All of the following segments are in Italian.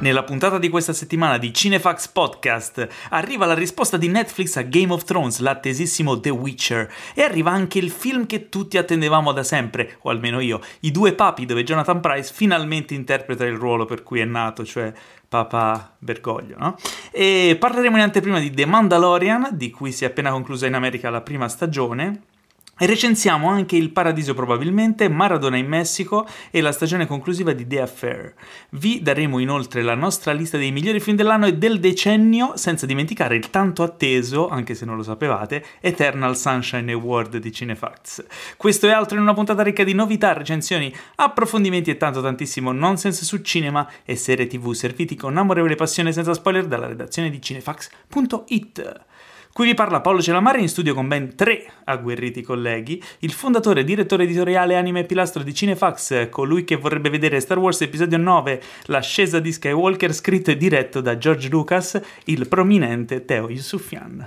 Nella puntata di questa settimana di Cinefax Podcast arriva la risposta di Netflix a Game of Thrones, l'attesissimo The Witcher, e arriva anche il film che tutti attendevamo da sempre, o almeno io, I due papi, dove Jonathan Price finalmente interpreta il ruolo per cui è nato, cioè Papa Bergoglio, no? E parleremo in anteprima di The Mandalorian, di cui si è appena conclusa in America la prima stagione, recensiamo anche Il Paradiso probabilmente, Maradona in Messico e la stagione conclusiva di The Affair. Vi daremo inoltre la nostra lista dei migliori film dell'anno e del decennio, senza dimenticare il tanto atteso, anche se non lo sapevate, Eternal Sunshine Award di Cinefacts. Questo e altro in una puntata ricca di novità, recensioni, approfondimenti e tanto tantissimo nonsense su cinema e serie tv serviti con amorevole passione senza spoiler dalla redazione di cinefax.it. Qui vi parla Paolo Celamare in studio con ben tre agguerriti colleghi, il fondatore direttore editoriale anime e pilastro di Cinefax, colui che vorrebbe vedere Star Wars episodio 9, l'ascesa di Skywalker scritto e diretto da George Lucas, il prominente Teo Yusufian.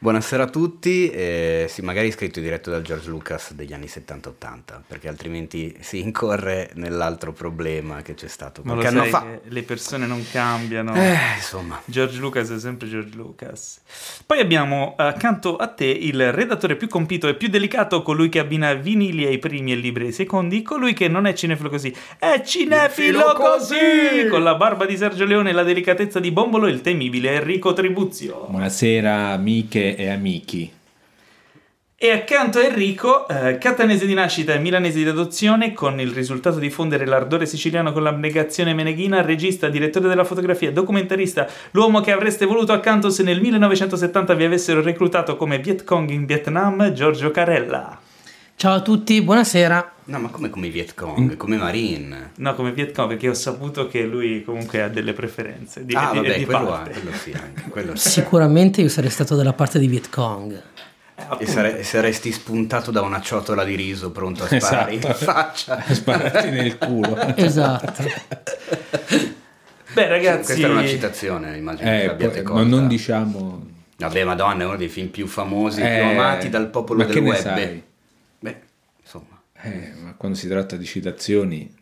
Buonasera a tutti, eh, sì, magari scritto e diretto da George Lucas degli anni 70-80, perché altrimenti si incorre nell'altro problema che c'è stato Ma qualche lo anno sai fa. che le persone non cambiano. Eh, insomma, George Lucas è sempre George Lucas. Poi abbiamo accanto a te il redattore più compito e più delicato, colui che abbina vinili ai primi e libri ai secondi, colui che non è cinefilo così, è cinefilo così! così! Con la barba di Sergio Leone e la delicatezza di Bombolo e il temibile Enrico Tribuzio. Buonasera amiche e amici. E accanto a Enrico, eh, catanese di nascita e milanese di adozione, con il risultato di fondere l'ardore siciliano con l'abnegazione meneghina, regista, direttore della fotografia, documentarista, l'uomo che avreste voluto accanto se nel 1970 vi avessero reclutato come Viet Cong in Vietnam, Giorgio Carella. Ciao a tutti, buonasera. no, ma come come Viet Cong, come Marine. No, come Viet Cong, perché ho saputo che lui comunque ha delle preferenze. Di, ah, di- vabbè, di quello, ha, quello sì, anche, quello sì. Sicuramente io sarei stato dalla parte di Viet Cong. Eh, E sare- saresti spuntato da una ciotola di riso pronto a sparare in Esatto. faccia. Sparati nel culo. Esatto. Beh, ragazzi, Questa era una citazione, immagino che Eh, abbiate poi- colta. ma non diciamo... Vabbè, Madonna, è uno dei film più famosi, Eh, più amati dal popolo ma del che ne web. Eh, ma quando si tratta di citazioni,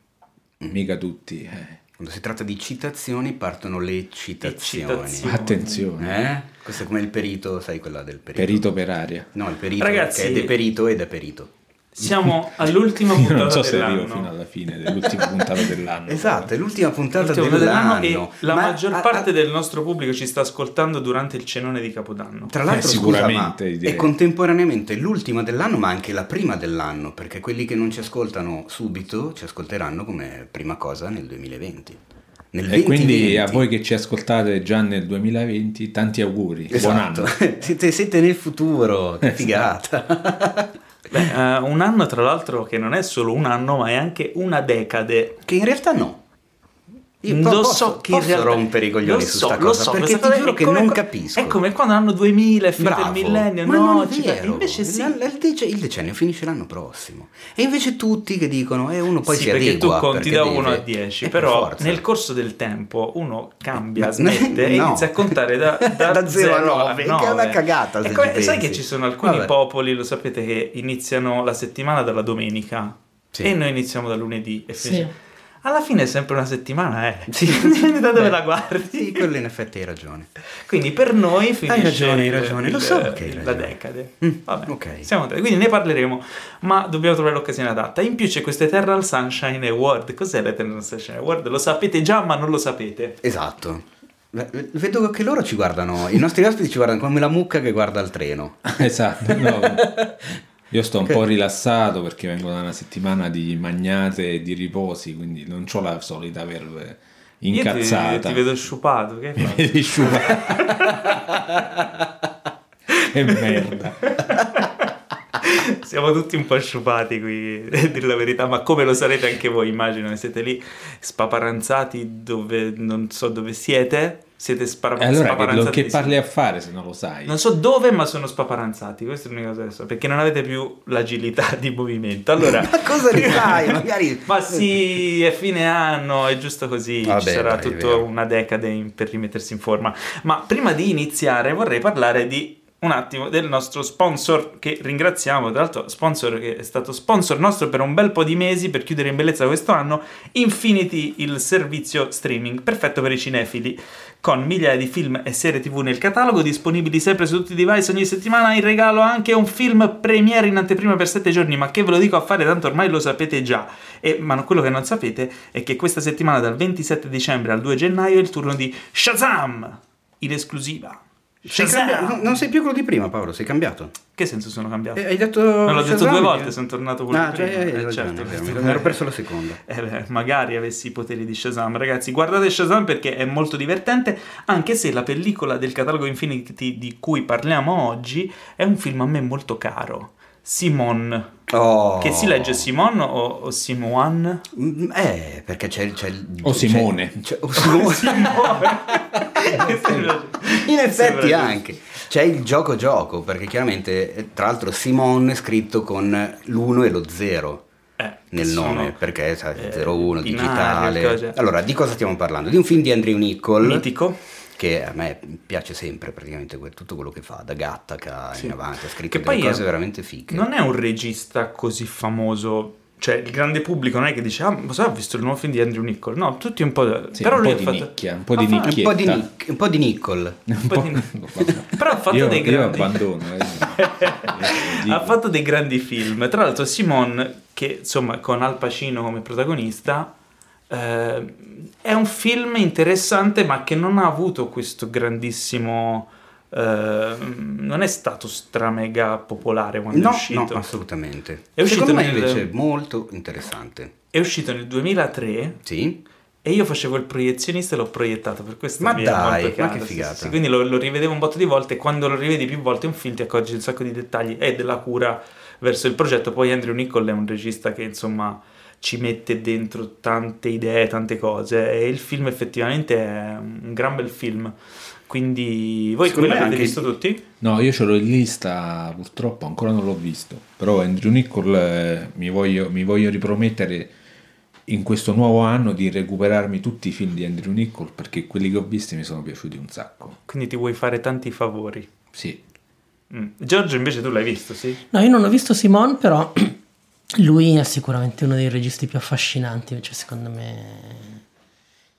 mica tutti. eh. quando si tratta di citazioni partono le citazioni. citazioni. Attenzione. Eh? Questo è come il perito, sai quella del perito. Perito per aria. No, il perito Ragazzi- che è deperito ed è perito. Siamo all'ultima puntata non so se dell'anno. arrivo fino alla fine dell'ultima puntata dell'anno. Esatto, è l'ultima puntata L'ultima dell'anno. dell'anno e la Ma maggior a- a- parte del nostro pubblico ci sta ascoltando durante il cenone di Capodanno. Tra l'altro, Eh, scusa, ma sicuramente, direi. è contemporaneamente l'ultima dell'anno, ma anche la prima dell'anno, perché quelli che non ci ascoltano subito ci ascolteranno come prima cosa nel 2020. Nel E quindi 2020. a voi che ci ascoltate già nel 2020, tanti auguri. Buon Esatto. anno. siete, siete nel futuro, che figata. Beh, eh, un anno tra l'altro che non è solo un anno, ma è anche una decade. che in realtà no. Io lo posso, so che posso realtà- rompere i coglioni lo su so, sta lo cosa, so, perché questa ti cosa giuro è che come non capisco. È come quando l'anno 2000 è finito il millennio, ma no? non è vero. invece sì. Il, il dece- il decennio finisce l'anno prossimo. E invece tutti che dicono, e uno poi sì, si perché adegua. tu conti perché da deve- 1 a 10, Eh, per però forza. nel corso del tempo uno cambia, Ma- smette e no. inizia a contare da, da, Da zero a 0 nove, che è una cagata, se E come- sai che ci sono alcuni Vabbè. popoli, lo sapete, che iniziano la settimana dalla domenica Sì. e noi iniziamo da lunedì e Sì. finisce- Alla fine è sempre una settimana, eh. Sì. da dove Beh, la guardi? Sì, quello in effetti hai ragione. Quindi per noi finisce ragione, hai il- ragione, lo il- so che hai la decade. Mm, Vabbè, ok. siamo tre. Quindi ne parleremo, ma dobbiamo trovare l'occasione adatta. In più c'è questo Eternal Sunshine Award. Cos'è l'Eternal Sunshine Award? Lo sapete già, ma non lo sapete. Esatto. Vedo che loro ci guardano, i nostri ospiti ci guardano come la mucca che guarda il treno. Esatto, no. Io sto un po' rilassato perché vengo da una settimana di magnate e di riposi, quindi non ho la solita verve Io ti, incazzata. ti vedo sciupato. Che fatto? Vedi sciupato. e merda. Siamo tutti un po' sciupati qui, a dire la verità, ma come lo sarete anche voi, immagino, che siete lì spaparanzati dove non so dove siete. Siete spara- E allora che, spaparanzati. che parli a fare se non lo sai? Non so dove, ma sono spaparanzati. Questa è l'unica cosa che so. Perché non avete più l'agilità di movimento. Allora, Ma cosa ne sai? Magari... ma sì, è fine anno, è giusto così. Vabbè, Ci sarà dai, tutta una decade in- per rimettersi in forma. Ma prima di iniziare, vorrei parlare di un attimo del nostro sponsor che ringraziamo, tra l'altro sponsor che è stato sponsor nostro per un bel po' di mesi per chiudere in bellezza questo anno, Infinity, il servizio streaming perfetto per i cinefili, con migliaia di film e serie tv nel catalogo, disponibili sempre su tutti i device ogni settimana, in regalo anche un film premiere in anteprima per 7 giorni, ma che ve lo dico a fare tanto ormai lo sapete già, e, ma quello che non sapete è che questa settimana dal 27 dicembre al 2 gennaio è il turno di Shazam, in esclusiva. Sei Shazam! cambi- non- sei più quello di prima, Paolo, sei cambiato. Che senso sono cambiato? Eh, hai detto. Non l'ho detto due volte, sono tornato quello Ah, di cioè, prima. hai Eh, ragione, certo, vero, mi ero perso la seconda. Eh beh, magari avessi i poteri di Shazam, ragazzi. Guardate Shazam perché è molto divertente, anche se la pellicola del catalogo Infinity di cui parliamo oggi è un film a me molto caro. Simon. Oh. Che si legge Simon o, o Simone? Mm, Eh, perché c'è, c'è il. O c'è- Simone. c'è- o Simone. In effetti Sembra anche. C'è il gioco gioco, perché chiaramente, eh, tra l'altro, Simone è scritto con l'1 e lo 0 Eh, nel sono- nome, perché sai, eh, 01, binario, digitale. cose- Allora, di cosa stiamo parlando? Di un film di Andrew Niccol. Mitico. Che a me piace sempre praticamente tutto quello che fa, da Gattaca Sì. in avanti, ha scritto Che delle poi è- cose veramente fighe. Non è un regista così famoso. Cioè, il grande pubblico non è che dice, ah, ma sai, ho visto il nuovo film di Andrew Niccol. No, tutti un po'. Sì, però un lui po' ha di fatto... nicchia, un po' di fa- un, po di nicchietta. Nic- un po' di Niccol. Un po' Però ha fatto io, dei io grandi- abbandono. eh. ha fatto dei grandi film. Tra l'altro, Simone, che insomma con Al Pacino come protagonista, eh, è un film interessante, ma che non ha avuto questo grandissimo. eh, non è stato stramega popolare quando è No, uscito. no, assolutamente. È uscito Secondo me nel- invece è molto interessante. È uscito nel 2003 Sì? e io facevo il proiezionista e l'ho proiettato per questo Ma è dai, ma che figata. sì, sì. quindi lo, lo rivedevo un botto di volte e quando lo rivedi più volte un film ti accorgi di un sacco di dettagli e della cura verso il progetto poi Andrew Niccol è un regista che insomma ci mette dentro tante idee tante cose e il film effettivamente è un gran bel film quindi voi come me l'avete anche- visto tutti? No, io ce l'ho in lista, purtroppo ancora non l'ho visto. Però Andrew Niccol eh, mi, voglio, mi voglio ripromettere in questo nuovo anno di recuperarmi tutti i film di Andrew Niccol perché quelli che ho visti mi sono piaciuti un sacco. quindi ti vuoi fare tanti favori Sì. Mm. Giorgio invece tu l'hai visto sì? No, io non ho visto Simone, però lui è sicuramente uno dei registi più affascinanti, cioè secondo me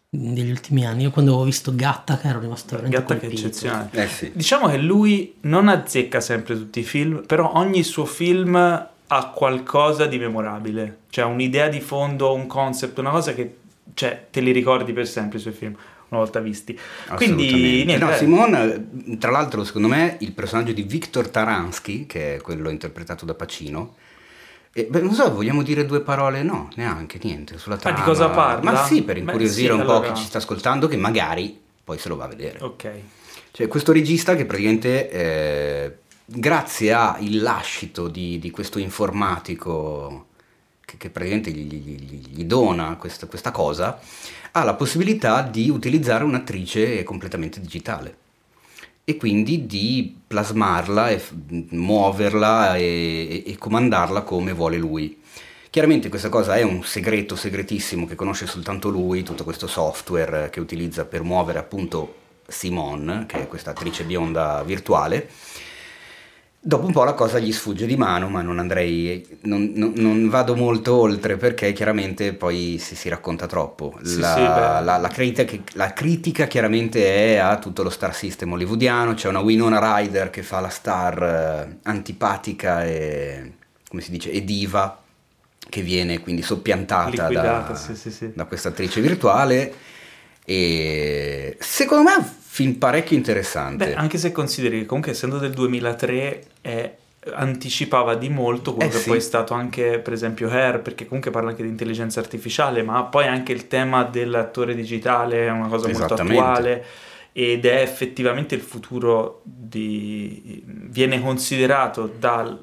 degli ultimi anni. Io quando ho visto Gattaca ero rimasto veramente Gatta che è colpito. eccezionale Eh sì. Diciamo che lui non azzecca sempre tutti i film, però ogni suo film ha qualcosa di memorabile, cioè un'idea di fondo, un concept, una cosa che cioè, te li ricordi per sempre i suoi film, una volta visti. Quindi, Assolutamente. niente, No, eh, Simone, tra l'altro, secondo me il personaggio di Viktor Taransky, che è quello interpretato da Pacino, e, beh, non so, vogliamo dire due parole? No, neanche niente sulla Ma trama. di cosa parla? Ma sì, per incuriosire sì, un allora- po' chi ci sta ascoltando, che magari poi se lo va a vedere. ok. Cioè, questo regista che praticamente, eh, grazie al lascito di, di questo informatico che, che praticamente gli, gli- gli dona questa, questa cosa, ha la possibilità di utilizzare un'attrice completamente digitale e quindi di plasmarla e muoverla e- e comandarla come vuole lui. Chiaramente questa cosa è un segreto segretissimo che conosce soltanto lui, tutto questo software che utilizza per muovere appunto Simone, che è questa attrice bionda virtuale. Dopo un po' la cosa gli sfugge di mano, ma non andrei, non, non- non vado molto oltre perché chiaramente poi si, si racconta troppo. La, sì, la- la critica, la critica chiaramente è a tutto lo star system hollywoodiano, c'è una Winona Ryder che fa la star eh, antipatica e, come si dice, e diva, che viene quindi soppiantata da, sì, da questa attrice virtuale. E secondo me film parecchio interessante. Beh, anche se consideri che comunque essendo del 2003 è- anticipava di molto quello Eh che sì. poi è stato anche per esempio Hair perché comunque parla anche di intelligenza artificiale ma poi anche il tema dell'attore digitale è una cosa molto attuale ed è effettivamente il futuro di viene considerato dal-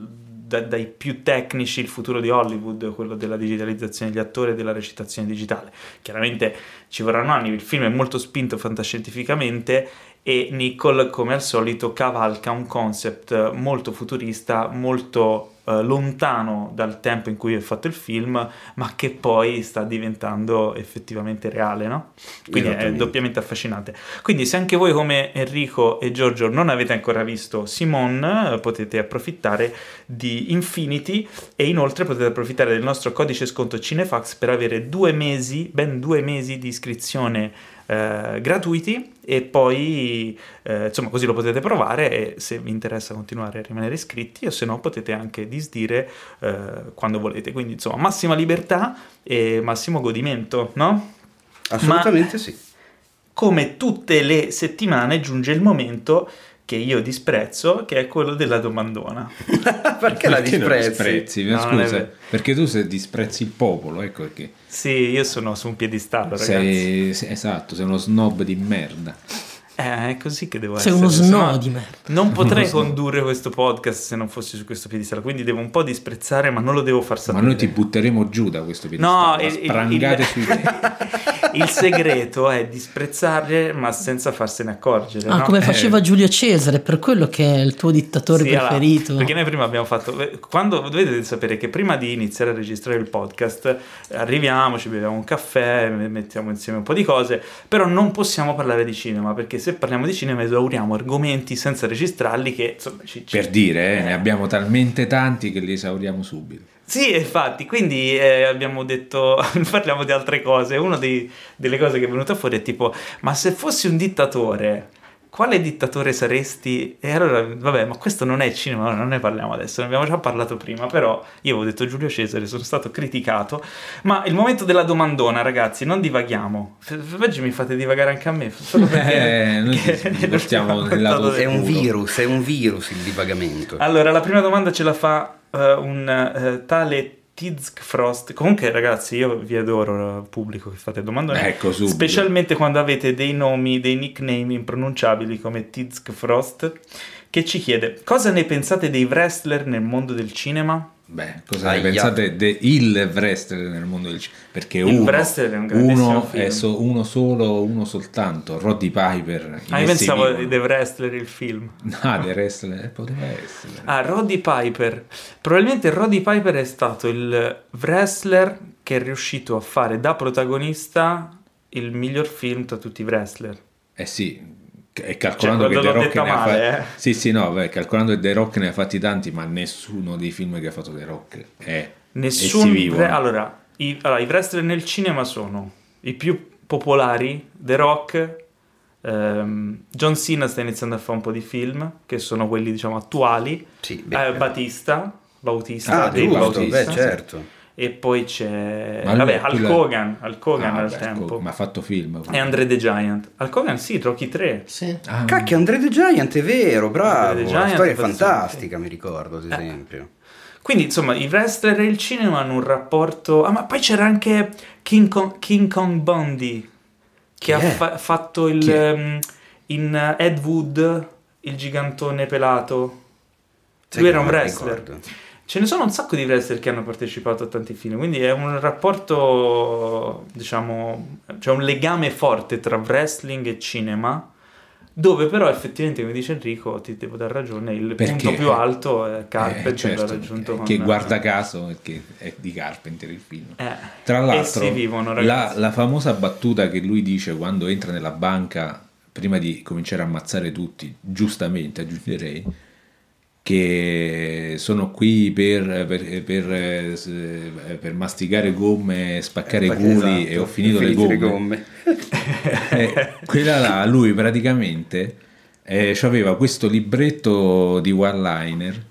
da- dai più tecnici il futuro di Hollywood, quello della digitalizzazione degli attori e della recitazione digitale. Chiaramente ci vorranno anni, il film è molto spinto fantascientificamente e Nicole come al solito cavalca un concept molto futurista, molto eh, lontano dal tempo in cui è fatto il film, ma che poi sta diventando effettivamente reale, no? Quindi è doppiamente affascinante. Quindi se anche voi come Enrico e Giorgio non avete ancora visto Simone, potete approfittare di Infinity e inoltre potete approfittare del nostro codice sconto Cinefax per avere due mesi, ben due mesi di iscrizione eh, gratuiti e poi eh, insomma così lo potete provare e se vi interessa continuare a rimanere iscritti o se no potete anche disdire eh, quando volete quindi insomma massima libertà e massimo godimento no? assolutamente Ma, sì come tutte le settimane giunge il momento che io disprezzo, che è quello della domandona. perché, perché la disprezzi? disprezzi? No, Scusa, perché tu se disprezzi il popolo, ecco perché. Sì, io sono su un piedistallo, ragazzi. Sei, sei, esatto, sei uno snob di merda. Eh, è così che devo Sei essere. uno snow di merda. Non potrei condurre questo podcast se non fossi su questo piedistallo, quindi devo un po' disprezzare, ma non lo devo far sapere. Ma noi ti butteremo giù da questo piedistallo. No, il, sprangate il, sui il segreto è disprezzare, ma senza farsene accorgere. Ah, no? come faceva eh. Giulio Cesare, per quello che è il tuo dittatore Sì, preferito. Allora, perché noi prima abbiamo fatto. Quando dovete sapere che prima di iniziare a registrare il podcast, arriviamo, ci beviamo un caffè, mettiamo insieme un po' di cose, però non possiamo parlare di cinema, perché se parliamo di cinema esauriamo argomenti senza registrarli che insomma ci, ci... Per dire, eh, ne abbiamo talmente tanti che li esauriamo subito. Sì, infatti, quindi eh, abbiamo detto, parliamo di altre cose. Una delle cose che è venuta fuori è tipo, ma se fossi un dittatore, quale dittatore saresti? E allora, vabbè, ma questo non è cinema, non ne parliamo adesso, ne abbiamo già parlato prima, però io avevo detto Giulio Cesare, sono stato criticato, ma il momento della domandona, ragazzi, non divaghiamo. Oggi mi fate divagare anche a me, solo perché... Eh, noi nel lato È un virus, è un virus il divagamento. Allora, la prima domanda ce la fa uh, un uh, tale Tizk Frost. Comunque, ragazzi, io vi adoro, pubblico che fate domande. Ecco, subito. Specialmente quando avete dei nomi, dei nickname impronunciabili come Tizk Frost, che ci chiede: Cosa ne pensate dei wrestler nel mondo del cinema? Beh, cosa Aia. ne pensate del wrestler nel mondo del cinema? Perché il uno, wrestler è un grandissimo uno, film. è so, uno solo, uno soltanto, Roddy Piper. Ah, io pensavo di The Wrestler il film. Ah, The Wrestler, poteva essere. Ah, Roddy Piper. Probabilmente Roddy Piper è stato il wrestler che è riuscito a fare da protagonista il miglior film tra tutti i wrestler. Eh sì, e calcolando cioè, che The Rock ne male, ha fatti eh. sì sì no beh, calcolando che The Rock ne ha fatti tanti ma nessuno dei film che ha fatto The Rock è nessun vivono. allora i, allora i, wrestler nel cinema sono i più popolari The Rock ehm, John Cena sta iniziando a fare un po' di film che sono quelli diciamo attuali sì, eh, Batista Bautista ah, Dave giusto, Bautista beh, certo e poi c'è Ma vabbè, quella- Hogan Hulk Hogan Ah, al beh, tempo ma ha fatto film e Andre the Giant Hulk Hogan sì Rocky 3 Sì. Ah, Cacchio, Andre the Giant è vero, bravo. La storia è fantastica, mi ricordo, ad Eh. esempio. Quindi, insomma, i wrestler e il cinema hanno un rapporto. Ah, ma poi c'era anche King Kong, King Kong Bundy che Chi ha fa- fatto il. Ehm, in Ed Wood, il gigantone pelato. Lui era un wrestler. ricordo. Ce ne sono un sacco di wrestler che hanno partecipato a tanti film, quindi è un rapporto, diciamo, c'è un legame forte tra wrestling e cinema, dove però effettivamente, come dice Enrico, ti devo dar ragione, il Perché? punto più alto è Carpenter, eh, certo, raggiunto con... che guarda caso che è di Carpenter il film Eh, Tra l'altro, vivono, la, la famosa battuta che lui dice quando entra nella banca, prima di cominciare a ammazzare tutti, giustamente aggiungerei, che sono qui per, per- per, eh, eh, per masticare gomme, spaccare Eh, culi esatto, e ho finito le finite gomme. Eh, quella là, lui praticamente eh, aveva questo libretto di one-liner.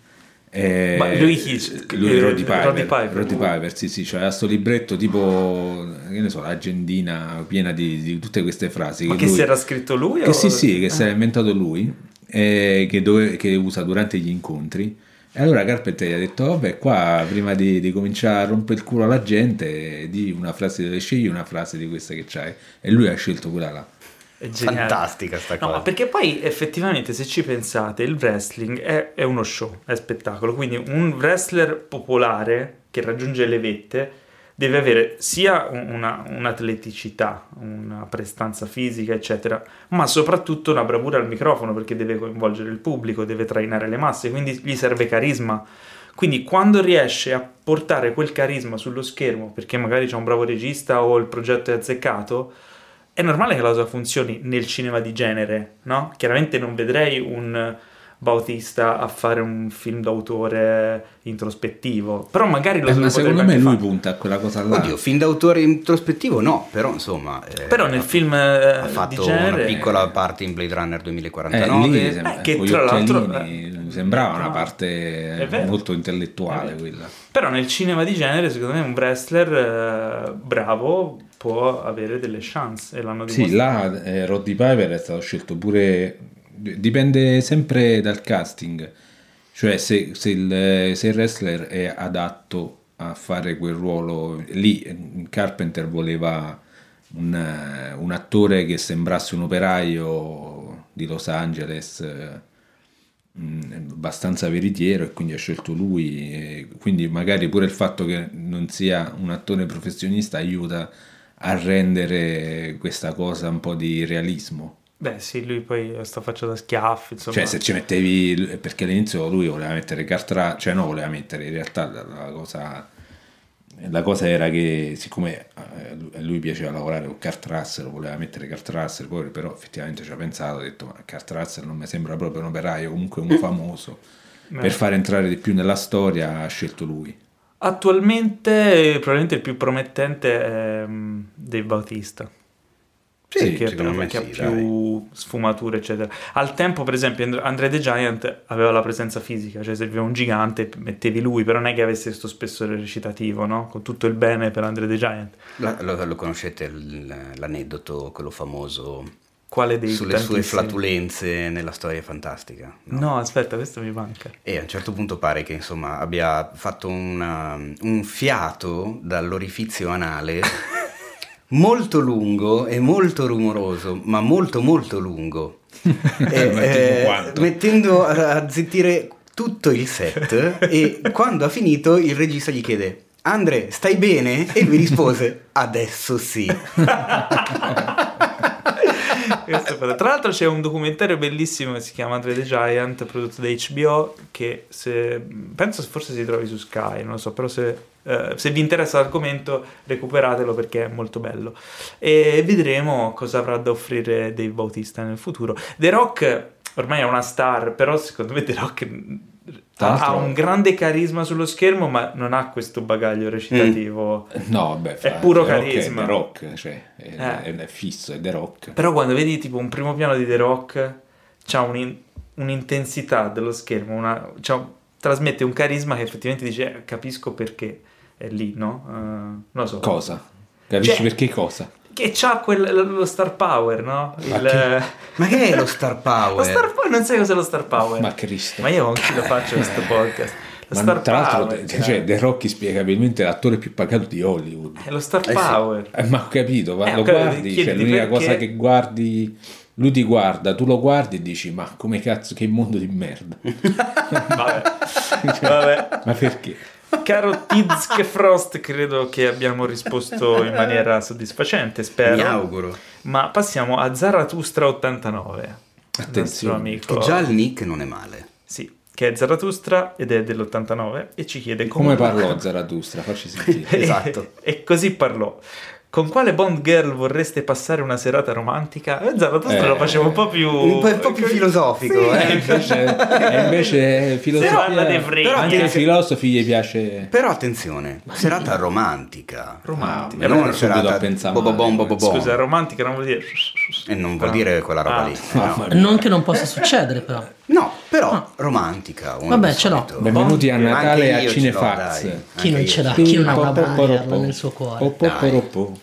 eh, Ma lui chi? lui Eh, Roddy Piper, Roddy Piper. Roddy Piper, sì, sì, c'era sto libretto tipo, che ne so, l'agendina piena di, di tutte queste frasi. Ma che lui- si era scritto lui? che o- sì, sì, che si Ah. era inventato lui, eh, che, dove- che usa durante gli incontri. E allora Carpenter gli ha detto: Vabbè, qua prima di, di cominciare a rompere il culo alla gente, di una frase, scegli una frase di questa che c'hai. E lui ha scelto quella là. È geniale. Fantastica sta No, cosa. ma perché poi effettivamente se ci pensate il wrestling è, è uno show, è spettacolo, quindi un wrestler popolare che raggiunge le vette deve avere sia un- una, un'atleticità, una prestanza fisica, eccetera, ma soprattutto una bravura al microfono perché deve coinvolgere il pubblico, deve trainare le masse, quindi gli serve carisma. Quindi quando riesce a portare quel carisma sullo schermo, perché magari c'è un bravo regista o il progetto è azzeccato, è normale che la cosa funzioni nel cinema di genere, no? Chiaramente non vedrei un Bautista a fare un film d'autore introspettivo, però magari lo Eh, ma secondo me lui fare. punta a quella cosa là. Oddio, film d'autore introspettivo no, però insomma... eh, Però nel ha- film eh, ha di fatto genere una piccola parte in Blade Runner Eh, 2049. lì sembra- eh, che tra l'altro- occhialini, sembrava una parte molto intellettuale quella. Però nel cinema di genere, secondo me, un wrestler eh, bravo può avere delle chance e l'hanno Sì, dimostrato. là eh, Roddy Piper è stato scelto pure. Dipende sempre dal casting, cioè se, se il, se il wrestler è adatto a fare quel ruolo. Lì eh, Carpenter voleva un, eh, un attore che sembrasse un operaio di Los Angeles. eh, mh, abbastanza veritiero e quindi ha scelto lui quindi magari pure il fatto che non sia un attore professionista aiuta a rendere questa cosa un po' di realismo Beh, sì, lui poi sta faccia da schiaffi, insomma. cioè se ci mettevi perché all'inizio lui voleva mettere Cartra cioè no voleva mettere in realtà la, la cosa la cosa era che siccome eh, a lui piaceva lavorare con Kurt Russell voleva mettere Kurt Russell poi però effettivamente ci ha pensato ha detto ma Kurt Russell non mi sembra proprio un operaio comunque un famoso Eh. per fare entrare di più nella storia ha scelto lui Attualmente, eh, probabilmente il più promettente è mm, Dave Bautista. Sì, perché, perché sì, ha più sfumature, eccetera. Al tempo, per esempio, And- Andre the Giant aveva la presenza fisica, cioè serviva un gigante, mettevi lui, però non è che avesse questo spessore recitativo, no? Con tutto il bene per Andre the Giant. La- lo, lo conoscete l'aneddoto, quello famoso Quale dei sulle sue tantissimi? flatulenze nella storia fantastica? no? No, aspetta, questo mi manca. E a un certo punto pare che insomma abbia fatto una- un fiato dall'orifizio anale molto lungo e molto rumoroso, ma molto molto lungo, E, eh, quanto? mettendo a, zittire tutto il set e quando ha finito il regista gli chiede Andre, stai bene? E lui rispose adesso sì. Tra l'altro c'è un documentario bellissimo che si chiama Andre the Giant, prodotto da HBO, che se, penso forse si trovi su Sky, non lo so, però se, eh, se vi interessa l'argomento recuperatelo perché è molto bello. E vedremo cosa avrà da offrire Dave Bautista nel futuro. The Rock ormai è una star, però secondo me The Rock Tra ha, un grande carisma sullo schermo, ma non ha questo bagaglio recitativo. no vabbè fa- puro The carisma. è The Rock cioè è, Eh. è fisso è The Rock Però quando vedi tipo un primo piano di The Rock, c'ha un'in- un'intensità dello schermo, una- c'ha un- trasmette un carisma che effettivamente dice "Eh, capisco perché è lì, no? Eh, non lo so. cosa? capisci Cioè- perché cosa? Che c'ha quel, lo star power, no? Ma Il- che- Ma che è lo star power? Lo star power, non sai cos'è lo star power. ma Cristo Ma io anche lo faccio questo podcast. Lo Ma star tra l'altro, power. cioè, dai. The Rock è spiegabilmente l'attore più pagato di Hollywood. È lo star Eh sì. power. Eh, ma ho capito, ma Eh, lo guardi, cioè, l'unica perché- cosa che guardi, lui ti guarda, tu lo guardi e dici, ma come cazzo, che mondo di merda. Vabbè. Vabbè. ma perché? Caro Tizke Frost, credo che abbiamo risposto in maniera soddisfacente, spero. Mi auguro. Ma passiamo a Zarathustra 89. il Attenzione, nostro amico. Che già il nick non è male. Sì, che è Zarathustra ed è dell'89 e ci chiede Come parlò Zarathustra? Facci sentire. Esatto. e così parlò. Con quale Bond girl vorreste passare una serata romantica? E Zarathustra Eh, lo faceva un po' più... Un po', un po' più filosofico, Sì. eh. E invece, e invece filosofia, parla di frega. anche ai Però- filosofi gli piace... Però attenzione, serata romantica. Romantica. Ah, non subito serata a pensare bobobom, male, bobobom. Scusa, romantica non vuol dire... E non vuol No. dire quella roba Ah. lì. No. Non che non possa succedere, però. No, però romantica. uno Vabbè, di ce l'ho. Benvenuti a Natale io a Cinefax. Chi non ce l'ha? Chi non ha una Po- po- po- Bayer po- nel suo cuore?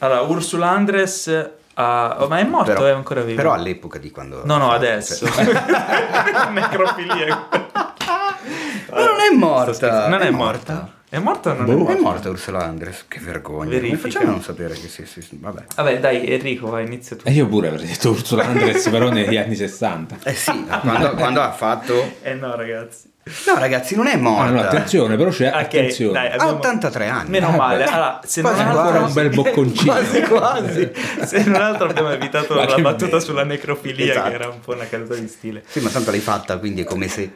Allora, Ursula Andres... ha- oh, ma è morto Però, o è ancora vivo? però all'epoca di quando... No, no, adesso. cioè- Necrofilia. Ma non è morta. Non è, morta. È morta o non è Boh. morta? È morta Ursula Andres, che vergogna. Verifica. Come facciamo a non sapere che sì, sì, sì, vabbè. Vabbè, dai, Enrico, vai, inizia tu. E io pure avrei detto Ursula Andres, però negli anni 60. Eh sì, quando, quando ha fatto... Eh no, ragazzi. No, ragazzi, non è morta. Ah, no, attenzione, però c'è Ok, attenzione. dai, Ha abbiamo- 83 anni. Meno male. Allora, se non quasi, altro, Ancora un bel bocconcino. Quasi, quasi. se non altro abbiamo evitato la battuta bello. sulla necrofilia, Esatto. che era un po' una caduta di stile. Sì, ma tanto l'hai fatta, quindi è come se...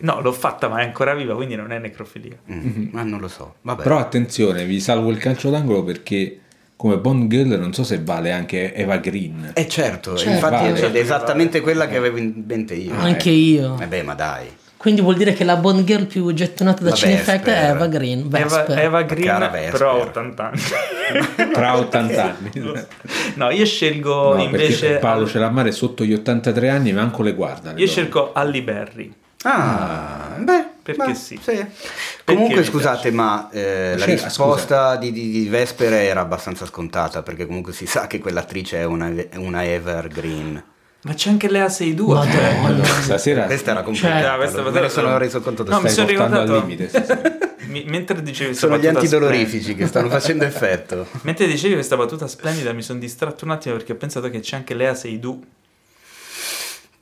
No, l'ho fatta, ma è ancora viva, quindi non è necrofilia. Mm, Ma non lo so. Vabbè. Però attenzione, vi salvo il calcio d'angolo perché come Bond Girl non so se vale anche Eva Green. Eh certo, Certo. infatti Vale. è esattamente quella che avevo in mente io. Anche io. Eh beh, ma dai. Quindi vuol dire che la Bond Girl più gettonata da La Cinefact è. Eva Green. Eva, Vesper. Eva cara Green, Vesper. però ha 80 anni. Tra 80 anni. No, io scelgo No, invece... perché Paolo Celamare sotto gli 83 anni manco le guarda. le Io donne. scelgo Halle Berry. Ah, beh, Perché beh, sì. Comunque mi scusate, ma eh, la risposta di, di, di Vesper era abbastanza scontata perché comunque si sa che quell'attrice è una, è una evergreen. Ma c'è anche Lea Seydoux. cioè- Madonna. Stasera Questa era complicata, Cioè, questa me ne sono reso conto No, mi sono portando al ricordato- limite. Mi- mentre dicevi questa Sono gli antidolorifici splendida- che stanno facendo effetto. Mentre dicevi questa battuta splendida mi sono distratto un attimo perché ho pensato che c'è anche Lea Seydoux.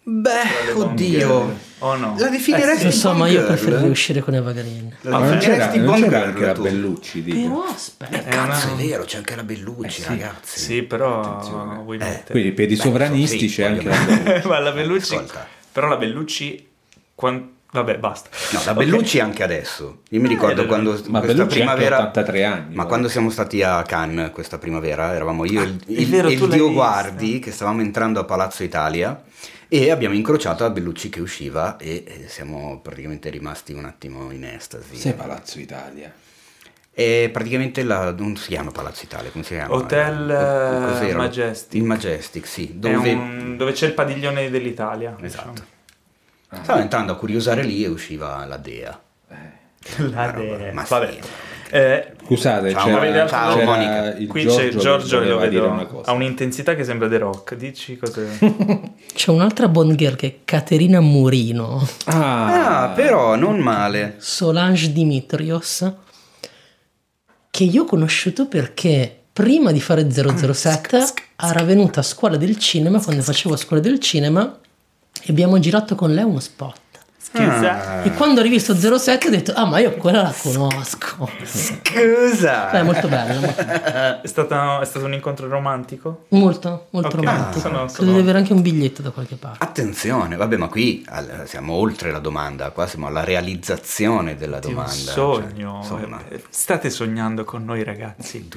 Beh, oddio. Oh no. La definiresti Lo so, Bond ma io preferirei uscire con Eva Green. La Ma Ma non c'era, non c'era anche la tu? Bellucci, dico. Però aspetta. È Cazzo, una- è vero, c'è anche la Bellucci, Eh sì. ragazzi. Sì, però Eh. Quindi per i sovranisti sì, c'è anche la Bellucci. ma la Bellucci Ascolta. però la Bellucci quan- vabbè, basta. No, la. Bellucci anche adesso. Io mi ricordo Eh, quando Ma questa Bellucci ha anche primavera 83 anni. Ma quando siamo stati a Cannes questa primavera, eravamo io e il, è il- vero, e il Dio vista. Guardi che stavamo entrando a Palazzo Italia e abbiamo incrociato la Bellucci che usciva e, e siamo praticamente rimasti un attimo in estasi. Sei Palazzo Italia. E praticamente la, non si chiama Palazzo Italia, come si chiama? Hotel, Eh, eh? Majestic. Il Majestic, sì. È Dove... un- dove c'è il padiglione dell'Italia. Esatto. diciamo. Stavo entrando a curiosare lì e usciva la Dea. La roba- de- ma sì, Vabbè. Eh, Scusate, Ciao, c'era, Monica. Ciao, c'era Monica. il qui Giorgio, c'è Giorgio, che lo vedo, una cosa. ha un'intensità che sembra The Rock. Dici cosa... C'è un'altra Bond Girl che è Caterina Murino, Ah, Ah, però non male. Solange Dimitrios, che io ho conosciuto perché prima di fare 007 era venuta a scuola del cinema, quando facevo scuola del cinema, e abbiamo girato con lei uno spot. Scusa. E quando ho rivisto 07 ho detto, ah ma io quella la conosco. Scusa. Beh, è molto bella, molto, È, stata- è stato un incontro romantico? molto, molto Ok, romantico. sono- Credo sono- di avere anche un biglietto da qualche parte. Attenzione, vabbè, ma qui siamo oltre la domanda, qua siamo alla realizzazione della Di un domanda. sogno. cioè, insomma. Eh, State sognando con noi ragazzi.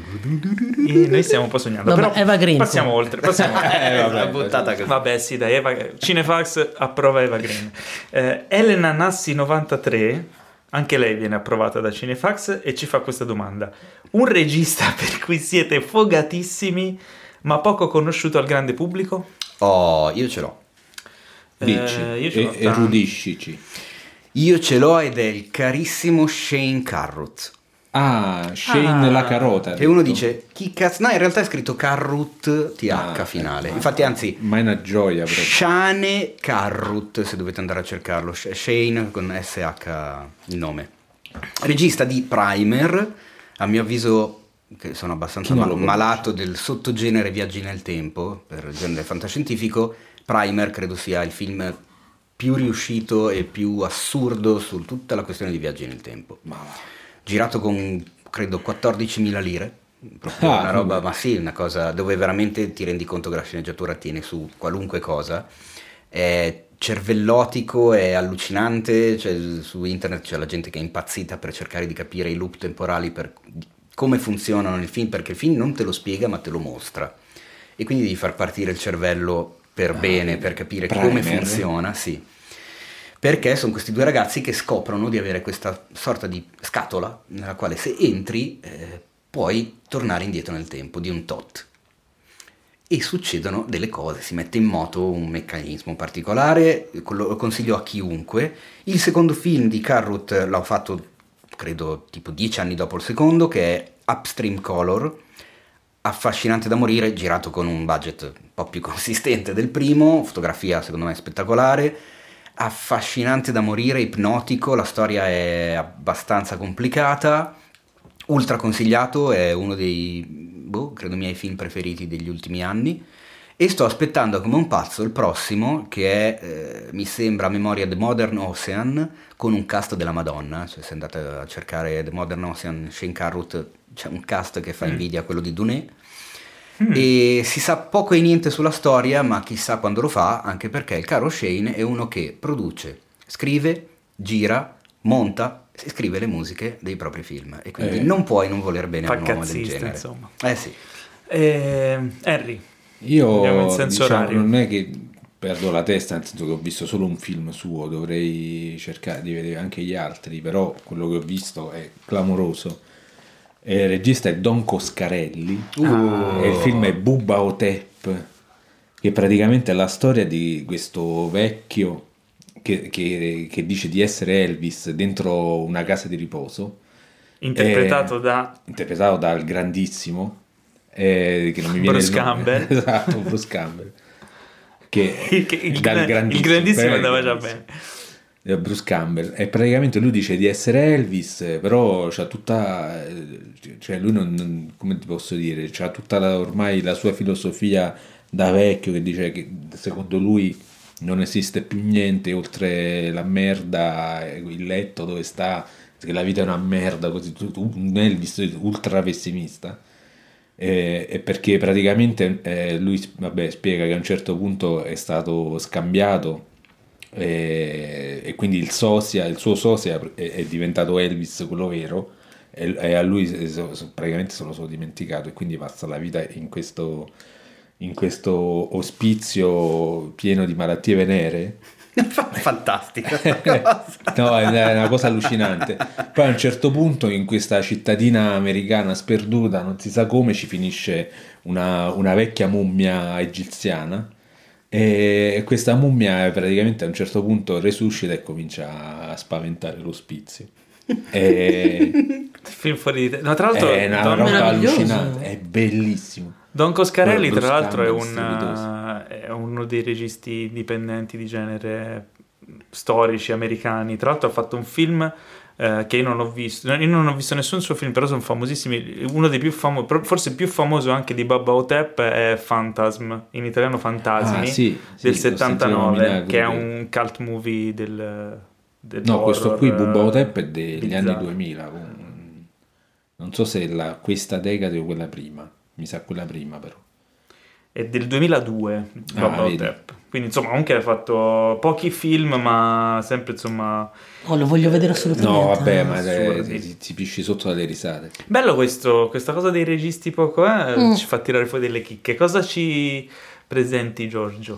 E noi stiamo un po' sognando. Vabbè, però Eva Green, passiamo oltre. Passiamo Eh, vabbè, vabbè, buttata così. Vabbè, sì, dai, Eva, Cinefax approva Eva Green. Eh, Elena Nassi 93, anche lei viene approvata da Cinefax e ci fa questa domanda. Un regista per cui siete fogatissimi ma poco conosciuto al grande pubblico? Oh, io ce l'ho. dici, Eh, io ce l'ho e- erudiscici. Io ce l'ho ed è il carissimo Shane Carruth. Ah, Shane Ah. la carota. E uno dice, chi cazzo... No, in realtà è scritto Carruth TH Ah, finale. eh, Infatti, anzi, Ma è una gioia proprio. Shane Carruth, se dovete andare a cercarlo. Sh- Shane con SH il nome. Regista di Primer, a mio avviso che sono abbastanza ma- conosce? malato del sottogenere viaggi nel tempo, per il genere fantascientifico, Primer credo sia il film più riuscito e più assurdo su tutta la questione di viaggi nel tempo. Girato con credo 14.000 lire. Proprio Ah, una roba, ma sì, una cosa dove veramente ti rendi conto che la sceneggiatura tiene su qualunque cosa. È cervellotico, è allucinante. cioè, su internet c'è la gente che è impazzita per cercare di capire i loop temporali, per come funzionano nel film, perché il film non te lo spiega ma te lo mostra. E quindi devi far partire il cervello per bene, per capire come Primer. funziona, sì. Perché sono questi due ragazzi che scoprono di avere questa sorta di scatola nella quale se entri eh, puoi tornare indietro nel tempo di un tot. E succedono delle cose, si mette in moto un meccanismo particolare, lo consiglio a chiunque. Il secondo film di Carrot l'ho fatto, credo, tipo dieci anni dopo il secondo, che è Upstream Color, affascinante da morire, girato con un budget un po' più consistente del primo, fotografia secondo me spettacolare, affascinante da morire, ipnotico, la storia è abbastanza complicata, ultra consigliato, è uno dei, boh, credo miei film preferiti degli ultimi anni E sto aspettando come un pazzo il prossimo, che è, eh, mi sembra, a memoria The Modern Ocean, con un cast della Madonna. Cioè, se andate a cercare The Modern Ocean, Shane Carruth, c'è un cast che fa invidia a quello di Duné. E si sa poco e niente sulla storia, ma chissà quando lo fa, anche perché il caro Shane è uno che produce, scrive, gira, monta e scrive le musiche dei propri film. E quindi Eh. non puoi non voler bene a un uomo del genere. insomma. Eh sì. Eh, Harry, Io Andiamo in senso diciamo, non è che perdo la testa, nel senso che ho visto solo un film suo, dovrei cercare di vedere anche gli altri, però quello che ho visto è clamoroso. Il regista è Don Coscarelli Uh. e il film è Bubba Otep, che praticamente è la storia di questo vecchio che, che- che dice di essere Elvis dentro una casa di riposo interpretato Eh, da interpretato dal grandissimo eh, che non mi viene Bruce. Campbell. esatto Bruce Campbell che il, il- il dal gran- il grandissimo andava già grandissimo. bene. Eh, Bruce Campbell. E praticamente lui dice di essere Elvis però c'ha tutta eh, cioè lui non, non- come ti posso dire c'ha tutta la- ormai la sua filosofia da vecchio che dice che secondo lui non esiste più niente oltre la merda il letto dove sta che la vita è una merda così un Elvis ultra pessimista eh, e perché praticamente eh, lui vabbè, spiega che a un certo punto è stato scambiato eh, e quindi il sosia, il suo sosia è, è diventato Elvis quello vero e, e a lui praticamente se lo sono dimenticato e quindi passa la vita in questo, in questo ospizio pieno di malattie venere Fantastica. No, è una cosa allucinante. Poi a un certo punto in questa cittadina americana sperduta, non si sa come, ci finisce una, una vecchia mummia egiziana e questa mummia praticamente a un certo punto resuscita e comincia a spaventare l'ospizio. E Film fuori di te. No, tra l'altro, è una Don, roba allucinante, è bellissimo. Don Coscarelli, tra l'altro, è, un, è uno dei registi dipendenti di genere storici americani. Tra l'altro, ha fatto un film eh, che io non ho visto. Io non ho visto nessun suo film, però sono famosissimi. Uno dei più famosi, forse più famoso anche di Baba Otep, è Phantasm, in italiano Fantasmi, Ah, sì, del l'ho sentito 79, nominare che è un cult movie del. del No, questo qui, Bubba Otep, è degli bizzarro. anni 2000. un- Non so se è la- questa decade o quella prima. Mi sa quella prima, però. È del 2002, Ah. Otep. Quindi insomma, comunque ha fatto pochi film, ma sempre insomma. Oh, lo voglio vedere assolutamente. No, vabbè, ma eh, assurdi. ti, ti pisci sotto dalle risate. Bello questo, questa cosa dei registi poco, eh, Mm. ci fa tirare fuori delle chicche. Cosa ci presenti, Giorgio?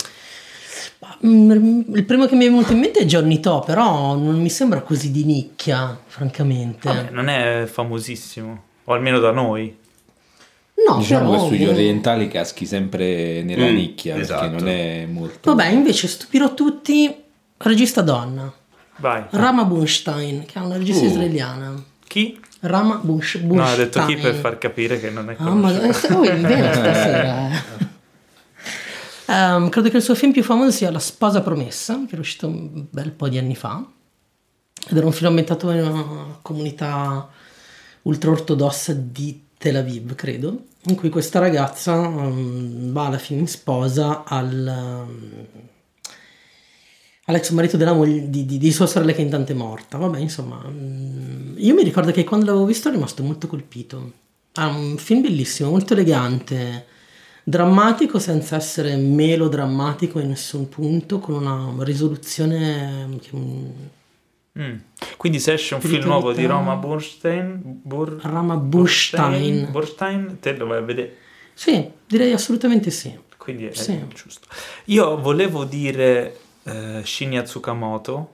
Mm, Il primo che mi è venuto in mente è Johnny To, però non mi sembra così di nicchia, francamente. Vabbè, non è famosissimo, o almeno da noi. No, diciamo però... che sugli orientali caschi sempre nella Mm, nicchia esatto. perché non è molto. Vabbè, invece stupirò tutti, regista donna, Vai. Rama Bunstein, che è una regista Uh. israeliana. Chi? Rama Bunch- Bunstein. No, ha detto chi per far capire che non è Ah, ma oh, in vena stasera. Ehm, credo che il suo film più famoso sia La sposa promessa, che è uscito un bel po' di anni fa. Ed era un film ambientato in una comunità ultraortodossa di Tel Aviv, credo, in cui questa ragazza ehm, va alla fine in sposa al, ehm, all'ex marito della moglie di, di, di sua sorella che intanto è morta. Vabbè, insomma, mm, io mi ricordo che quando l'avevo visto ero rimasto molto colpito. Ha un film bellissimo, molto elegante, drammatico senza essere melodrammatico in nessun punto, con una risoluzione che mm. Quindi se esce un film nuovo di Roma Burstein, Bur- Rama Burstein. Burstein, te lo vai a vedere. Sì, direi assolutamente sì. Quindi è Sì. giusto. Io volevo dire eh, Shinya Tsukamoto,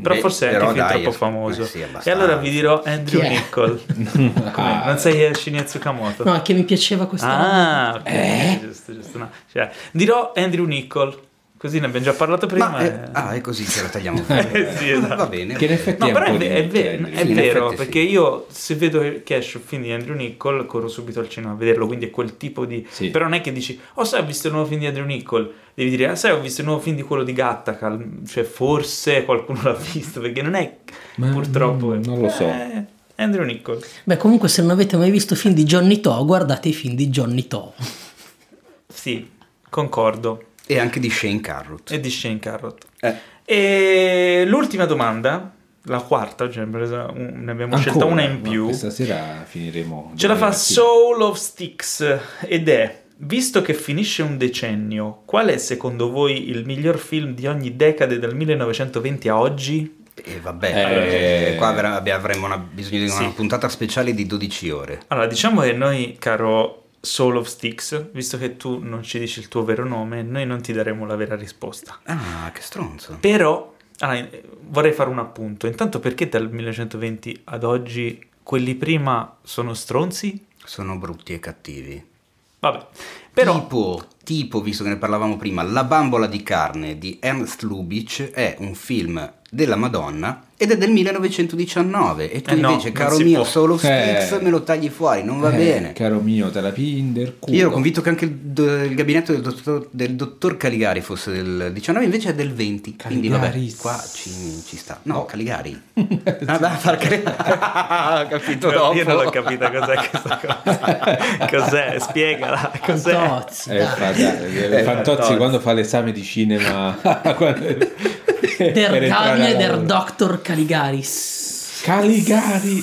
però Beh, forse è anche film dai, troppo eh, famoso. sì, e allora vi dirò Andrew? Niccol. Come? Non sei Shinya Tsukamoto? No, è che mi piaceva questa Ah, ok, Eh? giusto, giusto. no. Cioè, dirò Andrew Niccol, così ne abbiamo già parlato prima. Ma, eh, e- ah, è così che lo tagliamo fuori. Eh, sì, esatto. Va bene. Che in effetti No, è è, è ve- nicchia, è in vero, effetti sì. perché io se vedo che esce un film di Andrew Niccol corro subito al cinema a vederlo, quindi è quel tipo di... Sì. Però non è che dici, oh sai ho visto il nuovo film di Andrew Niccol, devi dire, ah sai ho visto il nuovo film di quello di Gattacal, cioè forse qualcuno l'ha visto, perché non è Ma purtroppo... non- non lo so. Eh, Andrew Niccol. Beh, comunque se non avete mai visto film di Johnny To, guardate i film di Johnny To. Sì, concordo. E anche di Shane Carruth. E di Shane Carrot. Eh. E l'ultima domanda, la quarta, cioè, un- ne abbiamo scelta Ancora? una in Ma più. Questa sera finiremo. Ce la fa Sì. Soul of Sticks ed è, visto che finisce un decennio, qual è secondo voi il miglior film di ogni decade dal 1920 a oggi? E vabbè, Eh. eh, qua avremo una- bisogno di una Sì. puntata speciale di 12 ore. Allora, diciamo che noi, caro Soul of Sticks, visto che tu non ci dici il tuo vero nome, noi non ti daremo la vera risposta. Ah, che stronzo. Però, allora, eh, vorrei fare un appunto. Intanto, perché dal 1920 ad oggi quelli prima sono stronzi? Sono brutti e cattivi. Vabbè, però... Tipo, tipo, visto che ne parlavamo prima, La bambola di carne di Ernst Lubitsch è un film della Madonna ed è del 1919 e tu Eh no, invece, non caro mio, può. solo Eh. Sticks me lo tagli fuori, non va Eh, bene. Caro mio, te la pinder culo. Io ero convinto che anche il, do- il gabinetto del dottor, del dottor Caligari fosse del 19, invece è del 20. Quindi vabbè, qua ci, ci sta. No, Caligari. ah, beh, far Ho capito dopo. Io non l'ho capita cos'è questa cosa. cos'è? Spiegala. Cos'è? Fantozzi, Eh, dai. fa- dai, Eh, Fantozzi Fantozzi. quando fa l'esame di cinema Der alla der. Dr. Caligaris. Caligari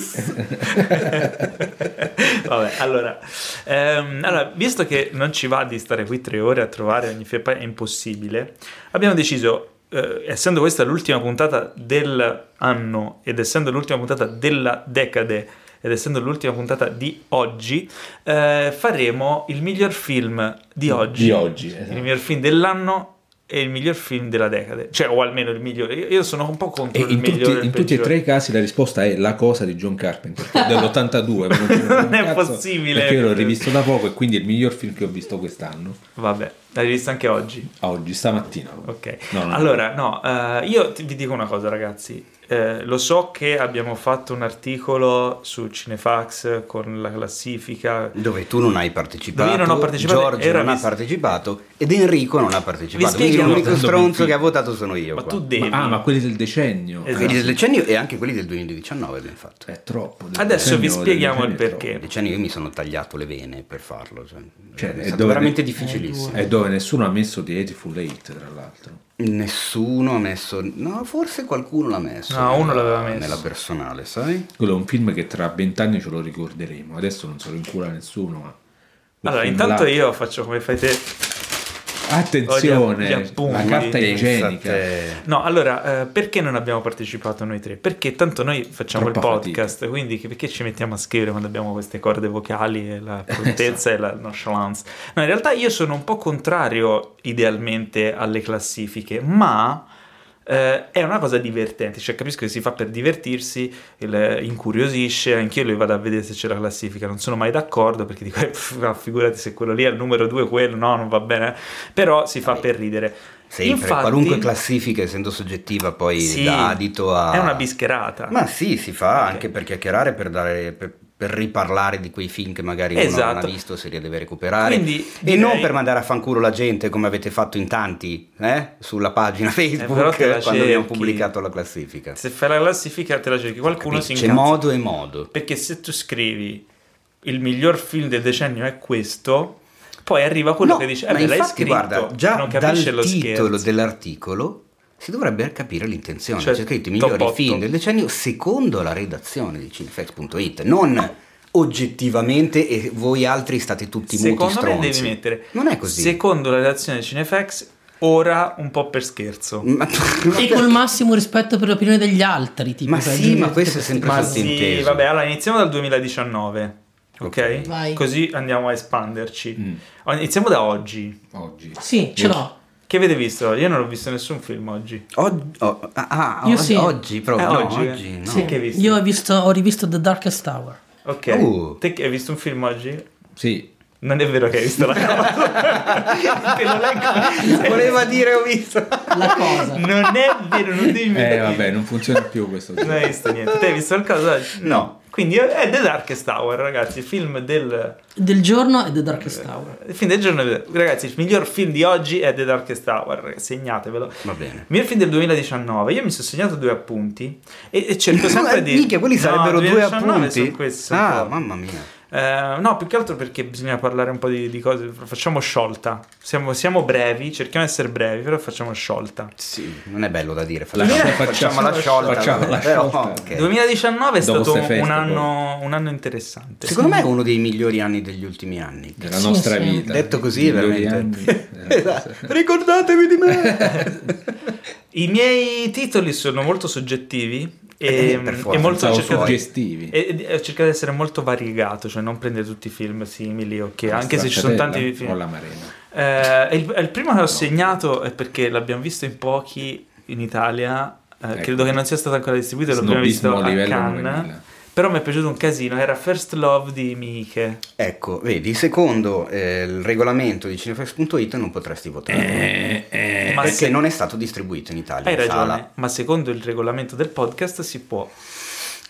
Vabbè, allora, ehm, allora, visto che non ci va di stare qui tre ore a trovare ogni film, è impossibile, abbiamo deciso, eh, essendo questa l'ultima puntata dell'anno ed essendo l'ultima puntata della decade ed essendo l'ultima puntata di oggi, eh, faremo il miglior film di oggi, Di oggi, esatto. il miglior film dell'anno e il miglior film della decade, cioè o almeno il migliore. Io sono un po' contro e il in, tutti, migliore e il in tutti e tre i casi la risposta è la cosa di John Carpenter che è dell'82 ma non, è cazzo, possibile. perché io l'ho rivisto da poco e quindi è il miglior film che ho visto quest'anno. Vabbè, l'hai visto anche oggi. oggi stamattina. Ok, No, no, allora no, eh, io ti- vi dico una cosa ragazzi, Eh, lo so che abbiamo fatto un articolo su Cinefax con la classifica, Dove tu non hai partecipato, Dove io non ho partecipato, Giorgio era non ha vis- partecipato ed Enrico non ha partecipato. Vi Quindi spiego- l'unico stronzo che ha votato sono io. ma qua. tu devi... Ma- ah ma quelli del decennio Esatto. Quelli del decennio e anche quelli del 2019 abbiamo fatto. è troppo del Adesso vi spieghiamo del il perché. Il decennio io mi sono tagliato le vene per farlo. Cioè, Cioè, è è stato veramente Eh, difficilissimo. troppo. è dove nessuno ha messo The Hateful Eight tra l'altro Nessuno ha messo. No, forse qualcuno l'ha messo. No, uno nella- l'aveva messo. Nella personale, sai? quello è un film che tra vent'anni ce lo ricorderemo adesso non se lo incura nessuno ma Allora, intanto là- io faccio come fai te. Attenzione appunti. la carta igienica. No, allora, eh, perché non abbiamo partecipato noi tre? Perché tanto noi facciamo Troppa il podcast, quindi che- perché ci mettiamo a scrivere quando abbiamo queste corde vocali e la Esatto. prontezza e la nonchalance? No, in realtà io sono un po' contrario idealmente alle classifiche, ma eh, è una cosa divertente, cioè capisco che si fa per divertirsi, il- incuriosisce, anch'io le vado a vedere se c'è la classifica, non sono mai d'accordo perché dico, eh, pff, figurati se quello lì è il numero due, quello no, non va bene, però si fa per ridere. Sempre, Infatti- qualunque classifica, essendo soggettiva, poi Sì, dà adito a. È una bischerata. Ma sì, si fa Ok. anche per chiacchierare, per, dare, per, per riparlare di quei film che magari uno non Esatto. ha visto, se li deve recuperare. Quindi, e direi- non per mandare a fanculo la gente come avete fatto in tanti eh? sulla pagina però Facebook la quando abbiamo pubblicato la classifica. Se fai la classifica te la cerchi qualcuno si C'è incazza. modo e modo. Perché se tu scrivi il miglior film del decennio è questo, poi arriva quello No, che dice, eh ma beh, l'hai infatti, scritto, guarda, già non capisce dal lo titolo scherzo. dell'articolo si dovrebbe capire l'intenzione. Cioè, C'è scritto i migliori otto. film del decennio secondo la redazione di cinefx.it, non oggettivamente e voi altri state tutti muti Secondo me stronzi. devi mettere, Non è così. secondo la redazione di Cinefax, ora un po' per scherzo. Ma, E col massimo rispetto per l'opinione degli altri. Tipo, Ma sì, ma questo è sempre Ma sì, inteso. vabbè, allora iniziamo dal 2019, ok? Ok. Vai. Così andiamo a espanderci. Mm. Iniziamo da oggi. oggi Sì, ce l'ho. Che avete visto? Io non ho visto nessun film oggi. Og- oh, ah, ah, sì. oggi proprio. Eh, no, oggi, oggi, no. Sì, che hai visto? Io ho, visto, ho rivisto The Darkest Tower. Ok. Uh. Te che hai visto un film oggi? sì Non è vero che hai visto la cosa. Te lo leggo. Voleva dire ho visto. La cosa. Non è vero, non devi eh vabbè non funziona più questo Non hai visto niente. Te hai visto qualcosa oggi? No. Quindi è The Darkest Tower, ragazzi. Il film del. Del giorno e The Darkest Tower. Il film del giorno. Ragazzi, il miglior film di oggi è The Darkest Tower. Segnatevelo. Va bene. Il mio film del 2019, io mi sono segnato due appunti e, e cerco sempre di... Minchia, quelli No, sarebbero due 2019 appunti. sono questi, sono ah, mamma mia. Eh, no, più che altro perché bisogna parlare un po' di, di cose. Facciamo sciolta. Siamo, siamo brevi, cerchiamo di essere brevi, però facciamo sciolta. Sì, non è bello da dire. Facciamo- Facciamo, facciamo la sciolta. facciamo la però, sciolta. ok. 2019 è Dopo stato ste feste, un, anno, un anno interessante. Secondo me è uno dei migliori anni degli ultimi anni. Della Sì, nostra sì. vita. Detto così, veramente. nostra- Ricordatevi di me! I miei titoli sono molto soggettivi e, per e forza, molto suggestivi. e- ho cercato di essere molto variegato, cioè non prendere tutti i film simili, ok, anche se ci sono tanti O film. la Marena. Eh, il, il primo che ho segnato è perché l'abbiamo visto in pochi in Italia. eh, Ecco. Credo che non sia stato ancora distribuito, l'abbiamo visto a Cannes. 9000. Però mi è piaciuto un casino. Era First Love di Miche. Ecco, vedi, secondo eh, il regolamento di cinefx.it non potresti votare. Eh, eh, Ma perché se- non è stato distribuito in Italia. Hai ragione, sala. ma secondo il regolamento del podcast si può.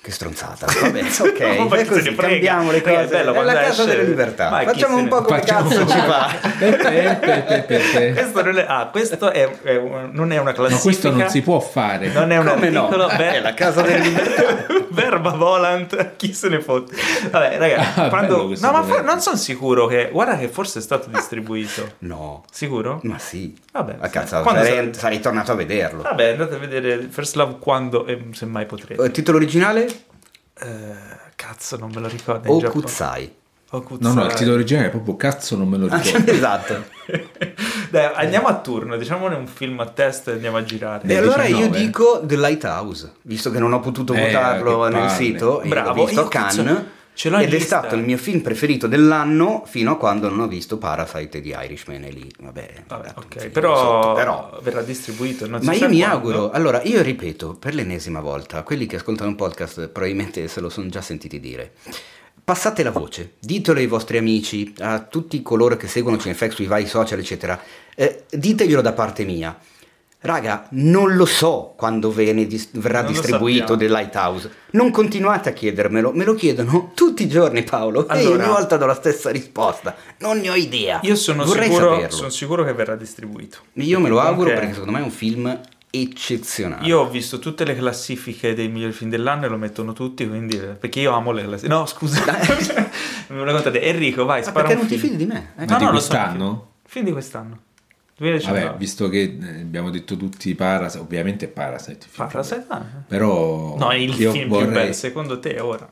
Che stronzata. Vabbè, ok, No, è così, cambiamo le Raga, è cose. bello È, la casa esce- delle libertà. Chi Facciamo un po' come Facciamo cazzo ci va. Questo non è, ah, questo è, è un- non è una No, classifica. questo non si può fare. Non è un Come no? articolo. Eh, ver- è la casa delle libertà. Verba volant, chi se ne fotte. Vabbè, ragazzi, Ah, quando- no, ma for- non sono sicuro che. Guarda che forse è stato distribuito. No, Sicuro? ma sì. Vabbè, Ma sì. cazzo, Quando sarei, sarei tornato a vederlo. Vabbè, andate a vedere First Love quando e se mai potrete. Eh, Titolo originale? Eh, cazzo, non me lo ricordo. Okutsai. Okutsai. No, no, il titolo originale è proprio cazzo, non me lo ricordo. esatto. Dai, andiamo a turno, diciamone un film a testa e andiamo a girare. E allora io 19. dico The Lighthouse, visto che non ho potuto Eh, votarlo nel sito, io Bravo, visto io Cannes ce l'ho ed è lista. stato il mio film preferito dell'anno fino a quando non ho visto Parasite di Irishman e lì, vabbè. Vabbè, ok, però, sotto, però verrà distribuito. Ma io mi quando. auguro, allora io ripeto per l'ennesima volta, quelli che ascoltano un podcast probabilmente se lo sono già sentiti dire. Passate la voce, ditelo ai vostri amici, a tutti coloro che seguono Cinefx sui vari social, eccetera. Eh, diteglielo da parte mia. Raga, non lo so quando dis- verrà Non distribuito. The Lighthouse. Non continuate a chiedermelo, me lo chiedono tutti i giorni Paolo e Allora- ogni volta do la stessa risposta. Non ne ho idea. Io sono Vorrei sicuro, sono sicuro che verrà distribuito. Io me lo auguro perché secondo me è un film eccezionale. Io ho visto tutte le classifiche dei migliori film dell'anno e lo mettono tutti, quindi perché io amo le classifiche. No, scusa. me lo contate. Enrico, vai, Ma spara perché un non ti film. fidi di me? Eh? Ma di no, lo so? Film di quest'anno. 2019. Vabbè, visto che eh, abbiamo detto tutti Parasite, ovviamente Parasite. Parasite, ah. Però No, è il film vorrei- più bello, secondo te ora.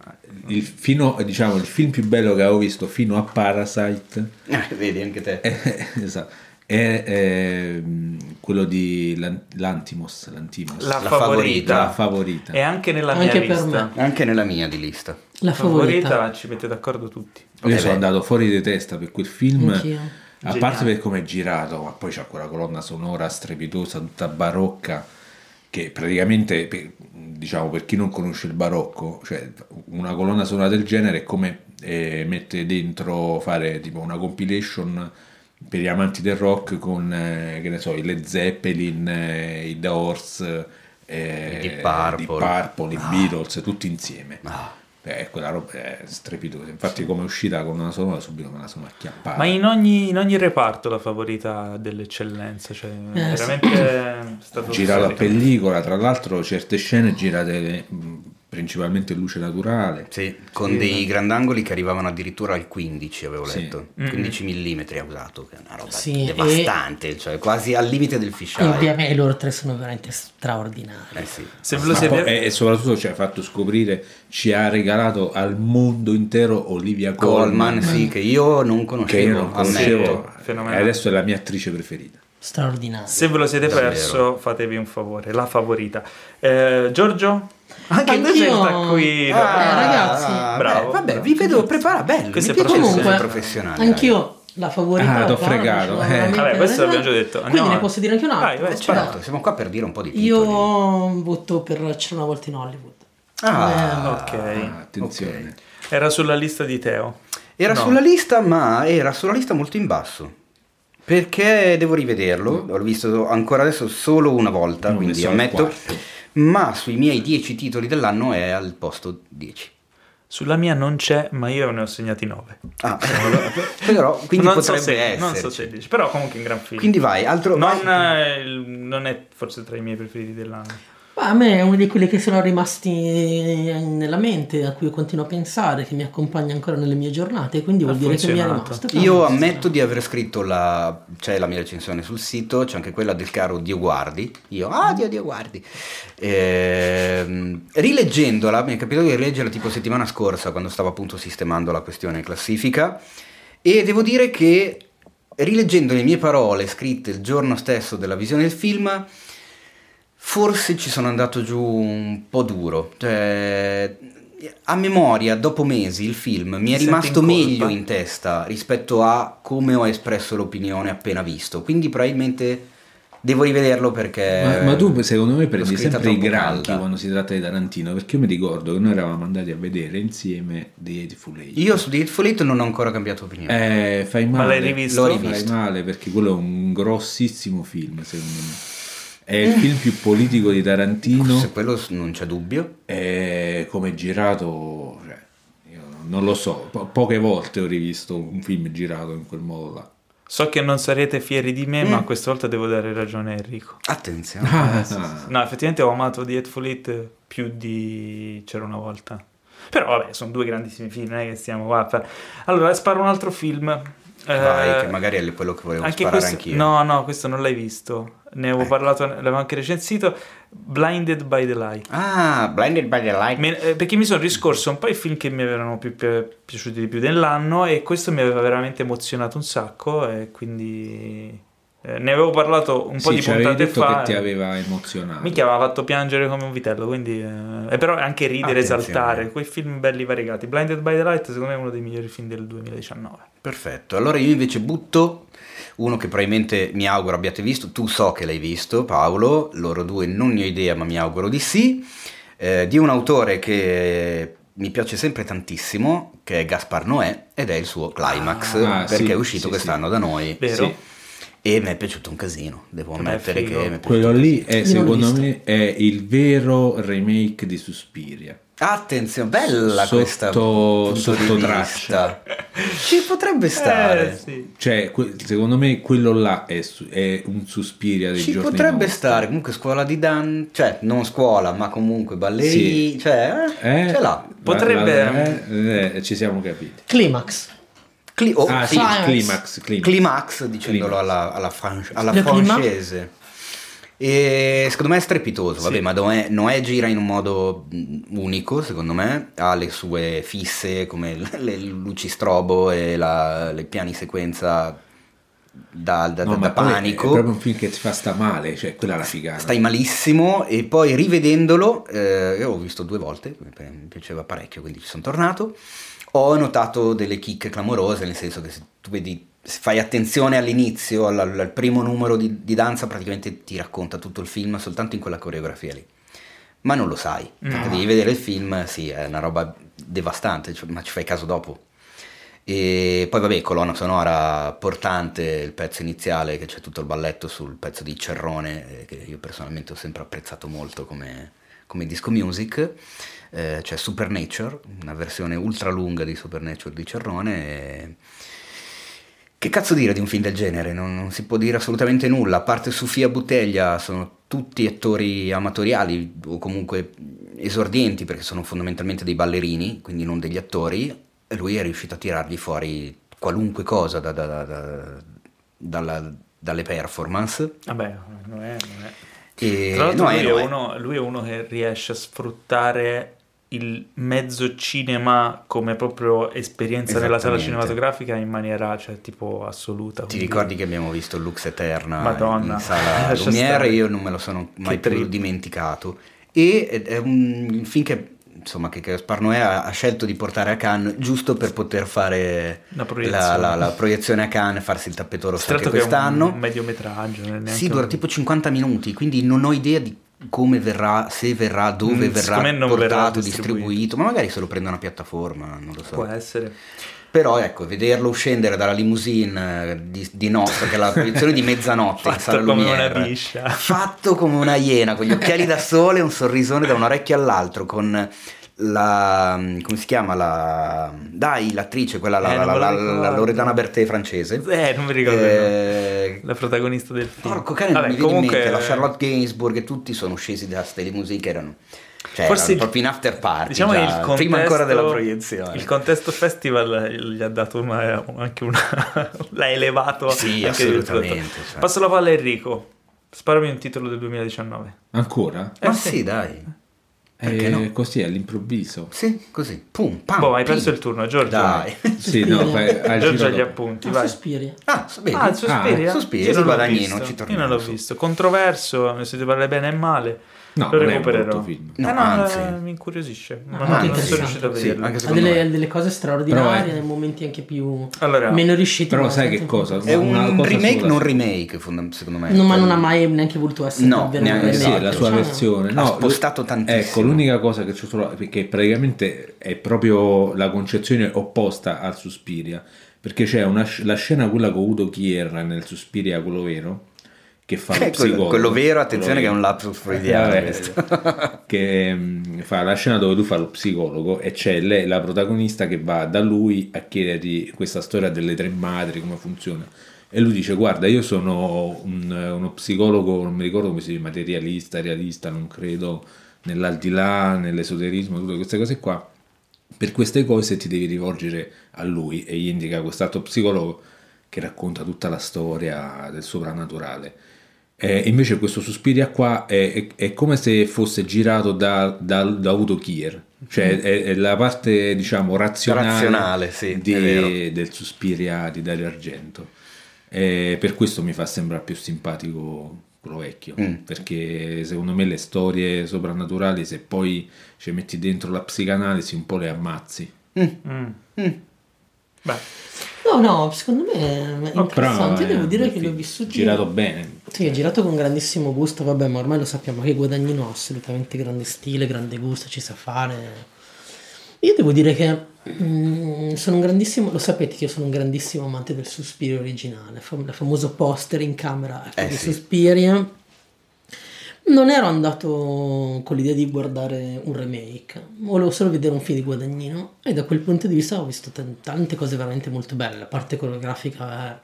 Il, fino, diciamo, il film più bello che avevo visto fino a Parasite Eh, vedi anche te. è, esatto, è, ehm, quello di Lan- Lantimos, Lantimos. La, La favorita. La favorita. E anche nella Anche mia per lista. me. Anche nella mia di lista. La favorita. ci mette d'accordo tutti. Io Eh sono beh. andato fuori di testa per quel film. Anch'io. A Geniale. parte per come è girato, ma poi c'è quella colonna sonora strepitosa, tutta barocca, che praticamente, per- diciamo, per chi non conosce il barocco, cioè una colonna sonora del genere è come eh, mettere dentro, fare tipo una compilation per gli amanti del rock con, eh, che ne so, i Led Zeppelin, eh, i Doors, eh, I Deep Purple. Deep Purple, i Beatles, tutti insieme. Ah. Eh, quella roba è strepitosa. Infatti, come è uscita con una sonora, subito me la sono acchiappata. Ma in ogni, in ogni reparto la favorita dell'eccellenza, cioè Eh, sì. veramente è stato girato a storico. pellicola, tra l'altro certe scene girate mh, principalmente in luce naturale. Sì, con dei grandangoli che arrivavano addirittura al 15, avevo Sì. letto. Mm-mm. 15 mm ha usato, che è una roba Sì, devastante, cioè quasi al limite del E fisheye. ovviamente loro tre sono veramente straordinari. Eh sì. Se ve lo siete... poi- e, e soprattutto ci ha fatto scoprire, ci ha regalato al mondo intero Olivia Colman, Colman, sì, che io non conoscevo, io non conoscevo, e adesso è la mia attrice preferita. Straordinari. Se ve lo siete Davvero. perso, fatevi un favore, la favorita. Eh, Giorgio? Anche te sei Anch'io- il taccuino. Ah, ragazzi. Bravo, beh, vabbè, bravo. vi vedo prepara bello, Questo è Comunque, professionale. anch'io la favorita. Ah, t'ho fregato, eh. Vabbè, questo l'abbiamo già detto. Quindi Andiamo ne posso dire anche un altro? Vai, vai. Certo, siamo qua per dire un po' di titoli. Io voto per C'era una volta in Hollywood. Ah, Ok. Ah, attenzione. Era sulla lista di Teo. Era No. sulla lista, ma era sulla lista molto in basso. Perché devo rivederlo, l'ho visto ancora adesso solo una volta, L'ho quindi ammetto. quarto. Ma sui miei 10 titoli dell'anno è al posto 10. Sulla mia non c'è, ma io ne ho segnati 9. Ah, però quindi non potrebbe so se, essere. non so 16, però comunque un gran film. Quindi vai, altro non, vai. eh, non è forse tra i miei preferiti dell'anno. A me è uno di quelli che sono rimasti nella mente, a cui continuo a pensare, che mi accompagna ancora nelle mie giornate, quindi vuol dire che mi è rimasto. Io ammetto di aver scritto la. c'è la mia recensione sul sito, c'è anche quella del caro Dio Guardi. Io, ah, Dio, Dio Guardi. Ehm, rileggendola, mi è capitato di rileggerla tipo settimana scorsa, quando stavo appunto sistemando la questione classifica. E devo dire che rileggendo le mie parole scritte il giorno stesso della visione del film, forse ci sono andato giù un po' duro. Cioè, a memoria, dopo mesi, il film mi è rimasto in colpa? meglio in testa rispetto a come ho espresso l'opinione appena visto. Quindi probabilmente devo rivederlo perché... Ma, ma tu secondo me scritta sempre i troppo granchi calda. quando si tratta di Tarantino, perché io mi ricordo che noi eravamo andati a vedere insieme The Hateful Eight. Io su The Hateful Eight non ho ancora cambiato opinione. Eh, fai Ma male. l'hai rivisto? L'ho Fai rivisto. male perché quello è un grossissimo film, secondo me. È il film più politico di Tarantino. Se quello non c'è dubbio. E come è girato, cioè, io non lo so. po- poche volte ho rivisto un film girato in quel modo là. So che non sarete fieri di me, Mm. ma questa volta devo dare ragione a Enrico. Attenzione. Ah, No, effettivamente ho amato The Hateful Eight più di C'era una volta. Però vabbè, sono due grandissimi film, non è che stiamo qua. a fare- Allora, sparo un altro film. Vai, Eh, che magari è quello che volevo anche sparare questo, anch'io. No, no, questo non l'hai visto. Ne avevo Ecco. parlato, l'avevo anche recensito. Blinded by the Light. Ah, Blinded by the Light. Me- eh, perché mi sono riscorso un po' i film che mi avevano più pi- piaciuti di più dell'anno e questo mi aveva veramente emozionato un sacco e quindi eh, ne avevo parlato un po' sì, di puntate detto fa. che ti aveva emozionato. Minchia, aveva fatto piangere come un vitello, quindi... eh, e però anche ridere, Attenzione. esaltare, quei film belli variegati. Blinded by the Light secondo me è uno dei migliori film del 2019. Perfetto, allora io invece butto uno che probabilmente mi auguro abbiate visto, tu so che l'hai visto Paolo, loro due non ne ho idea ma mi auguro di sì, eh, di un autore che mi piace sempre tantissimo, che è Gaspar Noè ed è il suo Climax, Ah, perché sì, è uscito sì, quest'anno da noi Vero? E mi è piaciuto un casino, devo Beh, ammettere che mi è piaciuto Quello lì è, secondo me è il vero remake di Suspiria. Attenzione, bella Sotto- questa sotto traccia. Ci potrebbe stare. Eh, sì. Cioè, que- secondo me quello là è, su- è un Suspiria dei Ci giorni potrebbe nostri. stare, comunque scuola di dan, cioè non scuola, ma comunque ballerini, Sì. cioè eh, Eh? ce l'ha. Potrebbe- La- la- eh, eh, ci siamo capiti. Climax. Cli- oh, ah, sì, sì, Climax. climax, climax. Dicendolo Climax. alla, alla, fran- alla francese. E secondo me è strepitoso, vabbè, Sì. ma Noè, Noè gira in un modo mh, unico, secondo me, ha le sue fisse come le, le luci strobo e la, le piani sequenza da, da- No, da panico. È proprio un film che ti fa sta male, cioè quella è la figata. Stai malissimo e poi rivedendolo, eh, io l'ho visto due volte, mi piaceva parecchio, quindi ci sono tornato. Ho notato delle chicche clamorose, nel senso che se tu vedi, se fai attenzione all'inizio, al, al primo numero di, di danza, praticamente ti racconta tutto il film soltanto in quella coreografia lì. Ma non lo sai, perché devi vedere il film, sì, è una roba devastante, cioè, ma ci fai caso dopo. E poi vabbè, colonna sonora portante, il pezzo iniziale che c'è tutto il balletto sul pezzo di Cerrone, eh, che io personalmente ho sempre apprezzato molto come, come disco music. Eh, c'è Supernature, una versione ultra lunga di Supernature di Cerrone. e- Che cazzo dire di un film del genere? Non, non si può dire assolutamente nulla. A parte Sofia Butteglia, sono tutti attori amatoriali o comunque esordienti perché sono fondamentalmente dei ballerini, quindi non degli attori. E lui è riuscito a tirargli fuori qualunque cosa da- da- da- da- dalla- dalle performance. Vabbè, non è... Non è. E Tra l'altro no, lui, no, è eh. uno, lui è uno che riesce a sfruttare il mezzo cinema come proprio esperienza nella sala cinematografica in maniera cioè tipo assoluta. Ti quindi- ricordi che abbiamo visto Lux Eterna Madonna. in sala Lumiere? Io non me lo sono mai Che più dimenticato. E è un film che insomma che Gaspar Noè ha, scelto di portare a Cannes giusto per poter fare La la, proiezione. la- la proiezione a Cannes e farsi il tappeto rosso anche che è quest'anno. un mediometraggio. Sì, dura un- tipo 50 minuti, quindi non ho idea di come verrà, se verrà, dove Mm, verrà non verrà portato, distribuito. distribuito. ma magari se lo prende una piattaforma, non lo so. Può essere. Però ecco, vederlo scendere dalla limousine eh, di, di notte, che è la proiezione di mezzanotte in Fatto sala come Lumiere, una biscia. fatto come una iena, con gli occhiali da sole e un sorrisone da un orecchio all'altro, con la... come si chiama? La, dai, l'attrice, quella, la, Eh, la, la, la-. Loredana Bertè francese. Eh, non mi ricordo. Eh, la protagonista del film. Porco cane, Vabbè, mi viene comunque, in mente la Charlotte Gainsbourg e tutti sono scesi da ste limousine che erano cioè, Forse proprio in after party Diciamo già, contesto, prima ancora della proiezione Il contesto festival gli ha dato una- anche una. l'ha elevato. Sì, assolutamente, cioè. Passo la palla a Enrico. Sparami un titolo del 2019. Ancora? Eh, ma sì. sì, dai Perché Eh, no? Così all'improvviso. sì così pum pam Boh, hai pim. perso il turno, Giorgio. dai Sì, no, fai- al Giorgio dopo. appunti, Ah, vai. Sospiri. ah so- vedi? Ah, il Suspiria? Ah, Suspiria, Io non l'ho guadagnino, visto. ci Io non l'ho visto. Controverso, ne si parla bene e male. No, lo un recupererò. film. No, Eh, no, anzi. eh, mi incuriosisce. Ah, Non, molto non sono interessante. riuscito a Sì, vederlo. anche Ha delle, delle cose straordinarie Però è- nei momenti anche più Allora, meno riusciti. Però ma sai che cosa? è Una un cosa remake sola. non remake secondo me No, ma Cioè, non ha mai neanche voluto essere No, neanche- un sì, la sua Cioè, versione. ha No, spostato lu- tantissimo. Ecco, l'unica cosa che c'ho trovato, perché praticamente è proprio la concezione opposta al Suspiria, perché c'è una, la scena quella con Udo Kier nel Suspiria, quello vero, che fa lo Eh, quello, psicologo. quello vero attenzione che è Quello un lapsus freudiano Vabbè, questo. che mm, fa la scena dove tu fai lo psicologo e c'è lei, la protagonista che va da lui a chiedergli questa storia delle tre madri, come funziona. E lui dice: Guarda, io sono un- uno psicologo, non mi ricordo come si dice, materialista, realista, non credo nell'aldilà, nell'esoterismo, tutte queste cose qua. Per queste cose ti devi rivolgere a lui e gli indica quest'altro psicologo che racconta tutta la storia del soprannaturale. Eh, invece questo Suspiria qua è, è- è come se fosse girato da, da, da Udo Kier, cioè è, è la parte diciamo razionale, Razionale, sì, di- del Suspiria di Dario Argento. E per questo mi fa sembrare più simpatico quello vecchio, Mm. perché secondo me le storie soprannaturali se poi ci metti dentro la psicanalisi un po' le ammazzi. Mm. Beh, No, no, secondo me è interessante. Io eh, devo dire che li ho vissuti. girato bene. Sì, è girato con grandissimo gusto, vabbè, ma ormai lo sappiamo che Guadagnino ha assolutamente grande stile, grande gusto, ci sa fare. Io devo dire che mm, sono un grandissimo, lo sapete che io sono un grandissimo amante del Suspiria originale, fam- il famoso poster in camera ecco, Eh, di sì. Suspiria. Non ero andato con l'idea di guardare un remake, volevo solo vedere un film di Guadagnino e da quel punto di vista ho visto tan- tante cose veramente molto belle, la parte coreografica è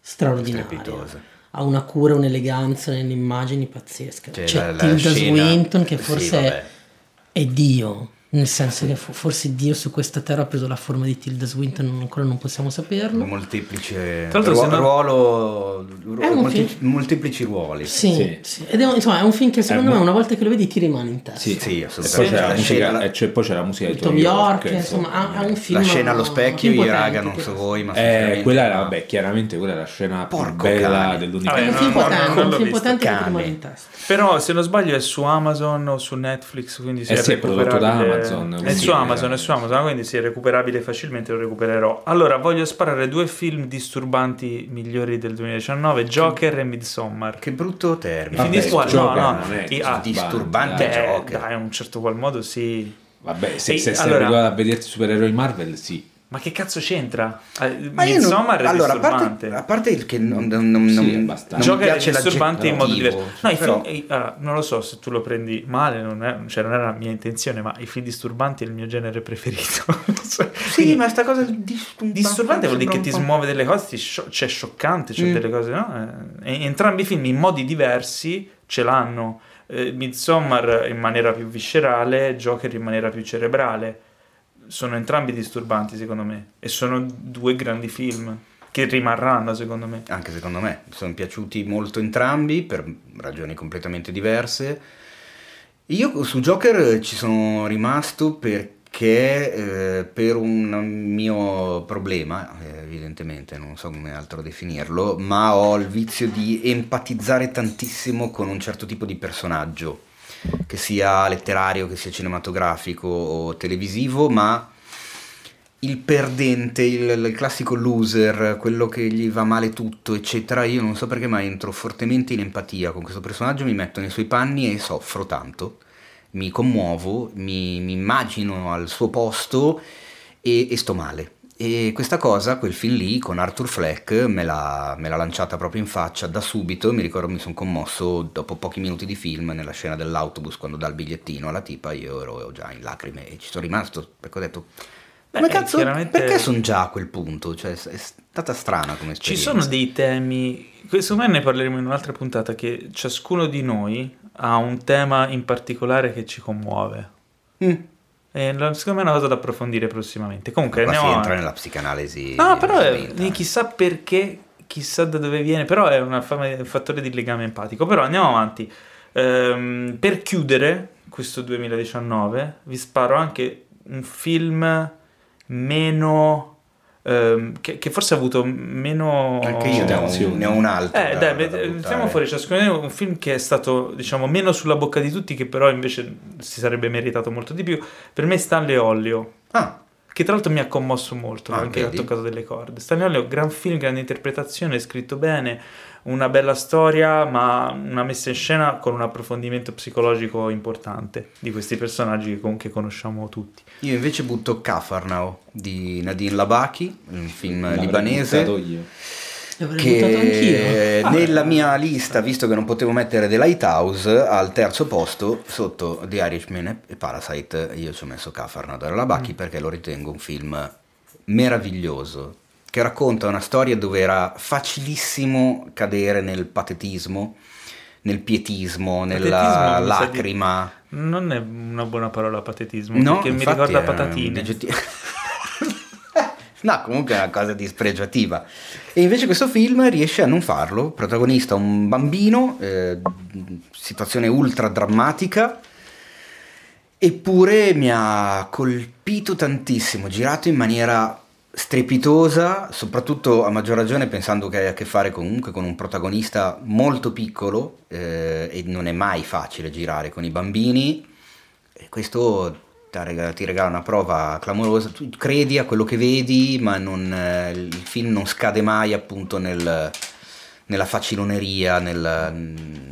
straordinaria Strepitosa. ha una cura, un'eleganza nelle immagini pazzesca. Cioè, C'è la- la Tilda scena- Swinton che sì, forse vabbè. è Dio, nel senso che fo- forse Dio su questa terra ha preso la forma di Tilda Swinton, ancora non possiamo saperlo. molteplice Tra l'altro, ruolo, È un molti- film- molteplici ruoli Sì, Sì. sì. Ed è, un- insomma, è un film che secondo Eh, me mo- una volta che lo vedi ti rimane in testa. Sì, Sì, e assolutamente. poi c'è la La musica, e c'è- poi c'è la musica di Tom York, insomma, ha, ha un film. la scena allo specchio io raga non so voi ma Eh, quella era, vabbè, chiaramente quella è la scena più Porco bella cane. dell'universo. È un Vabbè, film potente, un film potente che ti rimane in testa. Però se non sbaglio è su Amazon o su Netflix, quindi se Eh è prodotto da recuperabile- Amazon, È quindi su Amazon, è- è su Amazon, quindi se è recuperabile facilmente lo recupererò. Allora, voglio sparare due film disturbanti migliori del 2019, Joker e Midsommar. che brutto termine Vabbè, squadra, Joker no, no, è ah, disturbante Beh, Joker. dai, in un certo qual modo sì. Vabbè, se, E se sei allora- abituato a vederti supereroi Marvel, sì. Ma che cazzo c'entra? Eh, Ma io non- Midsommar è allora, a disturbante. parte, a parte il che non, non, non, Sì, non- Joker è piace disturbante in modo diverso. No, i però- film, i- allora, non lo so se tu lo prendi male, non, è, cioè, non era la mia intenzione, ma i film disturbanti è il mio genere preferito. Sì, Quindi, ma sta cosa disturbante disturbante vuol dire che ti smuove delle cose, ti scio- cioè scioccante, c'è Mm. delle cose, no? Eh, e entrambi i film in modi diversi ce l'hanno. Eh, Midsommar in maniera più viscerale, Joker in maniera più cerebrale. Sono entrambi disturbanti secondo me e sono due grandi film che rimarranno secondo me. anche secondo me, sono piaciuti molto entrambi per ragioni completamente diverse. Io su Joker ci sono rimasto perché eh, per un mio problema, eh, evidentemente non so come altro definirlo, ma ho il vizio di empatizzare tantissimo con un certo tipo di personaggio, che sia letterario, che sia cinematografico o televisivo, ma il perdente, il, il classico loser, quello che gli va male tutto, eccetera, io non so perché ma entro fortemente in empatia con questo personaggio, mi metto nei suoi panni e soffro tanto, mi commuovo, mi, mi immagino al suo posto e, e sto male. E questa cosa, quel film lì con Arthur Fleck me l'ha, me l'ha lanciata proprio in faccia da subito. Mi ricordo mi sono commosso dopo pochi minuti di film nella scena dell'autobus quando dà il bigliettino alla tipa. Io ero già in lacrime e ci sono rimasto perché ho detto: Beh, cazzo, chiaramente- perché sono già a quel punto? Cioè, è stata strana come Ci esperienza. sono dei temi, secondo me ne parleremo in un'altra puntata, che ciascuno di noi ha un tema in particolare che ci commuove. Mm. E la- secondo me è una cosa da approfondire prossimamente. Comunque, Qua si andiamo entra avanti. nella psicanalisi. No, però è- spinta. chissà perché, chissà da dove viene, però è una un fattore di legame empatico. Però andiamo avanti. Ehm, per chiudere questo 2019, vi sparo anche un film meno... ehm, che, che forse ha avuto meno... Anche io ne ho, un- ne ho un altro. Eh, da- dai, da mettiamo fuori ciascuno di noi un film che è stato, diciamo, meno sulla bocca di tutti, che però invece si sarebbe meritato molto di più. Per me Stanley Ollio, Ah, che tra l'altro mi ha commosso molto, Ah, anche ha toccato delle corde. Stanley Ollio, gran film, grande interpretazione, scritto bene, una bella storia, ma una messa in scena con un approfondimento psicologico importante di questi personaggi che comunque conosciamo tutti. io invece butto Cafarnao di Nadine Labaki, un film L'avrei libanese. buttato io. L'avrei buttato anch'io. che nella mia lista, visto che non potevo mettere The Lighthouse, al terzo posto, sotto The Irishman e- Parasite, io ci ho messo Cafarnao da Labaki perché lo ritengo un film meraviglioso, che racconta una storia dove era facilissimo cadere nel patetismo, nel pietismo, nella Patetismo sa di- lacrima. Non è una buona parola patetismo, No, perché mi ricorda patatine. digeti- no, comunque è una cosa dispregiativa. E invece questo film riesce a non farlo. Protagonista un bambino, eh, situazione ultra drammatica. Eppure mi ha colpito tantissimo, girato in maniera strepitosa, soprattutto a maggior ragione pensando che hai a che fare comunque con un protagonista molto piccolo eh, e non è mai facile girare con i bambini. E questo ti rega- ti regala una prova clamorosa. Tu credi a quello che vedi, ma non, eh, il film non scade mai appunto nel- nella faciloneria, nel-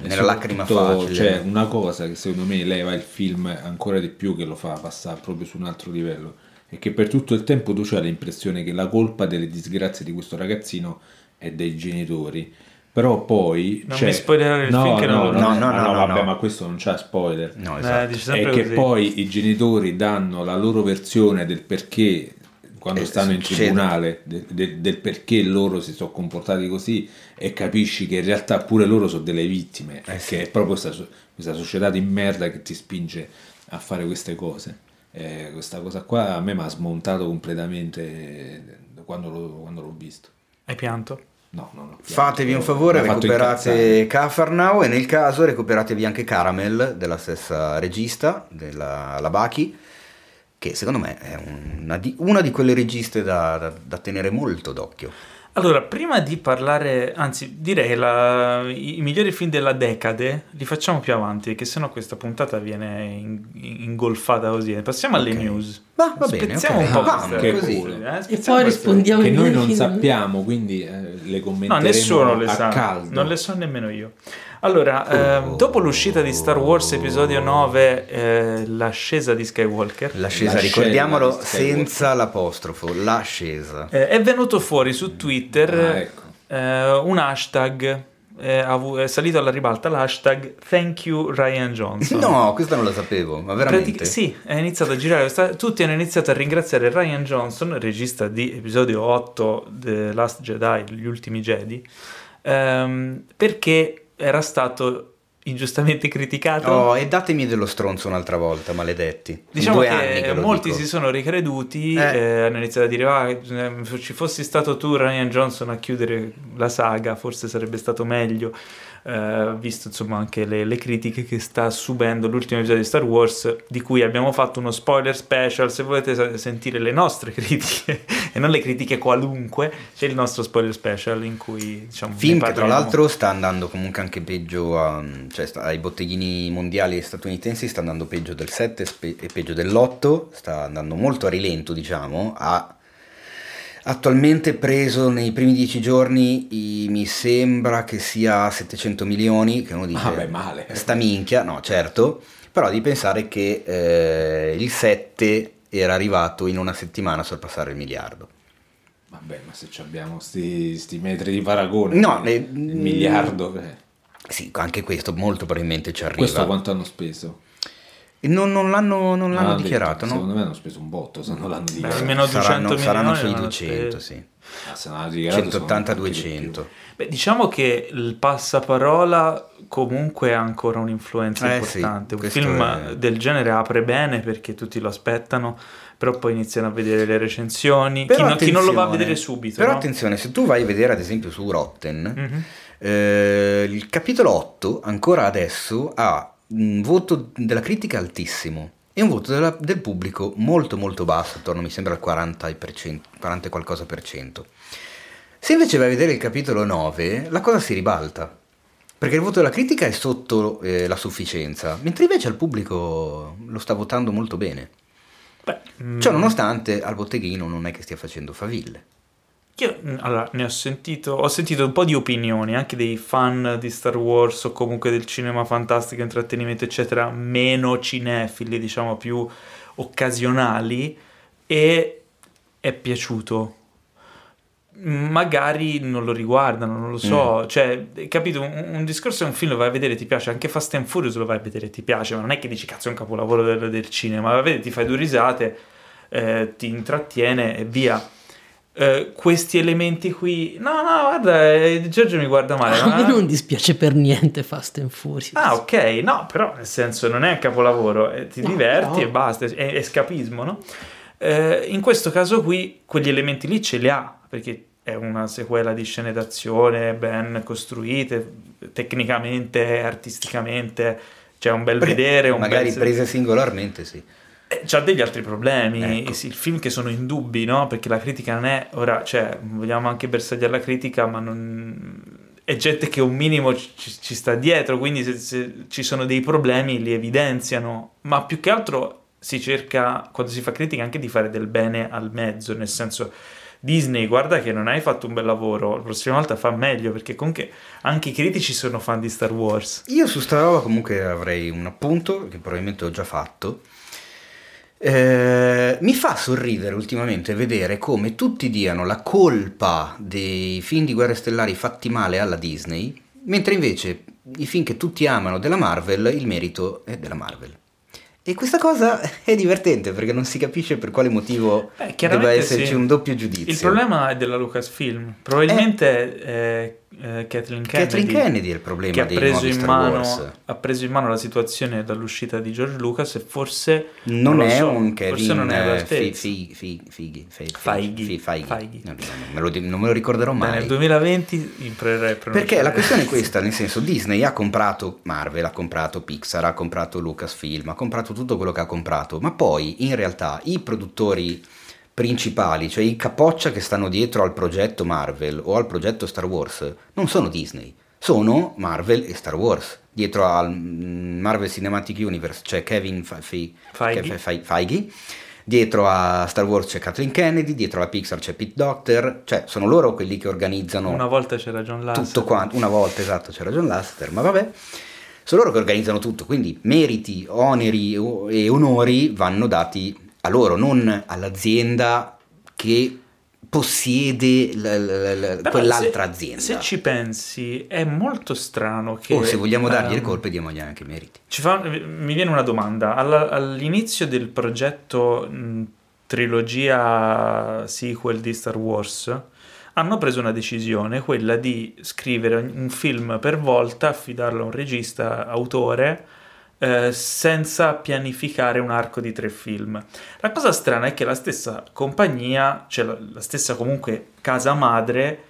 nella lacrima facile. C'è una cosa che secondo me leva il film ancora di più, che lo fa passare proprio su un altro livello, è che per tutto il tempo tu hai l'impressione che la colpa delle disgrazie di questo ragazzino è dei genitori. Però poi Non c'è- mi spoilerare il no, film che no, non l'ho no, no, No, no, no, vabbè, no. ma questo non c'ha spoiler. No, Eh, esatto. dice È che così. poi i genitori danno la loro versione del perché quando Eh, stanno in tribunale de- de- del perché loro si sono comportati così e capisci che in realtà pure loro sono delle vittime Eh, e sì. che è proprio questa, questa società di merda che ti spinge a fare queste cose Eh, questa cosa qua a me mi ha smontato completamente eh, quando l'ho, quando l'ho visto Hai pianto? no, no, no, Fatevi un favore, recuperate. Cafarnao e nel caso recuperatevi anche Caramel della stessa regista, della Labaki, che secondo me è una di, una di quelle registe da, da- da tenere molto d'occhio. Allora, prima di parlare, anzi, direi che la- i, i migliori film della decade li facciamo più avanti, perché sennò questa puntata viene in- ingolfata così. Passiamo alle Ok. news. Va- va bene, Spezziamo ok. un po' Va, queste- che culo. eh, E poi rispondiamo che noi non film. sappiamo quindi eh, le No, commenteremo nessuno le a sa. caldo Non le so nemmeno io. Allora, ehm, dopo l'uscita di Star Wars episodio 9, eh, l'ascesa di Skywalker, L'ascesa, ricordiamolo di Skywalker. senza l'apostrofo, l'ascesa. eh, è venuto fuori su Twitter Ah, ecco. eh, un hashtag, eh, è salito alla ribalta l'hashtag Thank you Ryan Johnson. No, questa non la sapevo, ma veramente? Pratic- sì, è iniziato a girare. questa- tutti hanno iniziato a ringraziare Ryan Johnson, regista di episodio 8 The Last Jedi, Gli ultimi Jedi, ehm, perché era stato ingiustamente criticato. Oh, e datemi dello stronzo un'altra volta, maledetti. Diciamo che, che molti dico. si sono ricreduti, Eh. eh, hanno iniziato a dire: "Ah, se ci fossi stato tu, Ryan Johnson, a chiudere la saga, forse sarebbe stato meglio. Eh, visto insomma anche le, le critiche che sta subendo l'ultimo episodio di Star Wars, di cui abbiamo fatto uno spoiler special. Se volete sa- sentire le nostre critiche e non le critiche qualunque, c'è il nostro spoiler special in cui diciamo. Film che tra l'altro sta andando comunque anche peggio a- cioè sta- ai botteghini mondiali statunitensi sta andando peggio del 7 spe- e peggio dell'8 sta andando molto a rilento diciamo ha attualmente preso nei primi dieci giorni i- mi sembra che sia 700 milioni che uno dice Ah, beh, male. sta minchia no certo però di pensare che eh, il 7 era arrivato in una settimana a sorpassare il miliardo Vabbè, ma se ci abbiamo sti, sti metri di paragone, No, il le- miliardo, eh. sì anche questo molto probabilmente ci arriva questo quanto hanno speso? Non, non l'hanno, non l'hanno Ah, detto, dichiarato, no? Secondo me hanno speso un botto, se non l'hanno Beh, dichiarato. almeno 200 Saranno, saranno sui l'hanno 200, speso. sì. Ah, se non l'hanno dichiarato, sono 180-200. Beh, diciamo che il passaparola comunque ha ancora un'influenza Eh, sì, importante. Un questo film è- del genere apre bene perché tutti lo aspettano, però poi iniziano a vedere le recensioni. Chi, no- chi non lo va a vedere subito. Però no? attenzione, se tu vai a vedere ad esempio su Rotten, Mhm. eh, il capitolo 8 ancora adesso ha un voto della critica altissimo e un voto della- del pubblico molto molto basso, attorno mi sembra al 40%, 40 e qualcosa per cento. Se invece vai a vedere il capitolo 9, la cosa si ribalta. Perché il voto della critica è sotto eh, la sufficienza, mentre invece al pubblico lo sta votando molto bene. Beh, mm, Cioè, nonostante al botteghino non è che stia facendo faville. Io mm, allora, ne ho sentito, ho sentito un po' di opinioni, anche dei fan di Star Wars o comunque del cinema fantastico, intrattenimento, eccetera, meno cinefili, diciamo più occasionali, e è piaciuto. Magari non lo riguardano, non lo so. Cioè, capito? Un, un discorso è un film, lo vai a vedere, ti piace. Anche Fast and Furious lo vai a vedere, ti piace. Ma non è che dici cazzo è un capolavoro del, del cinema. Vai a vedere, ti fai due risate, eh, ti intrattiene e via. Eh, questi elementi qui, no, no, guarda, eh, Giorgio mi guarda male. A me ma- non dispiace per niente Fast and Furious. Ah, ok, no, però nel senso non è un capolavoro, eh, ti No, diverti no. e basta, è, è scapismo, no? Eh, in questo caso qui, quegli elementi lì ce li ha, perché è una sequela di scene d'azione ben costruite, tecnicamente, artisticamente, c'è un bel vedere, un Magari bel... prese singolarmente, sì. Eh, C'ha degli altri problemi, Ecco. sì, il film che sono indubbi, no? Perché la critica non è, ora, cioè, vogliamo anche bersagliare la critica, ma non... è gente che un minimo ci, ci sta dietro, quindi se, se ci sono dei problemi li evidenziano, ma più che altro si cerca, quando si fa critica, anche di fare del bene al mezzo, nel senso... Disney, guarda che non hai fatto un bel lavoro, la prossima volta fa meglio perché comunque anche i critici sono fan di Star Wars. Io su sta roba comunque avrei un appunto, che probabilmente ho già fatto. Eh, mi fa sorridere ultimamente vedere come tutti diano la colpa dei film di guerre stellari fatti male alla Disney, mentre invece i film che tutti amano della Marvel, il merito è della Marvel. E questa cosa è divertente perché non si capisce per quale motivo Eh, debba esserci sì. un doppio giudizio. Il problema è della Lucasfilm. Probabilmente è eh, Kathleen Kennedy, Kathleen Kennedy è il problema che ha dei preso, in mano, ha preso in mano la situazione dall'uscita di George Lucas e forse Non lo è so, un forse Kevin non è eh. Fi- Fi- Fi- Fighi. No, non, me lo, non ricorderò Beh, mai. nel 2020 imparerei a. Perché la questione è questa, nel senso Disney ha comprato Marvel, ha comprato Pixar, ha comprato Lucasfilm, ha comprato tutto quello che ha comprato, ma poi in realtà i produttori principali, cioè i capoccia che stanno dietro al progetto Marvel o al progetto Star Wars, non sono Disney, sono Marvel e Star Wars. Dietro al mm, Marvel Cinematic Universe c'è Kevin Fe- Fe- Feige. Fe- Fe- Feige, dietro a Star Wars c'è Kathleen Kennedy, dietro alla Pixar c'è Pete Docter, cioè sono loro quelli che organizzano Una volta c'era John Lasseter. tutto quanto, una volta esatto c'era John Lasseter, ma vabbè, sono loro che organizzano tutto, quindi meriti, oneri e onori vanno dati a loro, non all'azienda che possiede l- l- quell'altra se- azienda. Se ci pensi, è molto strano che... o se vogliamo dargli le ehm, colpe diamogli anche i meriti. Fa- mi viene una domanda. Alla- all'inizio del progetto mh, trilogia sequel di Star Wars hanno preso una decisione, quella di scrivere un film per volta, affidarlo a un regista autore eh, senza pianificare un arco di tre film. La cosa strana è che la stessa compagnia, cioè la, la stessa comunque casa madre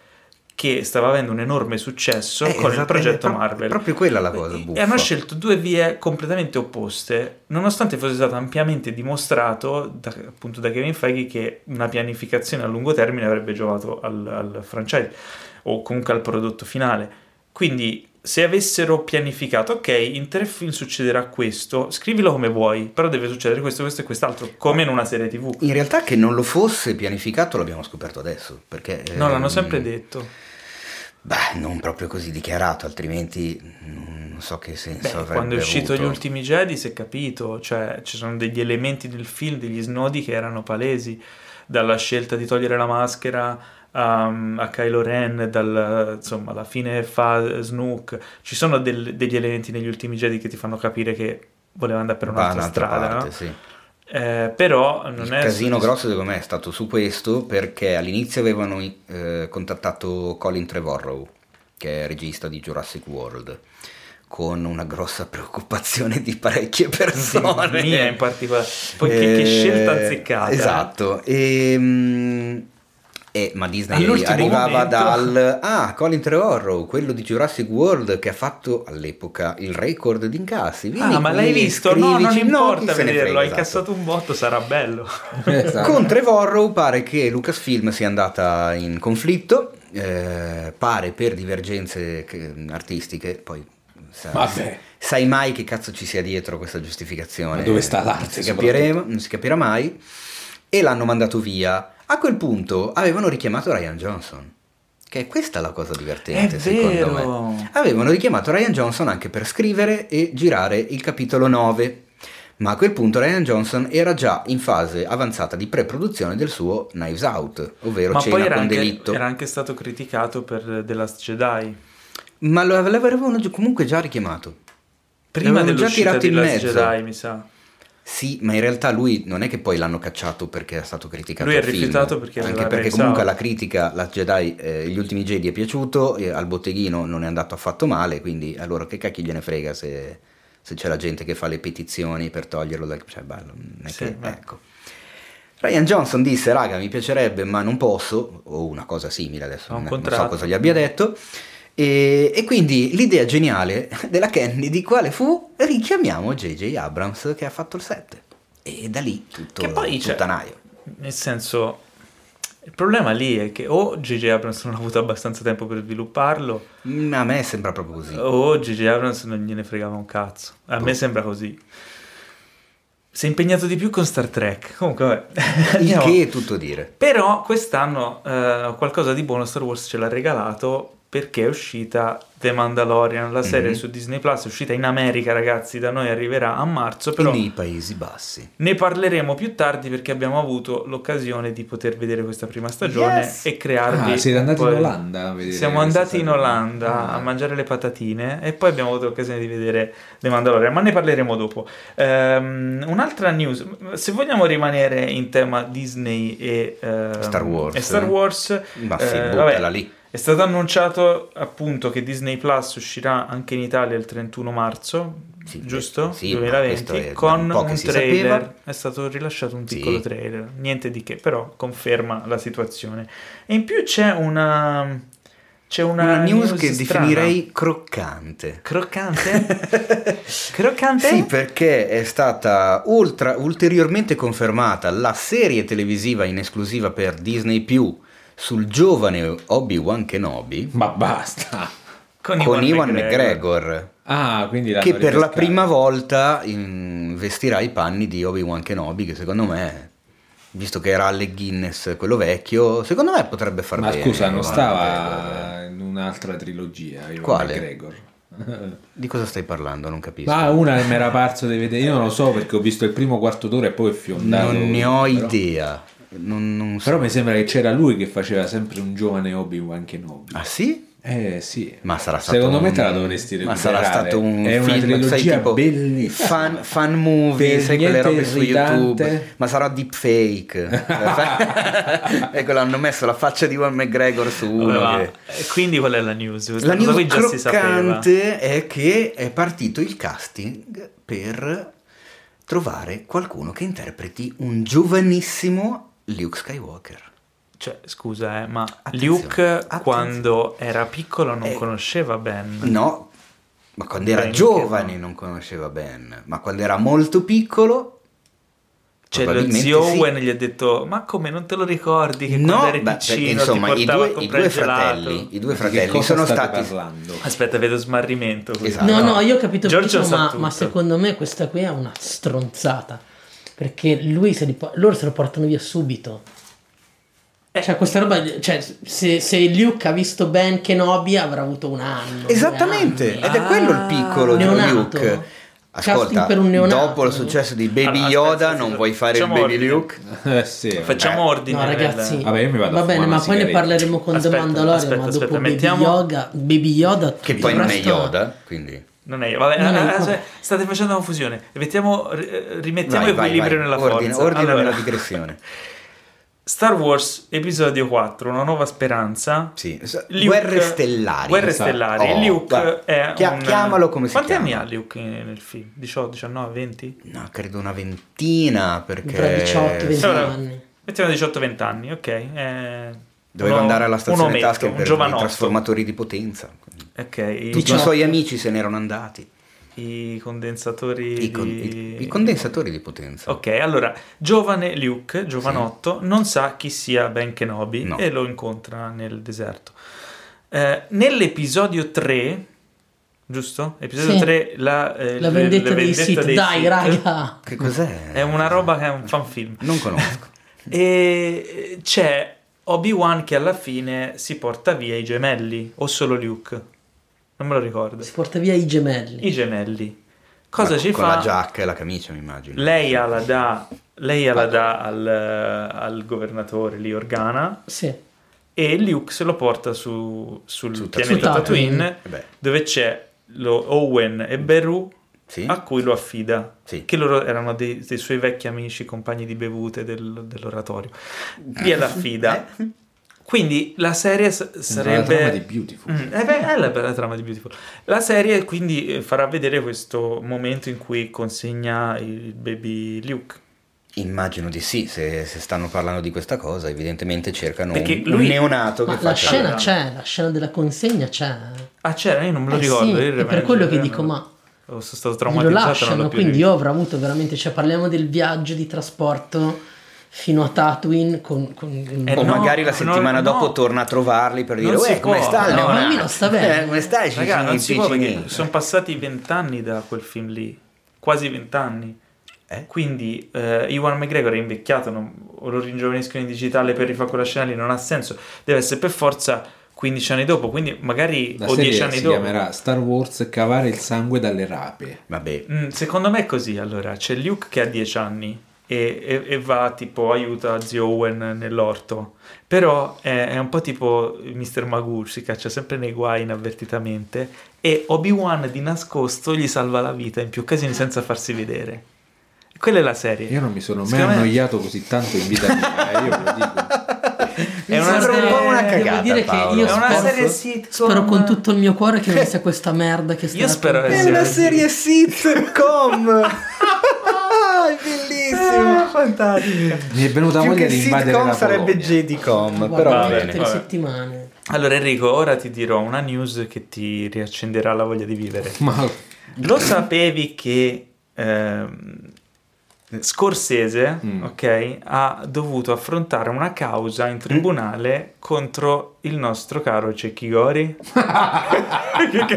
che stava avendo un enorme successo Eh, con il progetto pro- Marvel. è proprio quella la cosa E buffa. hanno scelto due vie completamente opposte, nonostante fosse stato ampiamente dimostrato da, appunto da Kevin Feige che una pianificazione a lungo termine avrebbe giovato al, al franchise o comunque al prodotto finale. Quindi se avessero pianificato, ok, in tre film succederà questo, scrivilo come vuoi, però deve succedere questo, questo e quest'altro, come in una serie tv. In realtà che non lo fosse pianificato l'abbiamo scoperto adesso, perché... No, l'hanno ehm, sempre detto. Beh, non proprio così dichiarato, altrimenti non so che senso Beh, avrebbe quando è uscito avuto. Gli Ultimi Jedi si è capito, cioè ci sono degli elementi del film, degli snodi che erano palesi, dalla scelta di togliere la maschera um, a Kylo Ren, dal, insomma, alla fine fa Snook, ci sono del- degli elementi negli Ultimi Jedi che ti fanno capire che voleva andare per un'altra un'altra strada, parte, no? sì. Eh, però non Il è casino soddisf- grosso secondo me è stato su questo perché all'inizio avevano eh, contattato Colin Trevorrow, che è regista di Jurassic World, con una grossa preoccupazione di parecchie persone. mia in particolare. Poi che, che Eh, scelta azzeccata. eh. Esatto. E, mm, e- ma Disney arrivava momento- dal... Ah, Colin Trevorrow, quello di Jurassic World che ha fatto all'epoca il record di incassi. Vieni Ah, ma qui, l'hai visto? No, non importa ne vederlo, frega, hai esatto. cassato un botto, sarà bello. Esatto. Con Trevorrow pare che Lucasfilm sia andata in conflitto, eh, pare per divergenze che- artistiche, poi sa- Vabbè. sai mai che cazzo ci sia dietro questa giustificazione. Ma dove sta l'arte, Non si, capiremo, non si capirà mai. E l'hanno mandato via. A quel punto avevano richiamato Ryan Johnson. Che è questa la cosa divertente, È secondo vero. me. Avevano richiamato Ryan Johnson anche per scrivere e girare il capitolo 9. Ma a quel punto Ryan Johnson era già in fase avanzata di pre-produzione del suo Knives Out, ovvero Ma Cena poi era con anche, delitto. era anche stato criticato per The Last Jedi. Ma lo l'avevano gi- comunque già richiamato. Prima L'avevano già dell'uscita tirato di in Last mezzo. Jedi, mi sa. Sì, ma in realtà lui non è che poi l'hanno cacciato perché è stato criticato Lui film. rifiutato perché anche perché realizzato. comunque la critica, la Jedi, eh, gli ultimi Jedi è piaciuto, e al botteghino non è andato affatto male, quindi allora che cacchio gliene frega se, se c'è la gente che fa le petizioni per toglierlo dal... cioè bello, è Sì, che... ecco. Ryan Johnson disse, raga, mi piacerebbe ma non posso, o una cosa simile adesso, non, non so cosa gli abbia detto, e, e quindi l'idea geniale della Kennedy quale fu? Richiamiamo J.J. Abrams che ha fatto il 7. E da lì tutto Che poi puttanaio. Nel senso, il problema lì è che o J.J. Abrams non ha avuto abbastanza tempo per svilupparlo, Mm, A me sembra proprio così. o J.J. Abrams non gliene fregava un cazzo. A me Boh. sembra così. Si è impegnato di più con Star Trek. Comunque, vabbè. Il che è tutto dire. Però quest'anno eh, qualcosa di buono Star Wars ce l'ha regalato perché è uscita The Mandalorian, la serie Mhm. su Disney Plus, è uscita in America ragazzi, da noi arriverà a marzo, però Nei Paesi Bassi. ne parleremo più tardi perché abbiamo avuto l'occasione di poter vedere questa prima stagione Yes! e crearvi... Ah, siete andati un po' in Olanda a vedere Siamo andati in? Olanda Ah. a mangiare le patatine e poi abbiamo avuto l'occasione di vedere The Mandalorian, ma ne parleremo dopo. Ehm, un'altra news, se vogliamo rimanere in tema Disney e ehm, Star Wars. e Star Wars, Ma sì, eh, buttala vabbè, lì. È stato annunciato appunto che Disney Plus uscirà anche in Italia il 31 marzo, Sì, giusto? sì, ma 2020, questo è con un un trailer. È stato rilasciato un Sì. piccolo trailer, niente di che, però conferma la situazione. E in più c'è una c'è una, Una news che strana. definirei croccante. croccante. croccante? Sì, perché è stata ultra- ulteriormente confermata la serie televisiva in esclusiva per Disney sul giovane Obi-Wan Kenobi Ma basta. con, con Iwan McGregor. McGregor, Ah, che per la prima volta in- vestirà i panni di Obi-Wan Kenobi, che secondo me, visto che era Alec Guinness, quello vecchio, secondo me potrebbe far Ma bene. scusa, non stava in un'altra trilogia. Iwan Quale? McGregor. Di cosa stai parlando? Non capisco. Ma una che mi era parso di vedere, io non lo so perché ho visto il primo quarto d'ora e poi è fiondato. non ne ho però- idea. Non, non so. Però mi sembra che c'era lui che faceva sempre un giovane Obi-Wan Kenobi. Ah sì? Eh sì. Ma sarà stato Secondo me un- te la dovresti Ma recuperare. sarà stato un È una film, trilogia sai, tipo bellissima. Fan, fan movie, Per sai quelle robe su irritante. YouTube. Ma sarà deepfake. ecco, l'hanno messo la faccia di Iwan McGregor su uno Allora, che... e quindi qual è la news? La cosa news croccante è che è partito il casting per trovare qualcuno che interpreti un giovanissimo Luke Skywalker. Cioè, scusa, eh, ma Attenzione, Luke attenzione. quando era piccolo non Eh, conosceva Ben. No, ma quando era Ben giovane no. non conosceva Ben, ma quando era molto piccolo... Cioè, lo zio sì. Owen gli ha detto: Ma come non te lo ricordi che No, quando eri beh, piccino insomma ti i due, i due il gelato?" fratelli, i due fratelli cosa sono stati... parlando? Aspetta, vedo smarrimento. Esatto. No, no. io ho capito Giorgio ma, ma secondo me questa qui è una stronzata. Perché lui se li loro se lo portano via subito. Eh. Cioè, questa roba. Cioè, se, se Luke ha visto Ben Kenobi avrà avuto un anno. Esattamente, ed è quello il piccolo di Neonato. Luke. Casting Ascolta, per un neonato. dopo il successo di Baby Allora, Yoda aspetta, non aspetta, vuoi fare il Baby ordine. Luke? Eh sì. Facciamo ordine. No, nel- ragazzi, Vabbè, io mi vado a va bene, ma poi ne parleremo con Aspetta, The Mandalorian. aspetta, ma aspetta, dopo mettiamo- Baby, Yoga, Baby Yoda, Che poi non è Yoda, quindi... Non è io. Vabbè, Non è eh, io, vabbè. state facendo confusione. Mettiamo, eh, rimettiamo Vai, vai, equilibrio vai. nella Ordina, forza. ordina Allora, nella digressione. Star Wars episodio 4, Una nuova speranza. Sì. Luke- Guerre stellari. Guerre stellari. Oh, Luke è chia- un... chiamalo come si Quanti chiama. anni ha Luke nel film? 18, 19, 20? No, credo una ventina perché... Tra 18 20 Allora, anni. Mettiamo 18-20 anni, ok. eh, Doveva uno- andare alla stazione ometto, tasche un per i giovanotto. trasformatori di potenza. Ok, Tutti i, i suoi amici se ne erano andati. i condensatori I, con- di... i- i condensatori di potenza. Ok, allora, giovane Luke, giovanotto, non sa chi sia Ben Kenobi No. e lo incontra nel deserto. Eh, nell'episodio 3, giusto? Episodio Sì. 3, la, eh, La le- vendetta le dei vendette Sith. dei Dai, Sith. raga. Che cos'è? È una roba che è un fanfilm. Non conosco. E c'è Obi-Wan che alla fine si porta via i gemelli, o solo Luke? Non me lo ricordo. Si porta via i gemelli. I gemelli. Cosa Ma ci con fa? la giacca e la camicia, mi immagino. Lei la dà, lei la dà al, al governatore lì Organa Sì. e Luke se lo porta su, sul Su pianeta Tatooine. Tatooine Eh dove c'è lo Owen e Beru sì. a cui lo affida. Sì. Che loro erano dei, dei suoi vecchi amici, compagni di bevute del- dell'oratorio. Gliela affida. Quindi la serie s- Sembra la trama di sarebbe... Beautiful. Mm, eh beh, è la bella trama di Beautiful. La serie quindi eh, farà vedere questo momento in cui consegna il baby Luke. Immagino di sì, se, se stanno parlando di questa cosa, evidentemente cercano Perché un, lui- un neonato Ma che la scena c'è, la scena della consegna c'è. Ah, c'era? Io non me lo Eh ricordo. sì, è per quello che eh, dico, ma Sono stato lo traumatizzato. non lasciano, quindi io avrò avuto veramente, cioè parliamo del viaggio di trasporto fino a Tatooine con... con- Eh, O no, magari la settimana no, dopo no. torna a trovarli per dire Uè, come sta il bambino sta bene." Eh, come stai? Raga, non si può perché piccini?" sono passati vent'anni da quel film lì. Quasi vent'anni. Eh? Quindi eh, Iwan McGregor è invecchiato, non- o lo ringiovaniscono in digitale per rifare quella scena lì, non ha senso. Deve essere per forza 15 anni dopo, quindi magari La o 10 serie anni si dopo. chiamerà Star Wars Cavare il sangue dalle rape. Vabbè, Mm, secondo me è così, allora, c'è Luke che ha 10 anni e, e- e va tipo aiuta zio Owen nell'orto, però è, è un po' tipo Mr. Magoo, si caccia sempre nei guai inavvertitamente e Obi-Wan di nascosto gli salva la vita in più occasioni senza farsi vedere. Quella è la serie. Io non mi sono mai Secondo me- annoiato così tanto in vita mia, eh, io ve lo dico. È una sembra un serie- po' una Devo cagata, dire che io È una spero- serie sitcom. Spero con tutto il mio cuore che non sia questa merda che sta Io spero che È sia una così. serie sitcom! Ah, è bellissimo! fantastica. Mi è venuta Più voglia che di invadere sitcom la sarebbe Polonia. JD.com, Guarda, però va bene, vabbè. settimane. Allora Enrico, ora ti dirò una news che ti riaccenderà la voglia di vivere. Ma Lo sapevi che ehm, Scorsese, Mm. ok, ha dovuto affrontare una causa in tribunale contro il nostro caro Cecchi Gori?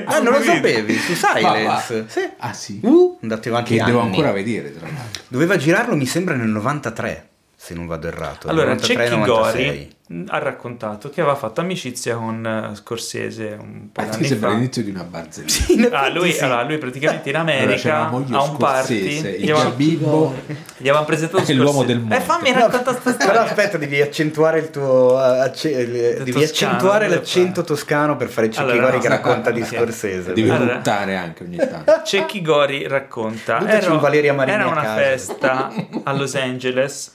Ah, non lo sapevi? Su Silence? Sì. Ah sì? Uh, andate avanti Che devo anni. ancora vedere, tra l'altro. Doveva girarlo, mi sembra, nel 93, se non vado errato. Allora, 93, Cecchi 96. Gori ha raccontato che aveva fatto amicizia con eh, Scorsese un po' di Ah, anni mi sembra fa. l'inizio di una barzelletta. In Ah, lui, sì. allora, lui praticamente in Allora, America c'eravamo io, a un party Scorsese, gli il aveva- Gabibbo gli avevano presentato e l'uomo Scorsese. del mondo. Eh, fammi No, raccontare sta storia. Però aspetta, devi accentuare il tuo eh, acce- eh, devi toscano, accentuare l'accento fa? toscano per fare Cecchi Allora, Gori no, che racconta di sì. Scorsese. Devi Allora. ruttare anche ogni tanto. Cecchi Gori racconta Buttaci un Valeria Marini era una festa a Los Angeles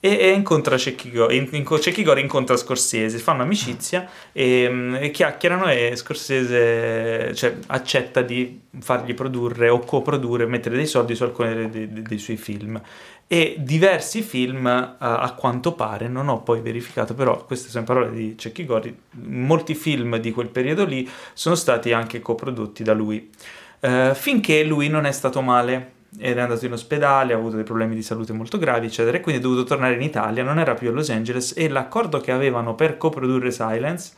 e, e incontra Cecchi Gori, in- in- incontra Scorsese, fanno amicizia e, mm, e chiacchierano e Scorsese cioè, accetta di fargli produrre o coprodurre, mettere dei soldi su alcuni dei, dei- dei suoi film e diversi film a, a quanto pare, non ho poi verificato però queste sono parole di Cecchi Gori, molti film di quel periodo lì sono stati anche coprodotti da lui. Eh, finché lui non è stato male era andato in ospedale, ha avuto dei problemi di salute molto gravi, eccetera, e quindi è dovuto tornare in Italia, non era più a Los Angeles e l'accordo che avevano per coprodurre Silence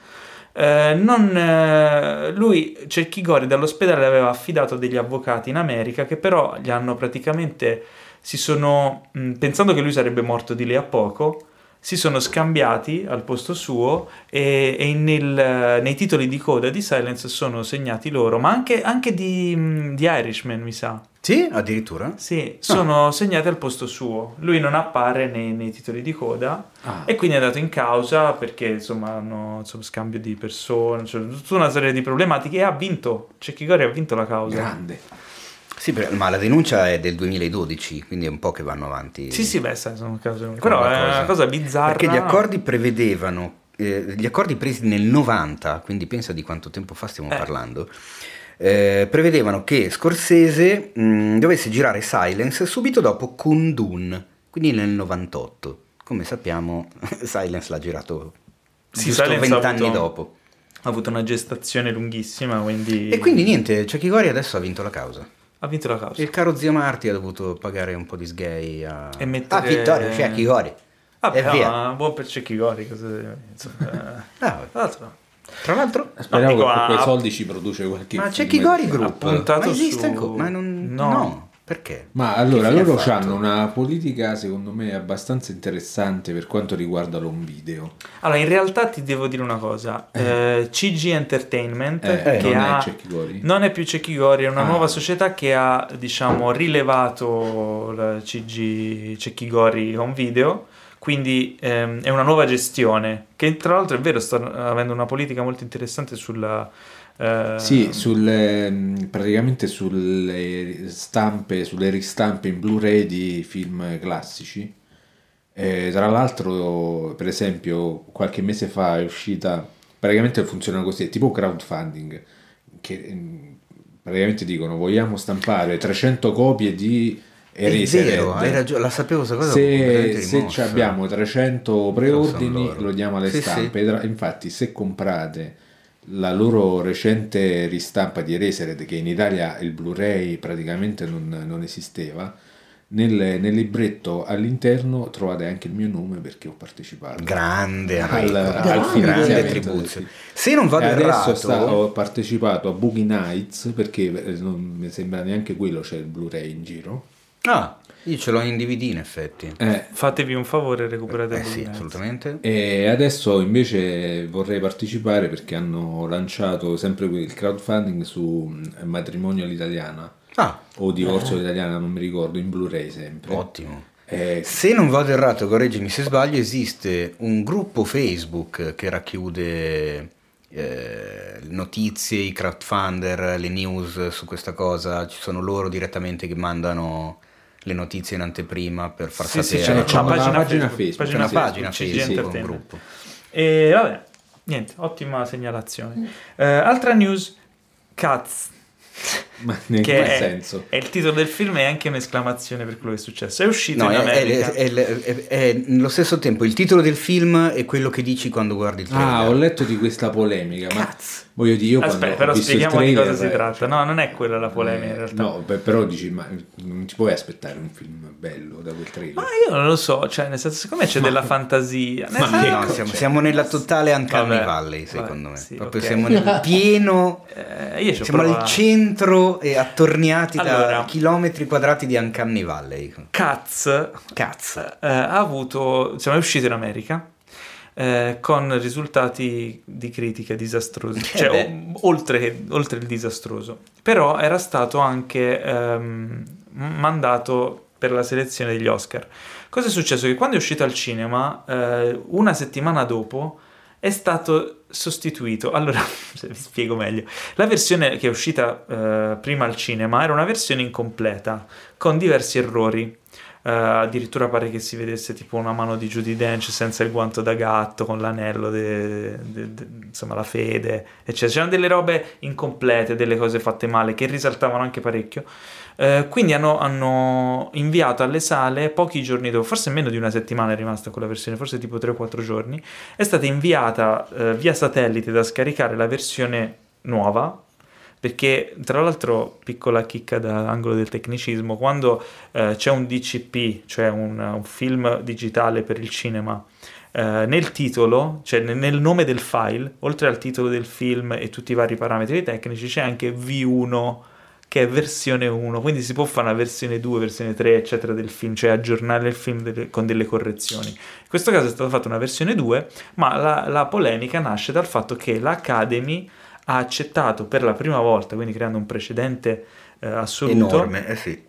eh, non, eh, lui, Cerchi Gori dall'ospedale aveva affidato degli avvocati in America che però gli hanno praticamente si sono mh, pensando che lui sarebbe morto di lì a poco si sono scambiati al posto suo e, e nel- nei titoli di coda di Silence sono segnati loro, ma anche, anche di, di Irishman, mi sa. Sì, addirittura. Sì, sono segnati al posto suo. Lui non appare nei, nei titoli di coda Ah. e quindi è andato in causa perché insomma hanno insomma, scambio di persone, cioè, tutta una serie di problematiche e ha vinto. Cecchi Gori ha vinto la causa. Grande. Sì, ma la denuncia è del 2012, quindi è un po' che vanno avanti. Sì, sì, beh, sono cause con Però è una cosa bizzarra. Perché gli accordi prevedevano, eh, gli accordi presi nel 90, quindi pensa di quanto tempo fa stiamo Eh. parlando, eh, prevedevano che Scorsese mh, dovesse girare Silence subito dopo Kundun, quindi nel 98. Come sappiamo, Silence l'ha girato Sì, giusto Silence vent'anni avuto- dopo. Ha avuto una gestazione lunghissima, quindi... E quindi niente, Chucky Gori adesso ha vinto la causa. Ha vinto la causa. Il caro zio Marti ha dovuto pagare un po' di sgay a... E mettere- Ah, Vittorio Chucky Gori. Vabbè, e via. no, buon per Cecchi Gori. cosa- insomma, eh. Ah, vabbè. Tra l'altro, Tra l'altro... Speriamo che con quei soldi ci produce qualche Ma Kigori Group, Ha puntato ma esiste su- ancora? Ma non... No. no. Perché? Ma allora loro ha hanno una politica secondo me abbastanza interessante per quanto riguarda l'home video. Allora, in realtà ti devo dire una cosa. Eh, CG Entertainment, Eh, che non ha... è? Non è più Cecchi Gori, è una Ah. nuova società che ha, diciamo, rilevato la CG Cecchi Gori Home Video, quindi ehm, è una nuova gestione, che tra l'altro è vero, sta avendo una politica molto interessante sulla... eh, Sì, sulle, mh, praticamente sulle stampe, sulle ristampe in Blu-ray di film classici. Eh, tra l'altro, per esempio, qualche mese fa è uscita, praticamente funziona così, è tipo crowdfunding, che mh, praticamente dicono vogliamo stampare 300 copie di È Eraserhead. vero, hai ragione, la sapevo questa cosa. Se, se abbiamo 300 Però sono preordini lo diamo alle Sì, stampe. Tra- Infatti, se comprate la loro recente ristampa di Eraserhead, che in Italia il Blu-ray praticamente non, non esisteva, nel, nel libretto all'interno trovate anche il mio nome perché ho partecipato. Grande, al, al grande del- Se non vado e adesso errato, sta- ho partecipato a Boogie Nights perché eh, non mi sembra neanche quello c'è il Blu-ray in giro. ah, io ce l'ho in DVD in effetti. Eh, Fatevi un favore e recuperate Eh sì, assolutamente. E adesso invece vorrei partecipare perché hanno lanciato sempre il crowdfunding su mm, Matrimonio all'italiana Ah, o Divorzio all'italiana, non mi ricordo, in Blu-ray sempre. ottimo. Eh, Se non vado errato, correggimi se sbaglio, esiste un gruppo Facebook che racchiude eh, notizie, i crowdfunder, le news su questa cosa. Ci sono loro direttamente che mandano le notizie in anteprima per far Sì, sì, sapere. c'è, c'è una una pagina, pagina Facebook. Facebook, C'è una sì, pagina CG Facebook, un gruppo. E vabbè, niente, ottima segnalazione. Eh, altra news, Cats. ma in che è, senso? è il titolo del film e anche un'esclamazione per quello che è successo. È uscito No, in è, America. è- è- è- è nello stesso tempo il titolo del film e quello che dici quando guardi il trailer. Ah, ho letto di questa polemica, ma Cazzo. Voglio dire, io Aspetta, però spieghiamo di cosa trailer, si tratta. cioè, No, non è quella la polemica in eh, realtà. No, beh, però dici, ma non ti puoi aspettare un film bello da quel trailer. Ma io non lo so, cioè, nel senso, secondo me c'è della fantasia. Ma senso- No, siamo, cioè- siamo nella totale Uncanny Vabbè, Valley, vabbè, secondo me. sì, Proprio ok. siamo nel pieno. Eh, Siamo al centro e attorniati Allora. da chilometri quadrati di Uncanny Valley. Cats Cazzo. eh, ha avuto, insomma, è uscito in America eh, con risultati di critica disastrosi, cioè beh. o- oltre, oltre il disastroso. Però era stato anche ehm, mandato per la selezione degli Oscar. Cosa è successo? Che quando è uscito al cinema, eh, una settimana dopo, è stato sostituito. Allora, vi spiego meglio. La versione che è uscita eh, prima al cinema era una versione incompleta, con diversi errori. Eh, addirittura pare che si vedesse tipo una mano di Judy Dench senza il guanto da gatto, con l'anello, de- de- de- insomma la fede, eccetera. C'erano delle robe incomplete, delle cose fatte male che risaltavano anche parecchio. Eh, quindi hanno, hanno inviato alle sale pochi giorni dopo, forse meno di una settimana è rimasta quella versione, forse tipo 3 o 4 giorni. È stata inviata eh, via satellite da scaricare la versione nuova. Perché tra l'altro, piccola chicca da angolo del tecnicismo, quando eh, c'è un DCP, cioè un, un film digitale per il cinema, eh, nel titolo, cioè nel, nel nome del file, oltre al titolo del film e tutti i vari parametri tecnici, c'è anche V1 che è versione 1, quindi si può fare una versione 2, versione 3, eccetera del film, cioè aggiornare il film delle- con delle correzioni. In questo caso è stata fatta una versione 2, ma la, la polemica nasce dal fatto che l'Academy ha accettato per la prima volta, quindi creando un precedente eh, assoluto, Enorme, eh sì.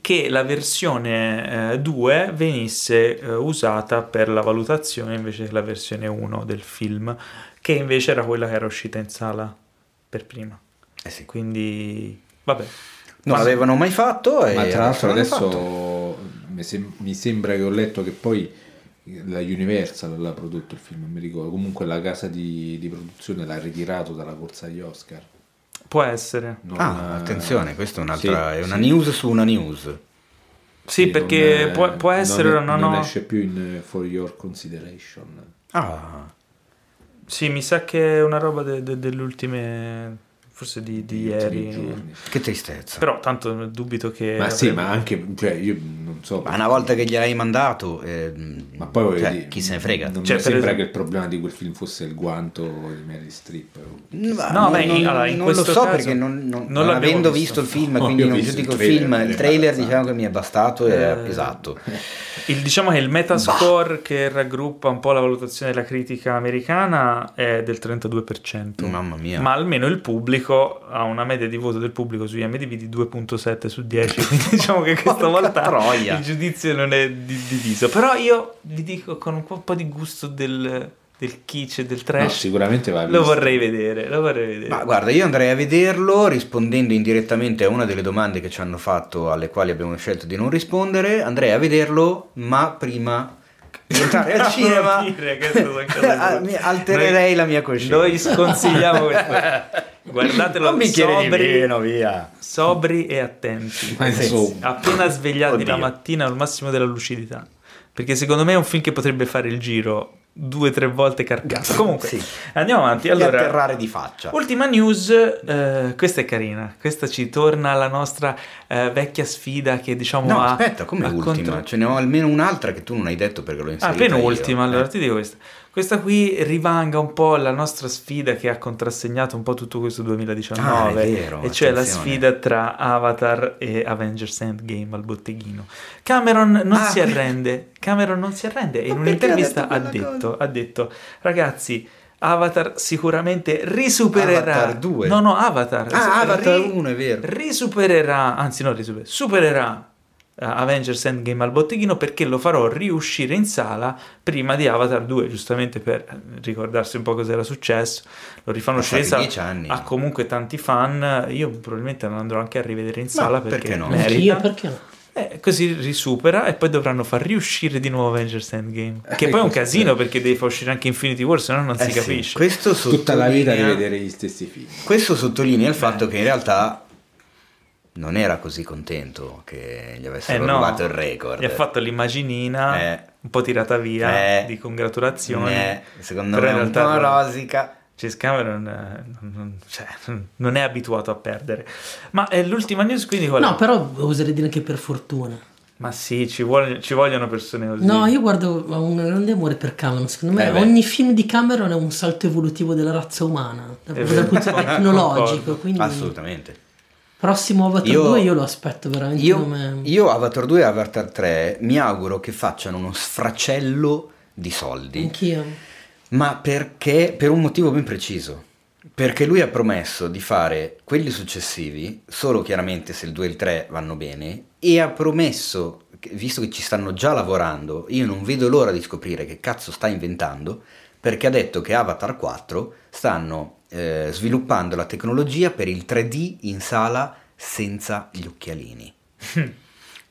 che la versione eh, 2 venisse eh, usata per la valutazione invece che la versione 1 del film, che invece era quella che era uscita in sala per prima. Eh sì. Quindi, vabbè. Non Ma- l'avevano mai fatto e Ma tra l'altro adesso mi, sem- mi sembra che ho letto che poi la Universal l'ha prodotto il film, non mi ricordo. Comunque la casa di, di produzione l'ha ritirato dalla corsa agli Oscar. Può essere. Non- Ah, attenzione, questa è un'altra, Sì, è una sì. news su una news. Sì, perché non è- può, può essere, non, è- non, non ho- esce più in eh, For Your Consideration. Ah, Sì, mi sa che è una roba de- de- delle ultime, forse di, di ieri. giorni. che tristezza. Però tanto dubito che... Ma sì, ma anche, cioè, io non so. Ma una volta che gliel'hai mandato, ehm, Ma poi cioè, dire, chi se ne frega. Non Cioè, mi sembra esempio- che il problema di quel film fosse il guanto di Mary Streep. Ma No, non, beh, non- allora, in non lo so caso perché non, non- non avendo visto. visto, il film, No, quindi non giudico il film, il trailer diciamo che mi è bastato e Eh, esatto. Il, diciamo che il metascore che raggruppa un po' la valutazione della critica americana è del 32%. Mamma mia. Ma almeno il pubblico ha una media di voto del pubblico su IMDb di 2.7 su 10, quindi diciamo che questa volta troia. il giudizio non è di- diviso. Però io vi dico con un po' di gusto del, del kitsch e del No, trash, sicuramente va lo visto. vorrei vedere, lo vorrei vedere. Ma guarda, io andrei a vederlo rispondendo indirettamente a una delle domande che ci hanno fatto, alle quali abbiamo scelto di non rispondere. Andrei a vederlo, ma prima entrare al cinema Dire, cose ah, mi altererei la mia coscienza. Noi sconsigliamo questo. Guardatelo un bicchiere di sobri, vino, via. sobri e attenti. Insomma. Appena svegliati Oddio. la mattina al massimo della lucidità. Perché secondo me è un film che potrebbe fare il giro due o tre volte carcassa. Comunque, Sì. andiamo avanti. Allora, atterrare di faccia. ultima news, eh, questa è carina. Questa ci torna alla nostra eh, vecchia sfida che diciamo No, ha- aspetta, come ha ultima? contro- Ce ne ho almeno un'altra che tu non hai detto perché l'ho Ah, inserita penultima, io. allora Eh. ti dico questa. Questa qui rivanga un po' la nostra sfida che ha contrassegnato un po' tutto questo 2019, Ah, è vero, e cioè la attenzione. sfida tra Avatar e Avengers Endgame al botteghino. Cameron non Ah, si arrende, Cameron non si arrende e in un'intervista ha ha detto quella detto, ha detto, ragazzi, Avatar sicuramente risupererà... Avatar 2? No, no, Avatar. Ah, Avatar 1, è vero. Risupererà, anzi no, risuper- supererà Avengers Endgame al botteghino perché lo farò riuscire in sala prima di Avatar 2, giustamente per eh, ricordarsi un po' cosa era successo. Lo rifanno uscire in sala. Ha comunque tanti fan. Io probabilmente lo andrò anche a rivedere in sala perché, perché no? merita. Anch'io, perché no? Eh, così risupera e poi dovranno far riuscire di nuovo Avengers Endgame. Che Eh, poi è un è casino vero. perché deve far uscire anche Infinity War, se no non Eh si sì, capisce. Questo Tutta la vita sottolinea- rivedere gli stessi film. Questo sottolinea il fatto che in realtà non era così contento che gli Eh avessero no, rubato il record. gli ha fatto l'immaginina Eh. un po' tirata via Eh. di congratulazioni. Eh, secondo me è un po' rosica. James Cameron eh, non, non- cioè, non è abituato a perdere. Ma è l'ultima news, quindi qual è? No, però oserei dire che per fortuna. Ma sì, ci, vuole- ci vogliono persone così. No, io guardo ho un grande amore per Cameron. Secondo me Eh ogni film di Cameron è un salto evolutivo della razza umana, dal, punto di vista tecnologico. Quindi Assolutamente. Prossimo Avatar Io- 2 io lo aspetto veramente Io, come... io Avatar 2 e Avatar 3 mi auguro che facciano uno sfracello di soldi. Anch'io. Ma perché? Per un motivo ben preciso. Perché lui ha promesso di fare quelli successivi, solo chiaramente se il 2 e il 3 vanno bene, e ha promesso, visto che ci stanno già lavorando, io non vedo l'ora di scoprire che cazzo sta inventando, perché ha detto che Avatar 4 stanno eh, sviluppando la tecnologia per il 3D in sala senza gli occhialini.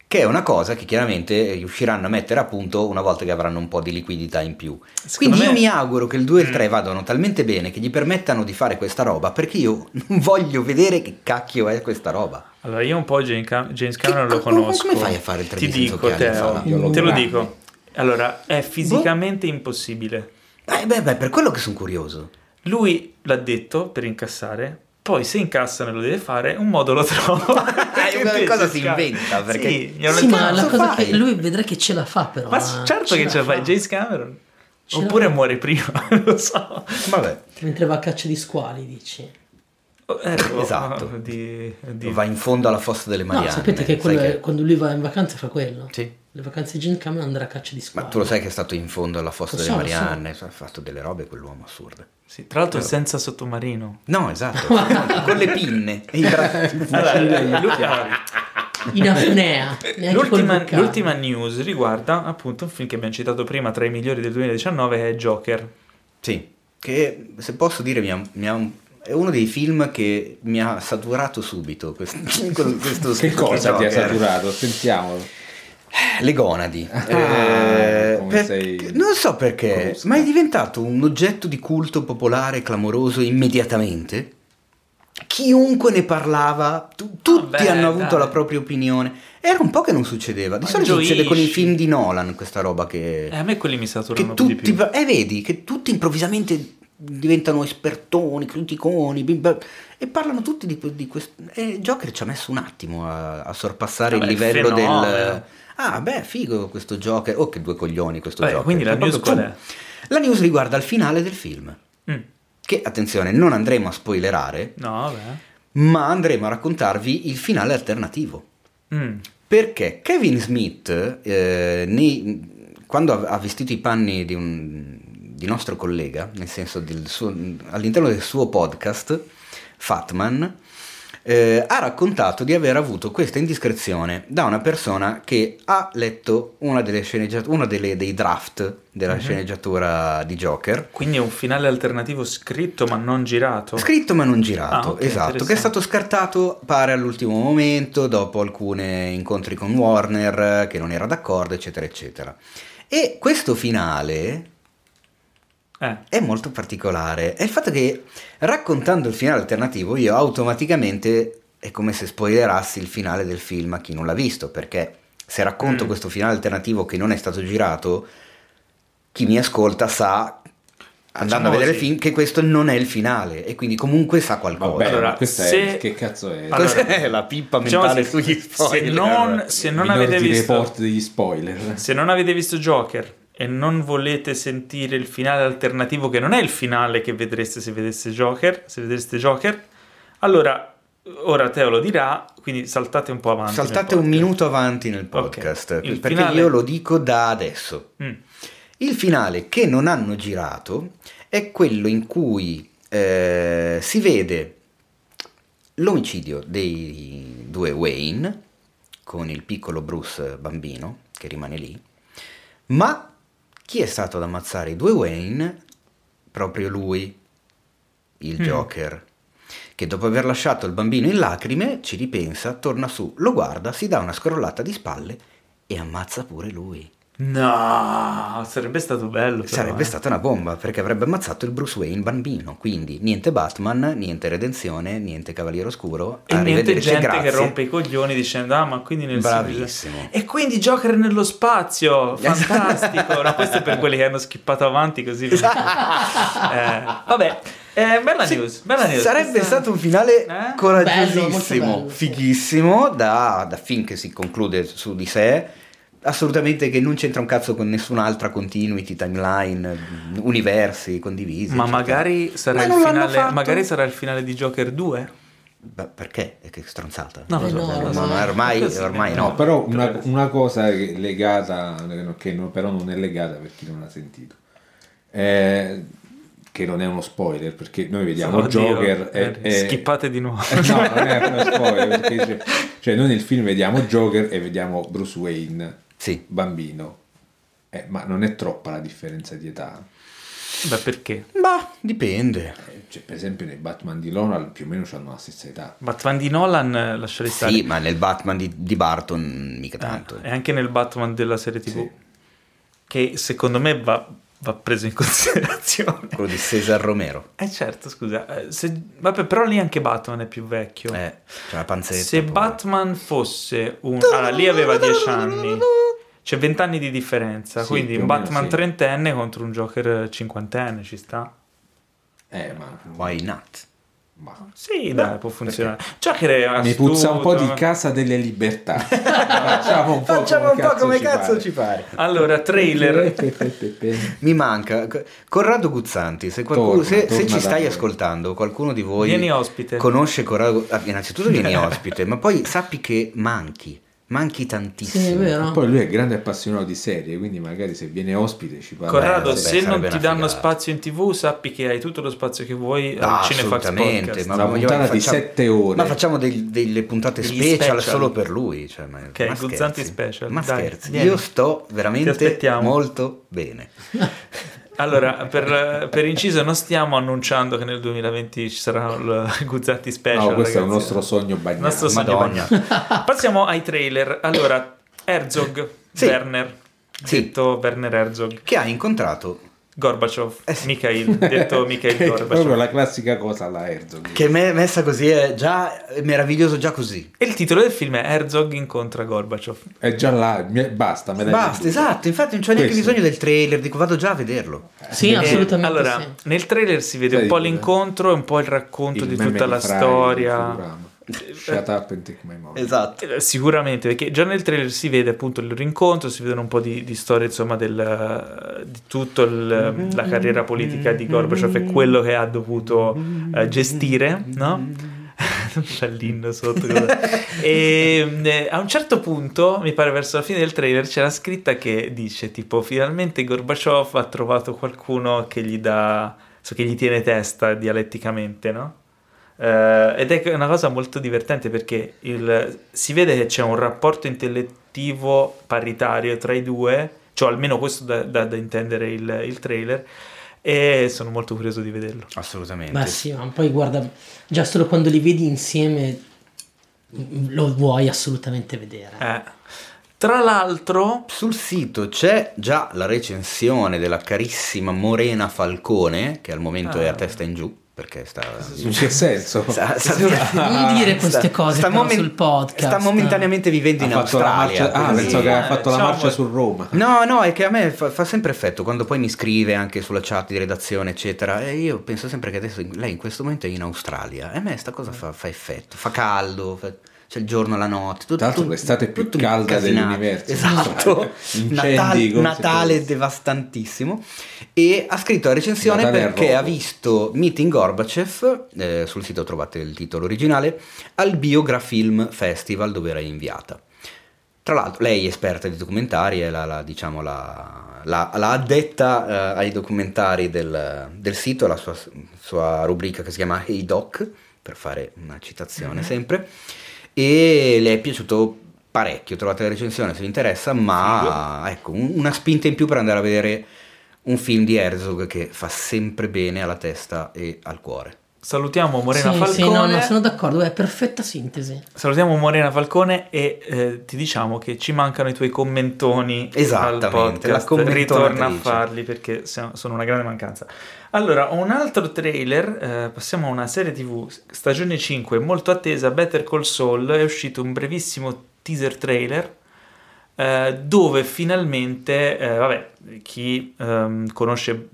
Che è una cosa che chiaramente riusciranno a mettere a punto una volta che avranno un po' di liquidità in più. Secondo Quindi io me- mi auguro che il 2 e il Mm. 3 vadano talmente bene che gli permettano di fare questa roba perché io non voglio vedere che cacchio è questa roba. Allora, io un po' James, Cam- James Cameron lo conosco. come fai a fare il 3D Ti dico, Teo? Io lo te lo dico. Allora, è fisicamente impossibile. Eh, beh, beh, per quello che sono curioso. Lui l'ha detto per incassare. Poi se incassa e lo deve fare, un modo lo trova. Eh, una cosa si inventa, perché- Sì, Sì, ma la cosa fai? che lui vedrà che ce la fa però. Ma eh, certo che ce la fai, fa. James Cameron. Ce la Oppure fa. muore prima, lo so. Vabbè. Mentre va a caccia di squali, dici. Ecco, Esatto. Di, di- Va in fondo alla fossa delle No, Marianne. sapete che, è- che- quando lui va in vacanza fa quello. Sì. Le vacanze di Jim Cameron andrà a caccia di Ma squali. tu lo sai che è stato in fondo alla fossa Lo delle so, lo so. Marianne, ha fatto delle robe quell'uomo assurde. sì, tra l'altro senza sottomarino. No, esatto, con le pinne. Allora, Luca, In apnea. l'ultima, l'ultima news riguarda appunto un film che abbiamo citato prima tra i migliori del 2019 è Joker. Sì, che se posso dire mi ha- mi ha- è uno dei film che mi ha saturato subito. Questo, questo Che cosa ti ha saturato? Sentiamolo. Le gonadi. Ah, Eh, per- sei- Non so perché, Brusca. ma è diventato un oggetto di culto popolare clamoroso immediatamente. Chiunque ne parlava, tu- tutti Vabbè, hanno avuto dai. la propria opinione. Era un po' che non succedeva. Di Ma solito succede con i film di Nolan, questa roba che. E a me quelli mi saturano che più di tutti. più. E vedi che tutti improvvisamente diventano espertoni, criticoni, e parlano tutti di, di questo. E Joker ci ha messo un attimo a, a sorpassare Vabbè, il livello fenomeno. del. Ah, beh, figo questo Joker. Oh, che due coglioni questo Vabbè, Joker. quindi la news qual è? La news riguarda il finale del film. Mm. Che, attenzione, non andremo a spoilerare, No, vabbè. ma andremo a raccontarvi il finale alternativo. Mm. Perché Kevin Smith, eh, nei- quando ha vestito i panni di un di nostro collega, nel senso del suo- all'interno del suo podcast, Fatman, eh, ha raccontato di aver avuto questa indiscrezione da una persona che ha letto una delle sceneggiat- uno delle- dei draft della Mhm. sceneggiatura di Joker. Quindi è un finale alternativo scritto ma non girato. Scritto ma non girato, Ah, ok, esatto, che è stato scartato pare all'ultimo momento, dopo alcuni incontri con Warner, che non era d'accordo, eccetera, eccetera. E questo finale Eh. è molto particolare. È il fatto che raccontando il finale alternativo io automaticamente è come se spoilerassi il finale del film a chi non l'ha visto, perché se racconto Mm. questo finale alternativo che non è stato girato, chi mi ascolta sa, andando a Facciamo vedere il così. film, che questo non è il finale e quindi comunque sa qualcosa. Vabbè, Allora, questa se- è che cazzo è? Allora, Cos'è la pippa Diciamo mentale se- sugli se spoiler? non, se non avete visto degli spoiler. se non avete visto Joker e non volete sentire il finale alternativo che non è il finale che vedreste se vedeste Joker, se vedeste Joker, allora ora Teo lo dirà, quindi saltate un po' avanti. Saltate un minuto avanti nel podcast, Il perché finale- io lo dico da adesso. Mm. Il finale che non hanno girato è quello in cui eh, si vede l'omicidio dei due Wayne con il piccolo Bruce bambino che rimane lì, ma chi è stato ad ammazzare i due Wayne? Proprio lui, il Mm. Joker, che dopo aver lasciato il bambino in lacrime ci ripensa, torna su, lo guarda, si dà una scrollata di spalle e ammazza pure lui. No, sarebbe stato bello. però, Sarebbe eh. stata una bomba perché avrebbe ammazzato il Bruce Wayne bambino. Quindi niente Batman, niente redenzione, niente Cavaliere Oscuro. E niente gente grazie. che rompe i coglioni dicendo ah ma quindi nel Bravissimo. E quindi Joker nello spazio, fantastico. no, questo è per quelli che hanno skippato avanti così. Eh, vabbè, eh, bella news, bella news. Sarebbe Questa- stato un finale Eh? coraggiosissimo, Bello, bello, sì. fighissimo, da, da film che si conclude su di sé. Assolutamente che non c'entra un cazzo con nessun'altra continuity, timeline, universi condivisi. Ma magari sarà, Ma finale, magari sarà il finale di Joker 2? Beh, perché? È che stronzata. No, Eh no. Ma- ma ormai, ormai eh. no. No, però una, una cosa legata, che no- però non è legata per chi non ha sentito, eh, che non è uno spoiler, perché noi vediamo Oddio, Joker eh, e... e- Skippate di nuovo. Eh, no, non è uno spoiler, perché cioè, cioè noi nel film vediamo Joker e vediamo Bruce Wayne, Sì. bambino, Eh, ma non è troppa la differenza di età. Beh, perché? Ma dipende. Eh, cioè, per esempio nei Batman di Nolan più o meno hanno la stessa età. Batman di Nolan, eh, lasciare stare. Sì, ma nel Batman di, di Barton mica tanto. Eh, e anche nel Batman della serie TV, Sì. che secondo me va, va preso in considerazione. Quello di Cesar Romero. Eh certo, scusa, eh, se- vabbè, però lì anche Batman è più vecchio. Eh, c'è la panzetta. se poi. Batman fosse un... Allora, lì aveva 10 anni. C'è 20 anni di differenza, Sì, quindi un Batman sì. trentenne contro un Joker cinquantenne ci sta. Eh, ma Why not? Ma Sì, dai, può funzionare. Già che è mi puzza un po' di astuto, casa delle libertà. Facciamo un po' Facciamo un po' come cazzo pare. ci pare. Allora, trailer. Mi manca Corrado Guzzanti, se, qualcuno- Torna, se- se torna ci da stai noi. ascoltando, qualcuno di voi Vieni ospite. conosce Corrado ah, innanzitutto vieni ospite, ma poi sappi che manchi, manchi tantissimo. Sì, è vero. Poi lui è grande appassionato di serie, quindi magari se viene ospite ci parla. Corrado, se non ti danno figata. spazio in tv, sappi che hai tutto lo spazio che vuoi No, al Cinefax assolutamente, Podcast. ma Una puntata di sette ore. Ma facciamo dei- delle puntate special, special. solo per lui. Cioè, ma, Ok, ma Guzzanti scherzi. special, Ma dai, scherzi, vieni. io sto veramente molto bene. Allora, per, per inciso, non stiamo annunciando che nel 2020 ci sarà il Guzzanti Special. No, questo è un ragazzi. nostro sogno Il bagnato. nostro sogno bagnato. Passiamo ai trailer. Allora, Herzog, Sì. Werner, Sì. detto Werner Herzog, Che ha incontrato, Gorbaciov, Eh sì. Mikhail, detto Mikhail Che è proprio la classica cosa alla Herzog. che me- messa così è già è meraviglioso, già così. E il titolo del film è Herzog incontra Gorbaciov. È già là, mi- basta, me Basta, esatto, infatti non c'è neanche bisogno del trailer, dico vado già a vederlo. Sì, Eh, assolutamente allora, sì. nel trailer si vede Sai, un po' eh, l'incontro e un po' il racconto Il di tutta la storia. Shut up and take my money. Esatto. Eh, Sicuramente, perché già nel trailer si vede appunto il rincontro, si vedono un po' di, di storie insomma del, di tutta la carriera politica di Gorbaciov e quello che ha dovuto eh, gestire, no? C'è l'inno sotto. e eh, a un certo punto, mi pare verso la fine del trailer, c'è la scritta che dice tipo finalmente Gorbaciov ha trovato qualcuno che gli dà, so, che gli tiene testa dialetticamente, no? Eh, ed è una cosa molto divertente perché il- si vede che c'è un rapporto intellettivo paritario tra i due, cioè almeno questo da, da- da intendere il, il trailer, e sono molto curioso di vederlo. Assolutamente. Ma sì, ma poi guarda, già solo quando li vedi insieme lo vuoi assolutamente vedere. Eh. Tra l'altro, Sul sito c'è già la recensione della carissima Morena Falcone, che al momento è a Ah. testa in giù, perché sta... In che senso? sta- sta- Non dire queste sta- cose sta momen- sul podcast. Sta momentaneamente vivendo Ha in la Australia. marcia, ah, pensavo che Eh, fatto la diciamo- marcia su Roma. No, no, è che a me fa, fa sempre effetto quando poi mi scrive anche sulla chat di redazione, eccetera. E io penso sempre che adesso lei in questo momento è in Australia. E a me sta cosa fa, fa effetto. Fa caldo, fa- c'è il giorno la notte. Tutto, Tra l'altro l'estate più tutto calda dell'universo. Esatto. Incendi, Natale, Natale devastantissimo. E ha scritto la recensione Natale perché ha visto Meeting Gorbachev, eh, sul sito trovate il titolo originale, al Biografilm Festival dove era inviata. Tra l'altro, lei è esperta di documentari, è la, la, diciamo, la, la- la addetta eh, ai documentari del, del sito, la sua, sua rubrica che si chiama Hey Doc, per fare una citazione sempre, e le è piaciuto parecchio, trovate la recensione se vi interessa, ma ecco, un- una spinta in più per andare a vedere un film di Herzog che fa sempre bene alla testa e al cuore. Salutiamo Morena sì, Falcone. sì, no, no, sono d'accordo, è perfetta sintesi. Salutiamo Morena Falcone e eh, ti diciamo che ci mancano i tuoi commentoni Esattamente, al podcast. Ritorna a farli perché sono una grande mancanza. Allora, un altro trailer, eh, passiamo a una serie TV, stagione 5, molto attesa, Better Call Saul, è uscito un brevissimo teaser trailer eh, dove finalmente, eh, vabbè, chi ehm, conosce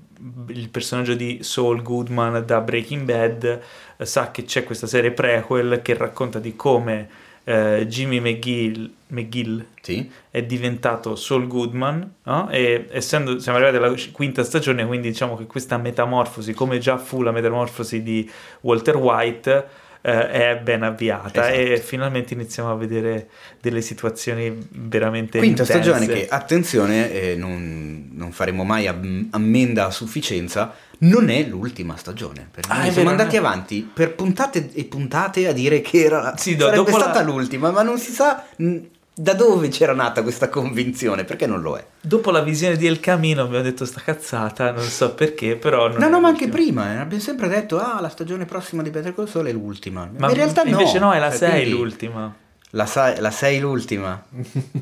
il personaggio di Saul Goodman da Breaking Bad eh, sa che c'è questa serie prequel che racconta di come eh, Jimmy McGill, McGill Sì? è diventato Saul Goodman no? e essendo siamo arrivati alla quinta stagione quindi diciamo che questa metamorfosi come già fu la metamorfosi di Walter White eh, è ben avviata Esatto. e finalmente iniziamo a vedere delle situazioni veramente Quinta intense. stagione che, attenzione, eh, non, non faremo mai am- ammenda a sufficienza, non è l'ultima stagione. Perché Ah, noi siamo vero, andati è- avanti per puntate e puntate a dire che era, Sì, do- sarebbe dopo la- stata l'ultima, ma non si sa da dove c'era nata questa convinzione, perché non lo è. dopo la visione di El Camino abbiamo detto sta cazzata non so perché però non No, no, ma anche prima, eh, abbiamo sempre detto, ah, la stagione prossima di Better Call Saul è l'ultima. ma in realtà no. invece no è la Cioè, 6 quindi l'ultima La 6 la sei l'ultima.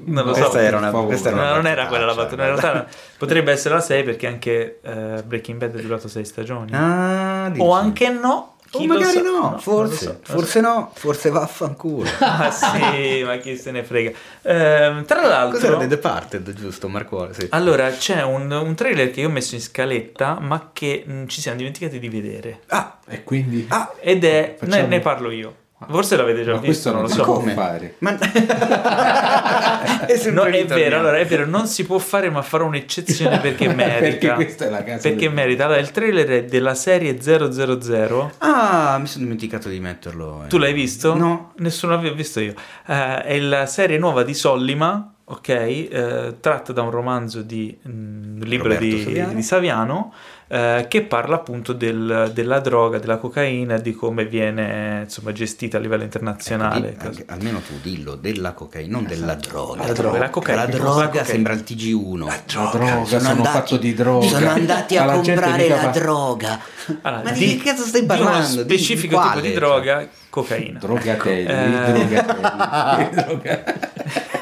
non lo questa so era una, questa era No, una non era quella la battuta, in realtà potrebbe essere la 6 perché anche eh, Breaking Bad è durato 6 stagioni. Ah, dici. o anche no, Chi lo magari sa? no, lo forse, so, lo so. forse no, forse vaffanculo. Ah sì, ma chi se ne frega. Ehm, tra l'altro... Cos'era The Departed, giusto, Marco? Sì. Allora, c'è un, un trailer che io ho messo in scaletta, ma che mm, ci siamo dimenticati di vedere. Ah, E quindi... ah, Ed è. Ne, ne parlo io. Forse l'avete già Ma visto, questo non lo so. come? fare. ma... No, è sempre è vero, allora è vero, non si può fare, ma farò un'eccezione perché merita. Perché questa è la casa Perché merita. Allora, il trailer è della serie 000. Ah, mi sono dimenticato di metterlo. eh. Tu l'hai visto? No. Nessuno l'ha visto io. Eh, è la serie nuova di Sollima, ok? eh, tratta da un romanzo di mm, un libro Roberto di Saviano. di Saviano, eh, che parla appunto del- della droga, della cocaina, di come viene insomma gestita a livello internazionale. Ecco, di- anche- almeno tu dillo della cocaina, non della droga. La droga, la cocaina. La La droga cocaina. sembra il TG1. La droga, sono, fatto di droga. Sono andati a comprare la fa- droga. Allora, Ma di, che cazzo stai parlando? Di Di- specifico di tipo quale? di droga, cocaina. Drogatelli, Eh. drogatelli, droga-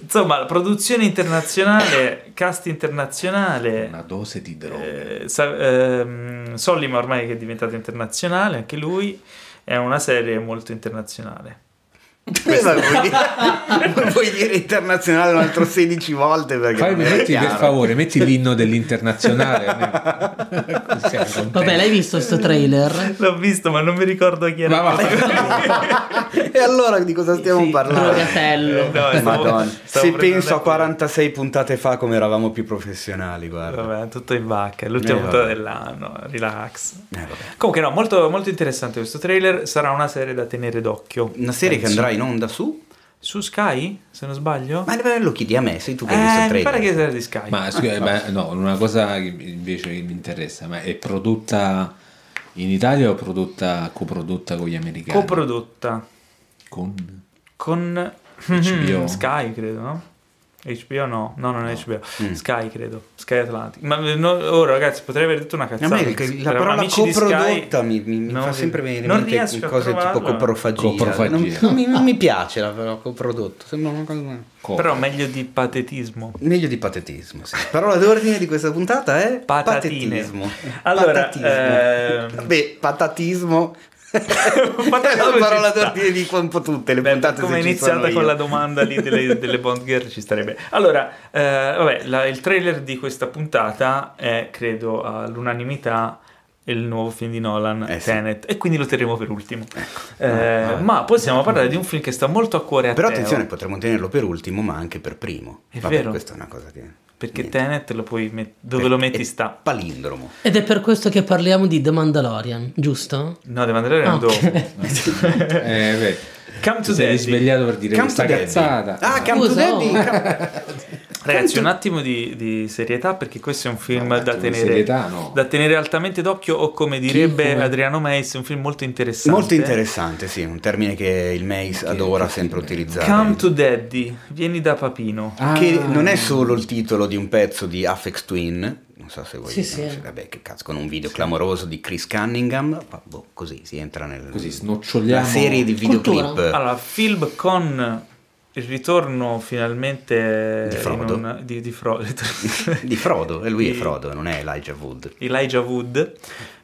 Insomma, la produzione internazionale, cast internazionale. Una dose di droga. Eh, sa- ehm, Sollima ormai che è diventato internazionale, anche lui è una serie molto internazionale. Ma vuoi, dire, vuoi dire internazionale un altro 16 volte perché Fai, metti per favore, metti l'inno dell'internazionale. Vabbè, l'hai visto sto trailer? L'ho visto, ma non mi ricordo chi era. Ma E allora di cosa stiamo Sì, parlando? Drogatello. Eh, no, stavo- Madonna, stavo se penso a tempo. 46 puntate fa come eravamo più professionali, guarda. Vabbè, tutto in vacca, è l'ultima Eh, puntata dell'anno, relax. Eh. Comunque no, molto, molto interessante questo trailer, sarà una serie da tenere d'occhio. Una serie che andrà in onda su? Su Sky, se non sbaglio? Ma lo chiedi a me, sei tu che hai visto il Eh, mi pare che sia di Sky. Ma scusa, ma no, una cosa che invece mi interessa, ma è prodotta in Italia o prodotta coprodotta con gli americani? Coprodotta con con HBO. Sky, credo, no? HBO no, no, non è HBO. Mm. Sky, credo. Sky Atlantic. Ma no, ora, ragazzi, potrei aver detto una A cazzata. me il- la parola amici di Sky, coprodotta mi, mi- mi fa vi- sempre venire non in a cose tipo coprofagia. Coprofagia. Non, non mi, non mi piace la parola coprodotto, sembra una cosa... co- Però meglio di patetismo. Meglio di patetismo, sì. Parola d'ordine di questa puntata è Patatine. patetismo. Allora, Patatismo. ehm, Beh, patatismo è la parola d'ordine di un po' tutte le Beh, puntate come iniziata con la domanda lì delle, delle Bond Girl ci starebbe. Allora, eh, vabbè, la- il trailer di questa puntata è, credo, all'unanimità il nuovo film di Nolan, Eh sì. Ecco. Tenet, e quindi lo terremo per ultimo. Eh, ma possiamo parlare di un film che sta molto a cuore a Però Teo, attenzione, potremmo tenerlo per ultimo, ma anche per primo. È Vabbè, vero. questa è una cosa che... perché niente. Tenet lo puoi met- dove lo metti È sta. Palindromo. Ed è per questo che parliamo di The Mandalorian, giusto? No, devo andare Ah, dopo. Eh, beh, Come to Daddy. risvegliato per dire Come questa cazzata. Ah, Come to Daddy. oh. Ragazzi, un attimo di, di serietà perché questo è un film No, un da, tenere, serietà, no. da tenere altamente d'occhio o come direbbe come? Adriano Meis, è un film molto interessante. Molto interessante, sì, un termine che il Mace adora sempre utilizzare. Come to Daddy, vieni da Papino. Ah, Che non è solo il titolo di un pezzo di Afex Twin, non so se voi Sì, sì. vabbè che cazzo, con un video clamoroso di Chris Cunningham, boh, così si entra nel... Così snoccioliamo. La serie di videoclip Cultura. Allora, film con il ritorno finalmente Di Frodo. un- di, di Fro- di Frodo, e lui è Frodo, non è Elijah Wood. Elijah Wood,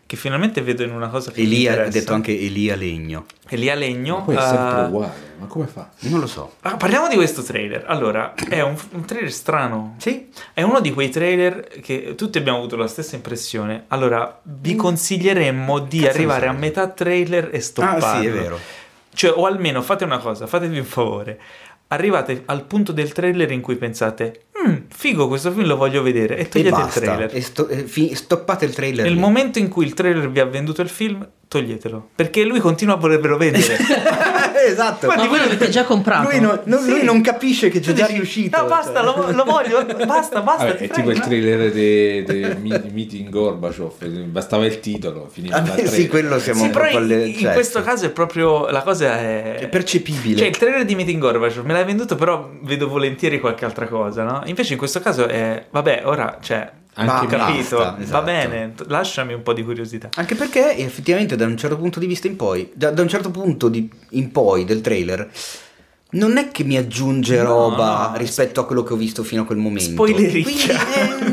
che finalmente vedo in una cosa che mi Elia, ha detto anche Elia Legno. Elia Legno. Ma poi è sempre eh, uguale, ma come fa? Non lo so. ah, parliamo di questo trailer. Allora, è un, un trailer strano. Sì, È uno di quei trailer che tutti abbiamo avuto la stessa impressione. Allora, vi consiglieremmo di Mm. Cazzo arrivare a metà trailer e stopparlo. ah sì, è vero. Cioè, o almeno fate una cosa, fatevi un favore. Arrivate al punto del trailer in cui pensate, "Mm, figo, questo film lo voglio vedere, e E togliete il basta, trailer. e sto- e fi- stoppate il trailer. Nel lì. momento in cui il trailer vi ha venduto il film, toglietelo. Perché lui continua a volervelo vendere. esatto. Ma voi l'avete già comprato? Lui, no- non, Sì. lui non capisce che c'è già dici, riuscito. No, basta, lo, lo voglio, basta, basta. Vabbè, è prego". tipo il trailer di Meeting Gorbaciov, bastava il titolo, finiva Ah, il beh, sì, quello siamo Sì, un però po' alle- in, certo. questo caso è proprio la cosa è, È percepibile. Cioè, il trailer di Meeting Gorbaciov me l'hai venduto, però vedo volentieri qualche altra cosa, no? Invece in questo caso è vabbè, ora cioè Anche ho Basta, capito, va esatto. bene, t- lasciami un po' di curiosità. Anche perché effettivamente da un certo punto di vista in poi, da, da un certo punto di- in poi del trailer, non è che mi aggiunge No, roba no. rispetto a quello che ho visto fino a quel momento. Spoilericchia. Quindi, eh,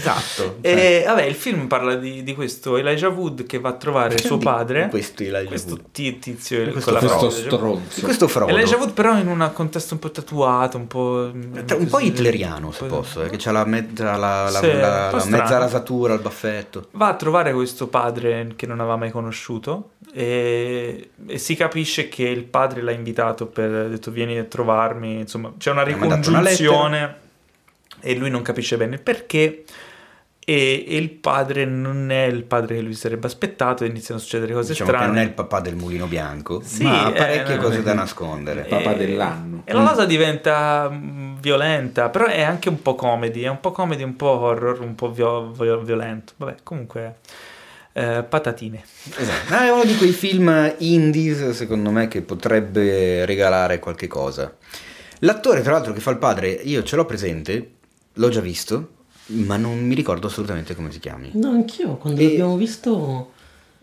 esatto. E vabbè, il film parla di, di questo Elijah Wood che va a trovare suo padre. questo Elijah questo Wood. ti- tizio Questo la Questo fronte. stronzo. Questo Frodo. Elijah Wood però in un contesto un po' tatuato, un po'... Tra- un po' hitleriano se posso, eh, che c'ha la, mezza, la, mezza rasatura al baffetto. Va a trovare questo padre che non aveva mai conosciuto e, e si capisce che il padre l'ha invitato per ha detto vieni a trovarmi, insomma c'è una ricongiunzione e lui non capisce bene il perché e, e il padre non è il padre che lui si sarebbe aspettato e iniziano a succedere cose Diciamo che strane. non è il papà del mulino bianco, Sì, ma ha eh, parecchie no, cose no. da nascondere. Eh, papà dell'anno. E la cosa diventa mm, violenta, però è anche un po' comedy, è un po' comedy, un po' horror, un po' vio- vio- violento. Vabbè, comunque eh, patatine. Esatto. Ah, è uno di quei film indies, secondo me, che potrebbe regalare qualche cosa. L'attore, tra l'altro, che fa il padre, io ce l'ho presente, l'ho già visto, ma non mi ricordo assolutamente come si chiami. No, anch'io quando E- l'abbiamo visto.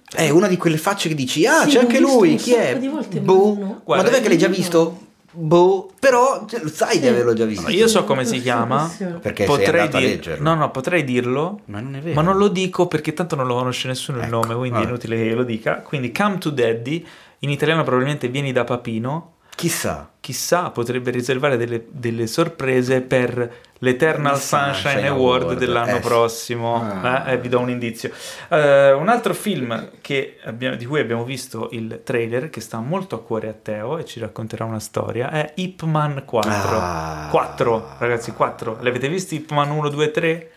È una di quelle facce che dici, ah, Sì, c'è anche lui, chi è? di volte, ma boh. no. Guarda, ma dov'è che l'hai già visto? Boh, però cioè, sai di averlo già visto. Io so come si Sì, chiama. sì, sì. Perché sei potrei dir- leggerlo. No, no, potrei dirlo. Ma non è vero. Ma non lo dico perché tanto non lo conosce nessuno il Ecco, nome, quindi vabbè. è inutile che lo dica. Quindi Come to Daddy, in italiano probabilmente Vieni da Papino. Chissà. Chissà, potrebbe riservare delle, delle sorprese per l'Eternal Sunshine, Sunshine Award, Award, dell'anno eh prossimo. Ah. Eh, eh, vi do un indizio. Eh, un altro film che abbiamo- di cui abbiamo visto il trailer, che sta molto a cuore a Teo e ci racconterà una storia, è Ip Man 4. Ah. 4, ragazzi, 4. L'avete visto Ip Man 1, 2, 3?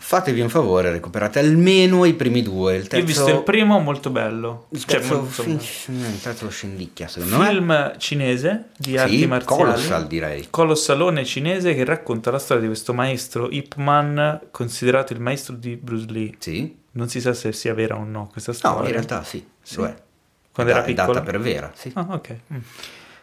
Fatevi un favore, recuperate almeno i primi due. Il terzo, Io ho visto il primo, molto bello. Il Cioè, terzo, molto fin- bello. il terzo lo scendicchia, secondo me. Film cinese di Sì, arti marziali. Colossal, direi. Colossalone cinese che racconta la storia di questo maestro Ip Man, considerato il maestro di Bruce Lee. Sì? Non si sa se sia vera o no questa storia. No, in realtà sì, Sì? lo è. Quando È era da- è piccolo? data per vera, sì. Ah, ok. Mm.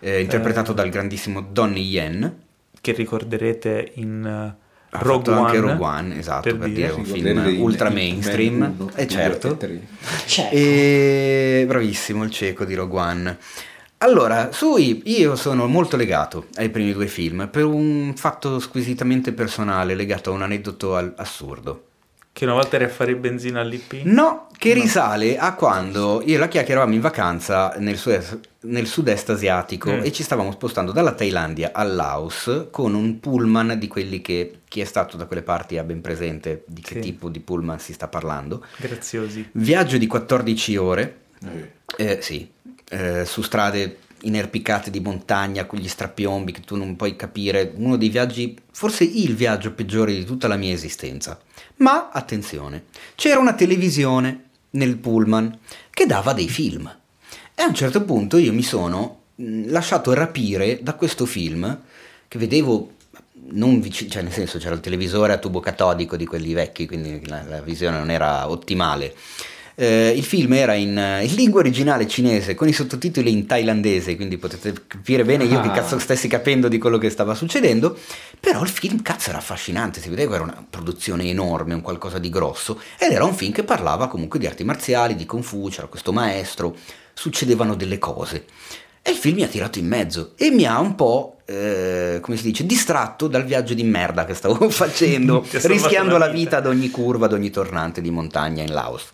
Eh, interpretato dal grandissimo Donnie Yen. Che ricorderete in uh, Ha Rogue fatto anche One. Rogue One, esatto, per, per dire, dire. un film in- ultra in mainstream. Uno, Eh certo. e. C'è. E bravissimo il cieco di Rogue One. Allora, sui io sono molto legato ai primi due film per un fatto squisitamente personale legato a un aneddoto al- assurdo. Che una volta eri a fare benzina all'IP. No, che risale a quando io e la Chiacchi eravamo in vacanza nel sud-est, nel sud-est asiatico Mm. e ci stavamo spostando dalla Thailandia al Laos con un pullman di quelli che chi è stato da quelle parti ha ben presente di che Sì. tipo di pullman si sta parlando. Graziosi. Viaggio di 14 ore, Eh, eh, sì, eh, su strade inerpicate di montagna con gli strappiombi che tu non puoi capire, uno dei viaggi, forse il viaggio peggiore di tutta la mia esistenza. Ma attenzione, c'era una televisione nel pullman che dava dei film. E a un certo punto io mi sono mh, lasciato rapire da questo film che vedevo non vicino, cioè nel senso c'era il televisore a tubo catodico di quelli vecchi, quindi la, la visione non era ottimale. Eh, il film era in, eh, in lingua originale cinese con i sottotitoli in thailandese, quindi potete capire bene io che Ah. cazzo stessi capendo di quello che stava succedendo. Però il film cazzo era affascinante, si vedeva che era una produzione enorme, un qualcosa di grosso, ed era un film che parlava comunque di arti marziali, di Kung Fu, c'era questo maestro, succedevano delle cose. E il film mi ha tirato in mezzo e mi ha un po', eh, come si dice, distratto dal viaggio di merda che stavo facendo, rischiando la vita ad ogni curva, ad ogni tornante di montagna in Laos.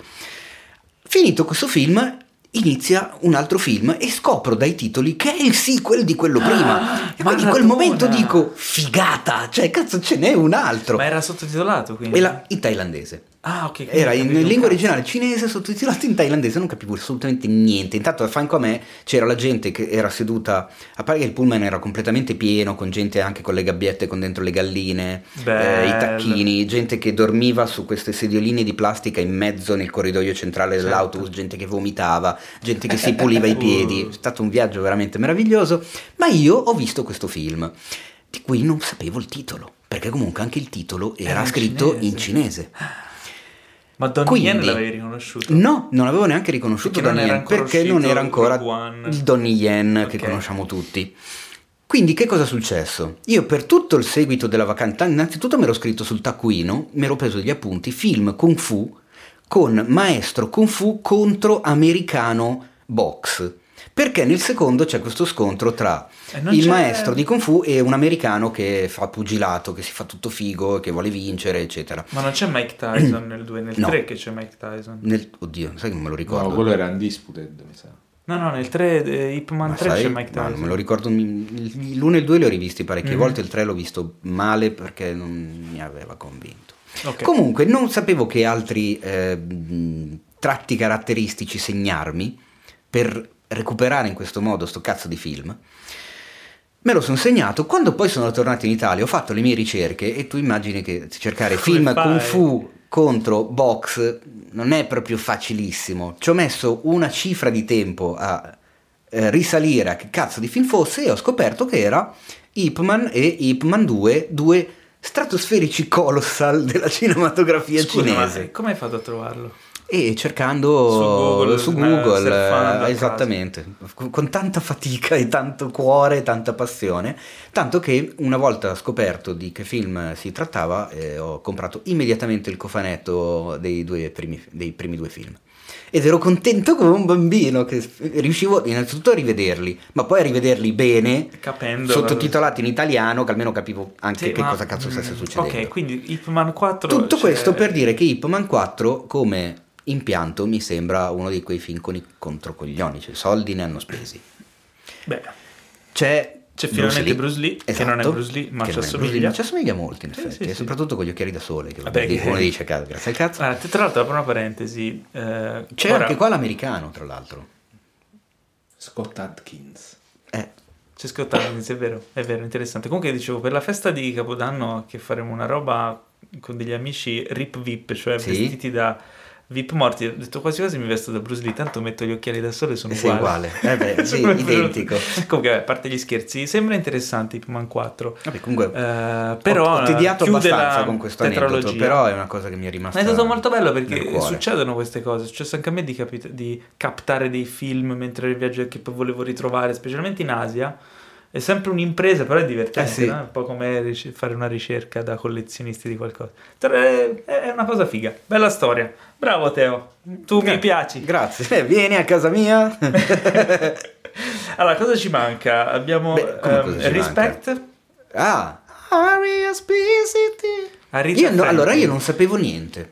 Finito questo film, inizia un altro film e scopro dai titoli che è il sequel di quello prima. e quindi in quel momento dico, figata, cioè cazzo ce n'è un altro. Ma era sottotitolato quindi? E la- in thailandese. Ah, ok. Era in lingua originale cinese sottotitolato in thailandese, non capivo assolutamente niente. Intanto a fianco a me c'era la gente che era seduta, a parte che il pullman era completamente pieno, con gente anche con le gabbiette con dentro le galline, eh, i tacchini, gente che dormiva su queste sedioline di plastica in mezzo nel corridoio centrale Certo. dell'autobus, gente che vomitava, gente che si puliva i piedi. È stato un viaggio veramente meraviglioso. Ma io ho visto questo film, di cui non sapevo il titolo, perché comunque anche il titolo era, Era in scritto in cinese. cinese. Ma Donnie Quindi- Yen l'avevi riconosciuto? No, non avevo neanche riconosciuto Perché non Donnie era Yen, ancora perché non era ancora il Donnie Yen che Ok. conosciamo tutti. Quindi che cosa è successo? Io per tutto il seguito della vacanza, innanzitutto mi ero scritto sul taccuino, mi ero preso gli appunti, film Kung Fu con maestro Kung Fu contro americano box. Perché nel secondo c'è questo scontro tra E non il c'è- maestro di Kung Fu e un americano che fa pugilato, che si fa tutto figo, che vuole vincere, eccetera. Ma non c'è Mike Tyson nel 2, nel No. 3 che c'è Mike Tyson. Nel- oddio, sai che non me lo ricordo. No, quello era Undisputed, mi sa. No, no, nel 3 eh, Ip Man Ma 3 sai, c'è Mike Tyson. non me lo ricordo. mi- L'uno e il due li ho rivisti parecchie Mhm. volte, il tre l'ho visto male perché non mi aveva convinto. Ok. Comunque, non sapevo che altri eh, tratti caratteristici segnarmi per recuperare in questo modo sto cazzo di film. Me lo sono segnato. Quando poi sono tornato in Italia, ho fatto le mie ricerche e tu immagini che cercare Come film fai? kung fu contro box non è proprio facilissimo. Ci ho messo una cifra di tempo a eh, risalire a che cazzo di film fosse e ho scoperto che era Ip Man e Ip Man 2, due stratosferici colossal della cinematografia Scusa, cinese. come hai fatto a trovarlo? E cercando Su Google, su eh, Google, eh, esattamente, con, tanta fatica e tanto cuore e tanta passione, tanto che una volta scoperto di che film si trattava, eh, ho comprato immediatamente il cofanetto dei, due primi, dei primi due film. Ed ero contento come un bambino che riuscivo innanzitutto a rivederli, ma poi a rivederli bene, Capendo. sottotitolati in italiano, che almeno capivo anche Sì, che ma- cosa cazzo stesse mm, succedendo. Ok, quindi Ip Man 4 Tutto cioè- questo per dire che Ip Man 4 come impianto mi sembra uno di quei film con i controcoglioni, cioè soldi ne hanno spesi. Beh, C'è, C'è finalmente Bruce Lee, che non è esatto, Bruce Lee, ma che ci non è assomiglia. Bruce Lee, ma ci assomiglia molto in Sì, effetti, sì, e sì. soprattutto con gli occhiali da sole, che Vabbè, uno che- dice "Cazzo, grazie al cazzo. Ah, tra l'altro, apro una parentesi. eh, C'è ora- anche qua l'americano, tra l'altro. Scott Atkins. Eh, C'è Scott Adkins, è vero, è vero, interessante. Comunque dicevo, per la festa di Capodanno che faremo una roba con degli amici rip VIP, cioè Sì. vestiti da VIP morti. Ho detto quasi quasi mi vesto da Bruce Lee, tanto metto gli occhiali da sole e sono Eh sì, uguali. uguale. Eh beh, sì, identico. Comunque, a parte gli scherzi, sembra interessante Ip Man 4. vabbè, comunque Eh, però ho, tediato abbastanza con questo aneddoto, però è una cosa che mi è rimasta Ma è stato molto bello perché succedono queste cose. È successo anche a me di, capit- di captare dei film mentre in viaggio che poi volevo ritrovare, specialmente in Asia. È sempre un'impresa, però è divertente, Eh sì. no? È un po' come fare una ricerca da collezionisti di qualcosa. Però È, una cosa figa, bella storia. Bravo Teo, tu mi piaci. Grazie, Eh, vieni a casa mia. Allora, cosa ci manca? Abbiamo Beh, cosa ci Respect, ah, R.E.S.P.C.T. Aretha Io no- allora io non sapevo niente.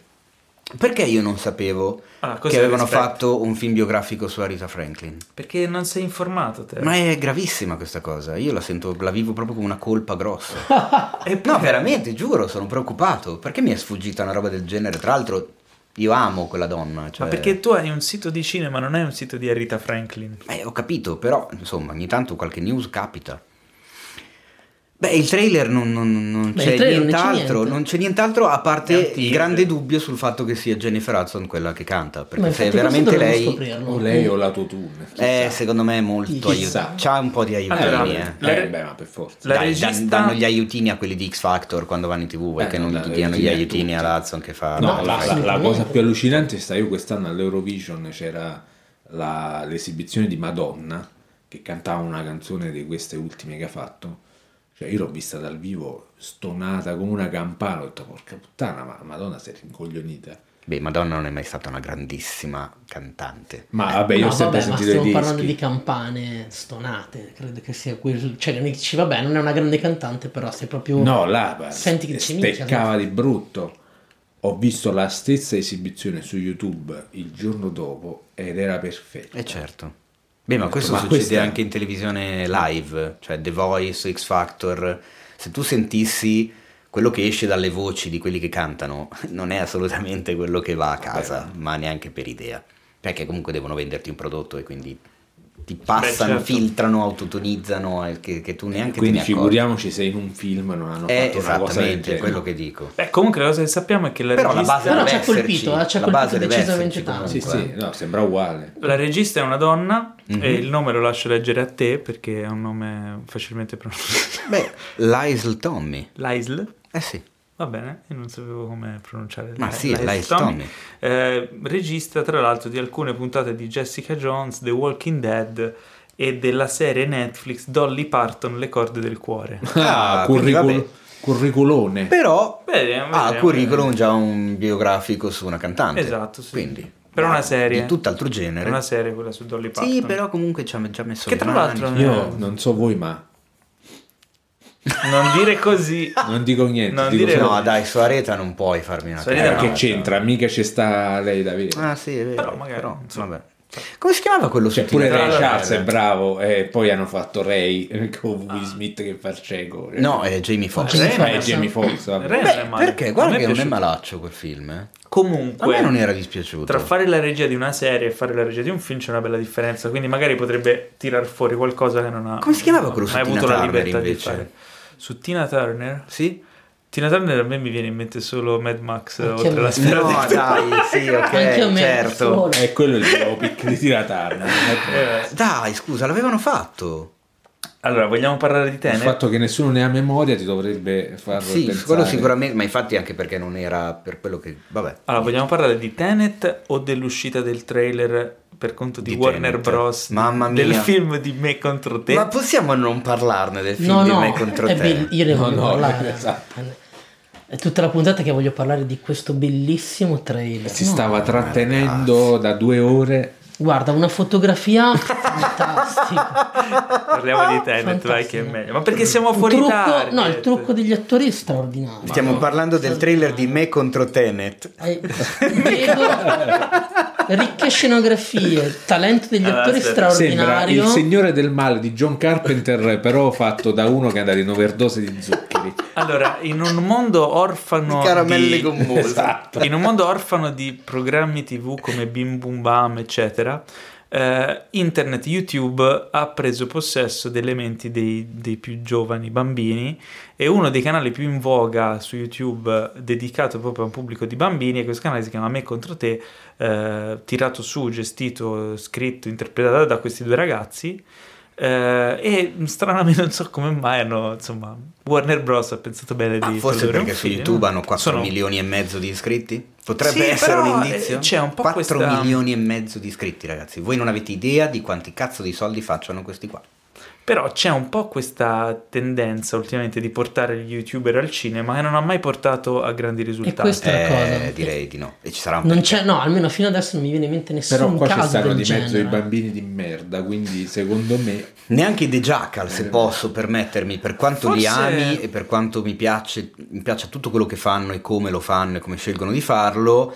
Perché io non sapevo Ah, che avevano Respect? fatto un film biografico su Aretha Franklin? Perché non sei informato, Teo. Ma è gravissima questa cosa. Io la sento, la vivo proprio come una colpa grossa. E No, veramente, giuro, sono preoccupato. Perché mi è sfuggita una roba del genere? Tra l'altro, io amo quella donna. Cioè... Ma perché tu hai un sito di cinema, non hai un sito di Aretha Franklin. Eh, ho capito, però, insomma, ogni tanto qualche news capita. Beh, il trailer non, non- non Beh, c'è il trailer non c'è nient'altro, niente. non c'è nient'altro a È parte il grande dubbio sul fatto che sia Jennifer Hudson quella che canta, perché se è veramente lei, scoprirlo. O lei o l'autotune. eh, secondo me è molto aiuto. C'ha un po' di aiutini, Allora, eh. la- Eh, beh, ma per forza. La Dai, regista- dan- danno gli aiutini a quelli di X Factor quando vanno in tv, vuoi Eh, che non no, gli diano gli aiutini a Hudson che fa... No, No, la, la- la cosa più allucinante sta io quest'anno all'Eurovision c'era la- l'esibizione di Madonna che cantava una canzone di queste ultime che ha fatto. Cioè io l'ho vista dal vivo stonata come una campana, ho detto porca puttana, ma Madonna si è rincoglionita. Beh, Madonna non è mai stata una grandissima cantante. Ma vabbè, io no, ho sempre vabbè, ma sentito i stiamo dischi. parlando di campane stonate, credo che sia quel... Cioè, dici, vabbè, non è una grande cantante, però sei proprio... No, là beh, Senti che steccava di brutto. Ho visto la stessa esibizione su YouTube il giorno dopo ed era perfetta. Eh certo. Beh, ma questo ma succede questa- anche in televisione live, cioè The Voice, X Factor. Se tu sentissi quello che esce dalle voci di quelli che cantano, non è assolutamente quello che va a casa, ma neanche per idea. Perché comunque devono venderti un prodotto e quindi ti passano, certo. filtrano, autotonizzano, e che, che tu neanche Quindi te ne accorgi. figuriamoci se in un film non hanno È fatto una cosa del esattamente genere. quello che dico. Beh, comunque la cosa che sappiamo è che la Però la regista... base Però deve ci ha colpito, eh, ci ha la colpito base decisamente tanto. Sì, sì, no, sembra uguale. La regista è una donna Mhm. e il nome lo lascio leggere a te perché è un nome facilmente pronunciabile. Beh, Lysel Tommy. Lysl? Eh sì. Va bene, io non sapevo come pronunciare. Ma Lysl- sì, Lysl Tommy. Eh, regista tra l'altro di alcune puntate di Jessica Jones, The Walking Dead e della serie Netflix Dolly Parton, Le corde del cuore. Ah, Ah, quindi curricul-. Curriculone. Però ha vediamo, curriculum già un biografico su una cantante. Esatto, sì. Quindi, Però è una serie. Di tutt'altro genere. Una serie quella su Dolly Parton. Sì, però comunque ci ha già messo Che tra l'altro- Io non so voi, ma Non dire così. non dico niente. Non dico dire- No, dai, su Areta non puoi farmi una Eh, no. che c'entra? Mica ci sta lei da vedere. Ah, sì, è vero. Però magari, insomma. vabbè. Come si chiamava quello Cioè, pure Ray? Charles è bravo e poi hanno fatto Ray con Will Smith che fa il cieco. No, è Jamie Foxx. Jamie Eh, Foxx. è Jamie Foxx. Ray- Beh, non è male. perché? Guarda che è non è malaccio quel film, eh. Comunque, A me non era dispiaciuto. tra fare la regia di una serie e fare la regia di un film c'è una bella differenza. Quindi magari potrebbe tirar fuori qualcosa che non ha. Come si chiamava quello ha mai Tina avuto la libertà di invece? fare. Su Tina Turner? Sì? Tina Turner a me mi viene in mente solo Mad Max Anche oltre la sfera No, dai, sì, ok, certo. È quello il biopic di Tina Turner. Eh, Dai, scusa, l'avevano fatto. Allora, vogliamo parlare di Il Tenet? fatto che nessuno ne ha memoria ti dovrebbe farlo Sì, pensare. quello sicuramente, ma infatti anche perché non era per quello che... Vabbè. Allora, vogliamo parlare di Tenet o dell'uscita del trailer per conto di, Di Warner Tenet. Bros. Mamma Del mia. film di Me contro te? Ma possiamo non parlarne del film No, di no, me contro è te? bell- io ne voglio no, parlare. esatto. È tutta la puntata che voglio parlare di questo bellissimo trailer. Si No, stava trattenendo da due ore. Guarda, una fotografia fantastica. Parliamo di Tenet, vai che è meglio. Ma perché siamo fuori trucco, target? no, il trucco degli attori è straordinario. Stiamo parlando del trailer di me contro Tenet. Eh, vedo ricche scenografie, talento degli Allora, attori aspetta. Sembra straordinario. il Signore del Male di John Carpenter, però fatto da uno che è andato in overdose di zuccheri. Allora, in un mondo orfano Caramelle di... gommose. Esatto. In un mondo orfano di programmi tv come Bim Bum Bam, eccetera, eh, internet, YouTube ha preso possesso delle menti dei, dei più giovani bambini e uno dei canali più in voga su YouTube dedicato proprio a un pubblico di bambini e questo canale si chiama Me contro te, eh, tirato su, gestito, scritto, interpretato da questi due ragazzi. Eh, e stranamente non so come mai hanno insomma Warner Bros ha pensato bene di Ah, forse perché su film. YouTube hanno 4 Sono- milioni e mezzo di iscritti? Potrebbe Sì, essere un indizio? eh, c'è un po' 4 questa- milioni e mezzo di iscritti, ragazzi. Voi non avete idea di quanti cazzo di soldi facciano questi qua. Però c'è un po' questa tendenza ultimamente di portare gli youtuber al cinema che non ha mai portato a grandi risultati. questo- Questa è la Eh, cosa. direi di no. E ci sarà un Non c'è, no, almeno fino adesso non mi viene in mente nessun Però qua ci caso stanno di mezzo genere. i bambini di merda, quindi secondo me Neanche i The Jackal, se posso permettermi, per quanto li Forse- ami e per quanto mi piace, mi piace tutto quello che fanno e come lo fanno e come scelgono di farlo,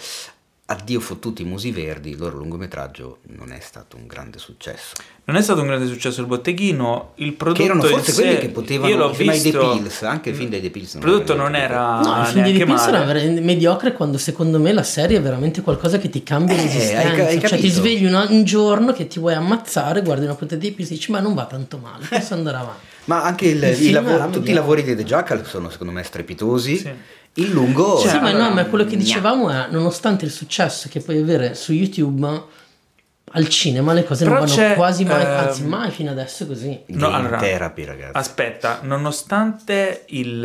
addio fottuti musi verdi, il loro lungometraggio non è stato un grande successo. Non è stato un grande successo il botteghino, il prodotto Che erano forse sé- quelli che potevano io l'ho visto, Pills, anche il film dei The Pills Il prodotto non di era No, il film di neanche The Pills era mediocre quando secondo me la serie è veramente qualcosa che ti cambia Eh, l'esistenza. hai hai cioè ti svegli una- un giorno che ti vuoi ammazzare, guardi una puntata di Pills e dici ma non va tanto male, posso andare avanti. Ma anche il- Il i film lavori- era tutti i lavori dei The Jackal sono secondo me strepitosi. Sì. Il lungo... Cioè, sì, ma no, ma quello che dicevamo è nonostante il successo che puoi avere su YouTube al cinema le cose Però non vanno quasi mai, ehm, anzi mai fino adesso così. No, Game allora- therapy, ragazzi. Aspetta, nonostante il,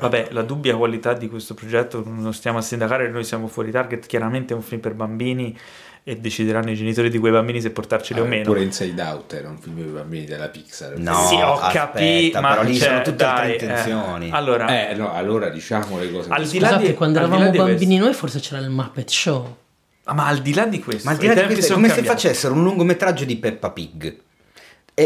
vabbè, la dubbia qualità di questo progetto, non stiamo a sindacare, noi siamo fuori target, chiaramente è un film per bambini e decideranno i genitori di quei bambini se portarceli o meno. pure Inside Out era un film per bambini della Pixar. No, sì, ho capito, ma però lì cioè, sono tutte altre dai, intenzioni. eh, allora, Eh, no, allora diciamo le cose. Al che di là Scusate, di- quando eravamo di bambini noi forse c'era il Muppet Show. ah, ma al di là di questo, Ma al di là di questo, è come se facessero un lungometraggio di Peppa Pig.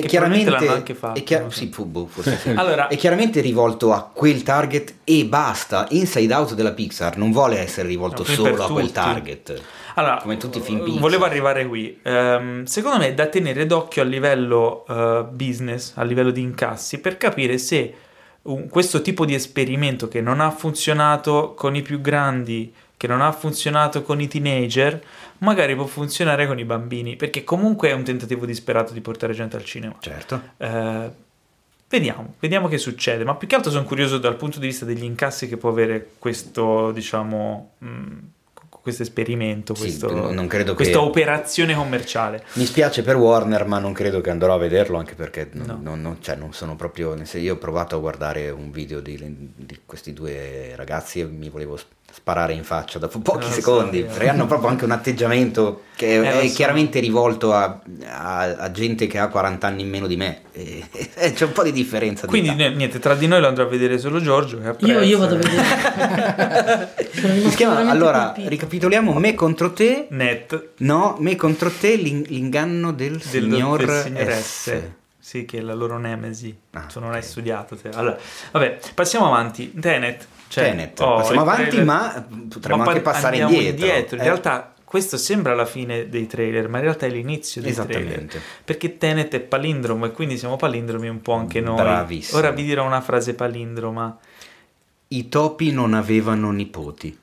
Che chiaramente, l'hanno anche fatto, è chiar- sì, fu- boh. Allora- è chiaramente rivolto a quel target e basta. Inside Out della Pixar non vuole essere rivolto No, solo a quel tutti. target. Allora, come tutti i eh, film Pixar. Volevo arrivare qui. Ehm, secondo me è da tenere d'occhio a livello eh, business, a livello di incassi, per capire se un- questo tipo di esperimento che non ha funzionato con i più grandi, che non ha funzionato con i teenager, magari può funzionare con i bambini, perché comunque è un tentativo disperato di portare gente al cinema. Certo. Eh, vediamo, vediamo che succede, ma più che altro sono curioso dal punto di vista degli incassi che può avere questo, diciamo, mh, questo esperimento, Sì, questo- non- non credo che- questa operazione commerciale. Mi spiace per Warner, ma non credo che andrò a vederlo anche perché non, No. non- non- cioè, non sono proprio. Io ho provato a guardare un video di, di questi due ragazzi e mi volevo sparare in faccia dopo pochi so, secondi, perché hanno proprio anche un atteggiamento che Eh, è so. chiaramente rivolto a, a- a gente che ha 40 anni in meno di me. E- e c'è un po' di differenza. Quindi di niente, tra di noi lo andrà a vedere solo Giorgio. Che apprezza. Io, io vado a vedere. Chiama, allora, colpito. ricapitoliamo, me contro te, Net no, me contro te, l'in- l'inganno del, del signor, del signor S. S. Sì, che è la loro nemesi. Ah, tu non hai ok. studiato. te. Allora, vabbè, passiamo avanti. Tenet. Cioè, Tenet. oh, Passiamo avanti, trailer- ma potremmo Ma anche passare andiamo indietro. In Eh. realtà questo sembra la fine dei trailer, ma in realtà è l'inizio dei trailer. Esattamente. Perché Tenet è palindromo e quindi siamo palindromi un po' anche noi. Bravissimo. Ora vi dirò una frase palindroma. I topi non avevano nipoti.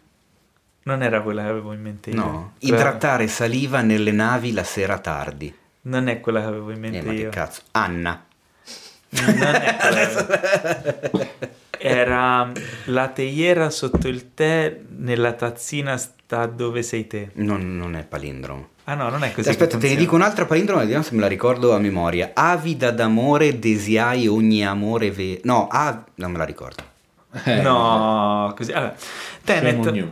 Non era quella che avevo in mente io. No, Quella- idratare saliva nelle navi la sera tardi. Non è quella che avevo in mente Eh, ma che io. cazzo. Anna. Non è quella. Era la teiera sotto il tè, nella tazzina sta dove sei te. Non, non è palindromo. Ah no, non è così. Aspetta, te ne dico un'altra palindroma, vediamo se me la ricordo a memoria. Avida d'amore, desiai ogni amore vero. No, ah, non me la ricordo. Eh, No, così. Allora, Tenet.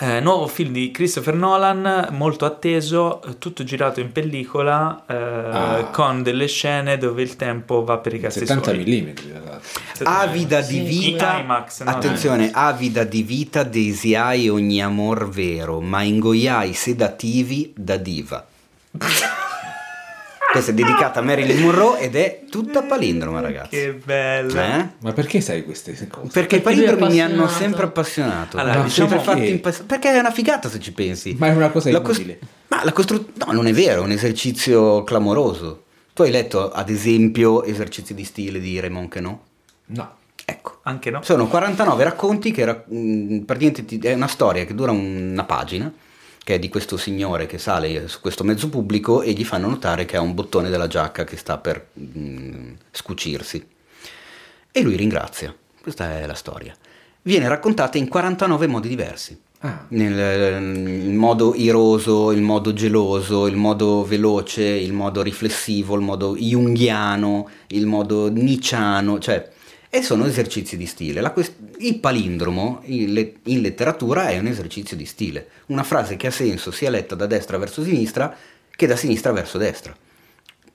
Eh, nuovo film di Christopher Nolan, molto atteso, tutto girato in pellicola, eh, Ah. con delle scene dove il tempo va per i cazzi 70 suoi. mm, l'altro. Avida Sì, di vita. IMAX, no? Attenzione, avida di vita, desiai ogni amor vero, ma ingoiai sedativi da diva. Questa è dedicata a Marilyn Monroe ed è tutta palindroma, ragazzi. Che bella. Eh? Ma perché sai queste cose? Perché i Perché è palindromi mi hanno sempre appassionato. Allora, Mi diciamo che- fatti impass- Perché è una figata se ci pensi. Ma è una cosa La cos- inutile. Ma la costruzione... No, non è vero, è un esercizio clamoroso. Tu hai letto, ad esempio, esercizi di stile di Raymond Queneau? No. Ecco. Anche no? Sono 49 racconti che ra- mh, praticamente ti- è una storia che dura una pagina, che è di questo signore che sale su questo mezzo pubblico e gli fanno notare che ha un bottone della giacca che sta per mh, scucirsi. E lui ringrazia. Questa è la storia. Viene raccontata in 49 modi diversi. Ah, Nel, il modo iroso, il modo geloso, il modo veloce, il modo riflessivo, il modo junghiano, il modo nicciano, cioè, e sono esercizi di stile. La quest- il palindromo in, le- in letteratura è un esercizio di stile, una frase che ha senso sia letta da destra verso sinistra che da sinistra verso destra,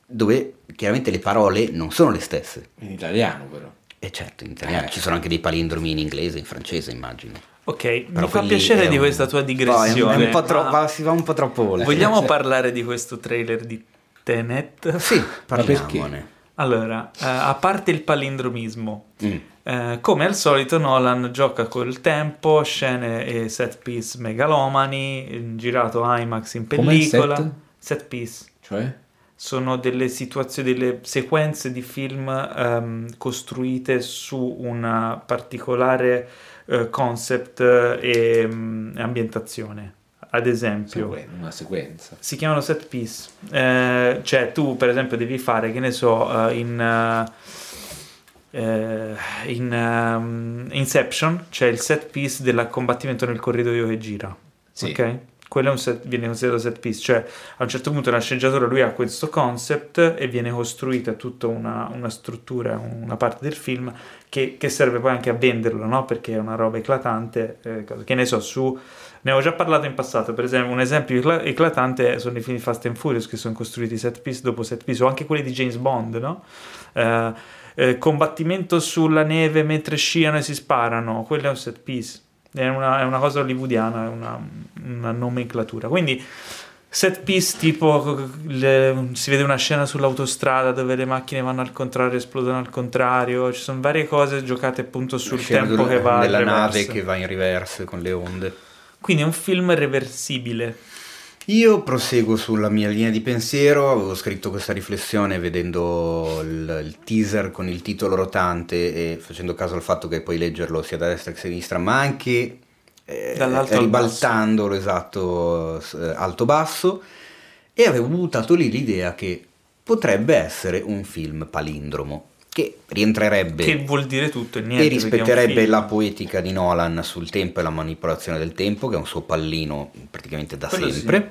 dove chiaramente le parole non sono le stesse. in italiano però. E certo, in italiano Eh. ci sono anche dei palindromi in inglese, in francese immagino. Ok, Però mi fa piacere di un- questa tua Poi è un- digressione. è un po' tro- ma va- si va un po' troppo oltre. Vogliamo parlare di questo trailer di Tenet? Sì, perché? parliamone. Allora, eh, a parte il palindromismo, Mm. eh, come al solito Nolan gioca col tempo, scene e set piece megalomani, eh, girato IMAX in pellicola. set? Set piece. Cioè? Sono delle situazioni, delle sequenze di film ehm, costruite su una particolare eh, concept e mm, ambientazione. Ad esempio, una sequenza. si chiamano set piece. Eh, cioè, tu, per esempio, devi fare, che ne so, eh, in. eh, in ehm, Inception c'è il set piece del combattimento nel corridoio che gira. Sì. Ok? Quello è un set- viene considerato set piece, cioè a un certo punto nella sceneggiatura lui ha questo concept e viene costruita tutta una, una struttura, una parte del film che, che serve poi anche a venderlo, no? Perché è una roba eclatante. eh, che ne so, su. Ne avevo già parlato in passato, per esempio, un esempio ecla- eclatante sono i film Fast and Furious che sono costruiti set piece dopo set piece, o anche quelli di James Bond, no? Eh, eh, combattimento sulla neve mentre sciano e si sparano, quello è un set piece. È una, è una cosa hollywoodiana, è una, una nomenclatura. Quindi set piece tipo le- si vede una scena sull'autostrada dove le macchine vanno al contrario, esplodono al contrario, ci sono varie cose giocate appunto sul tempo del- che va della in nave che va in reverse con le onde. Quindi è un film reversibile. Io proseguo sulla mia linea di pensiero, avevo scritto questa riflessione vedendo il, il teaser con il titolo rotante e facendo caso al fatto che puoi leggerlo sia da destra che a sinistra, ma anche eh, ribaltandolo esatto eh, alto-basso e avevo buttato lì l'idea che potrebbe essere un film palindromo che rientrerebbe Che vuol dire tutto e niente. e rispetterebbe la poetica di Nolan sul tempo e la manipolazione del tempo, che è un suo pallino praticamente da Quello sempre.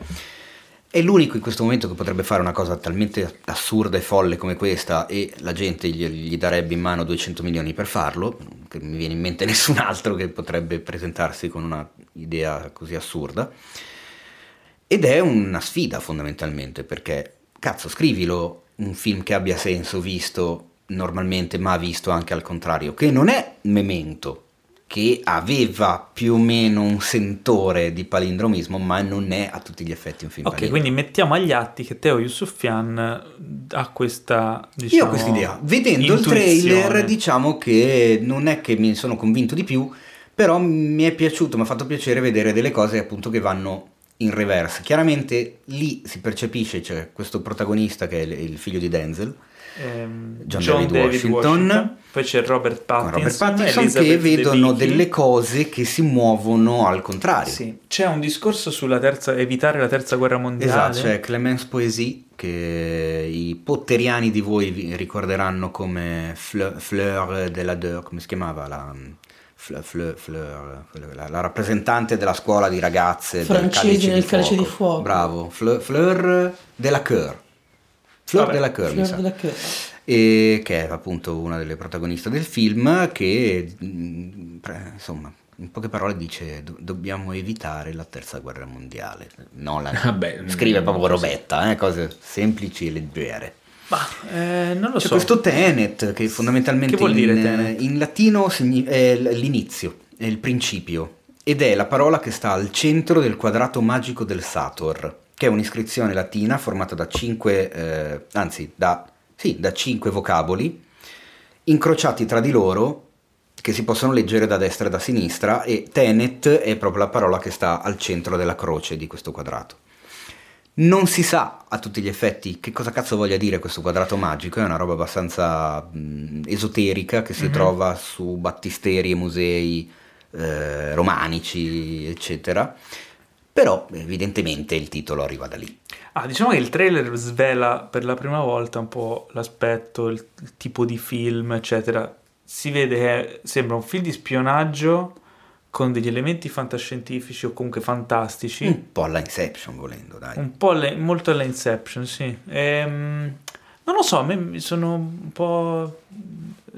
è l'unico in questo momento che potrebbe fare una cosa talmente assurda e folle come questa e la gente gli, gli darebbe in mano 200 milioni per farlo, che mi viene in mente nessun altro che potrebbe presentarsi con una idea così assurda. Ed è una sfida fondamentalmente, perché cazzo, scrivilo un film che abbia senso visto normalmente, ma visto anche al contrario, che non è Memento, che aveva più o meno un sentore di palindromismo, ma non è a tutti gli effetti un film Ok, palindromo. quindi mettiamo agli atti che Teo Yusufian ha questa, diciamo, Io ho questa idea. Vedendo il intuizione. trailer, diciamo che non è che mi sono convinto di più, però mi è piaciuto, mi ha fatto piacere vedere delle cose appunto che vanno in reverse. Chiaramente lì si percepisce, c'è questo protagonista che è il- il figlio di Denzel, Ehm, John David Washington. poi c'è Robert Pattinson, Robert Pattinson, che vedono Debicki. delle cose che si muovono al contrario. Sì, c'è un discorso sulla terza, evitare la terza guerra mondiale. Esatto, c'è Clemence Poésy che i potteriani di voi vi ricorderanno come Fleur, Fleur de la Deur, come si chiamava la, Fleur, Fleur, Fleur, la, la rappresentante della scuola di ragazze del Francesi nel Calice di fuoco. Fuoco. Bravo, Fleur, Fleur de la Coeur. Fleur Vabbè, de la Coeur, mi Fleur sa. della Coeur. E che è appunto una delle protagoniste del film che mm, insomma in poche parole dice "Do- dobbiamo evitare la terza guerra mondiale no, la- Vabbè, scrive mm, proprio così. robetta eh, cose semplici e leggere Ma eh, non lo c'è so. questo Tenet che fondamentalmente Che vuol dire in, Tenet? in latino signi- è l'inizio è il principio ed è la parola che sta al centro del quadrato magico del Sator che è un'iscrizione latina formata da cinque eh, anzi da, sì, da cinque vocaboli incrociati tra di loro che si possono leggere da destra e da sinistra e Tenet è proprio la parola che sta al centro della croce di questo quadrato. Non si sa a tutti gli effetti che cosa cazzo voglia dire questo quadrato magico, è una roba abbastanza mh, esoterica che si Mhm. trova su battisteri e musei eh, romanici, eccetera. Però evidentemente il titolo arriva da lì. Ah, diciamo che il trailer svela per la prima volta un po' l'aspetto, il, il tipo di film, eccetera. Si vede che sembra un film di spionaggio con degli elementi fantascientifici o comunque fantastici. Un po' alla Inception volendo, dai. Un po' alle- molto alla Inception, sì. Ehm, non lo so, a me mi sono un po'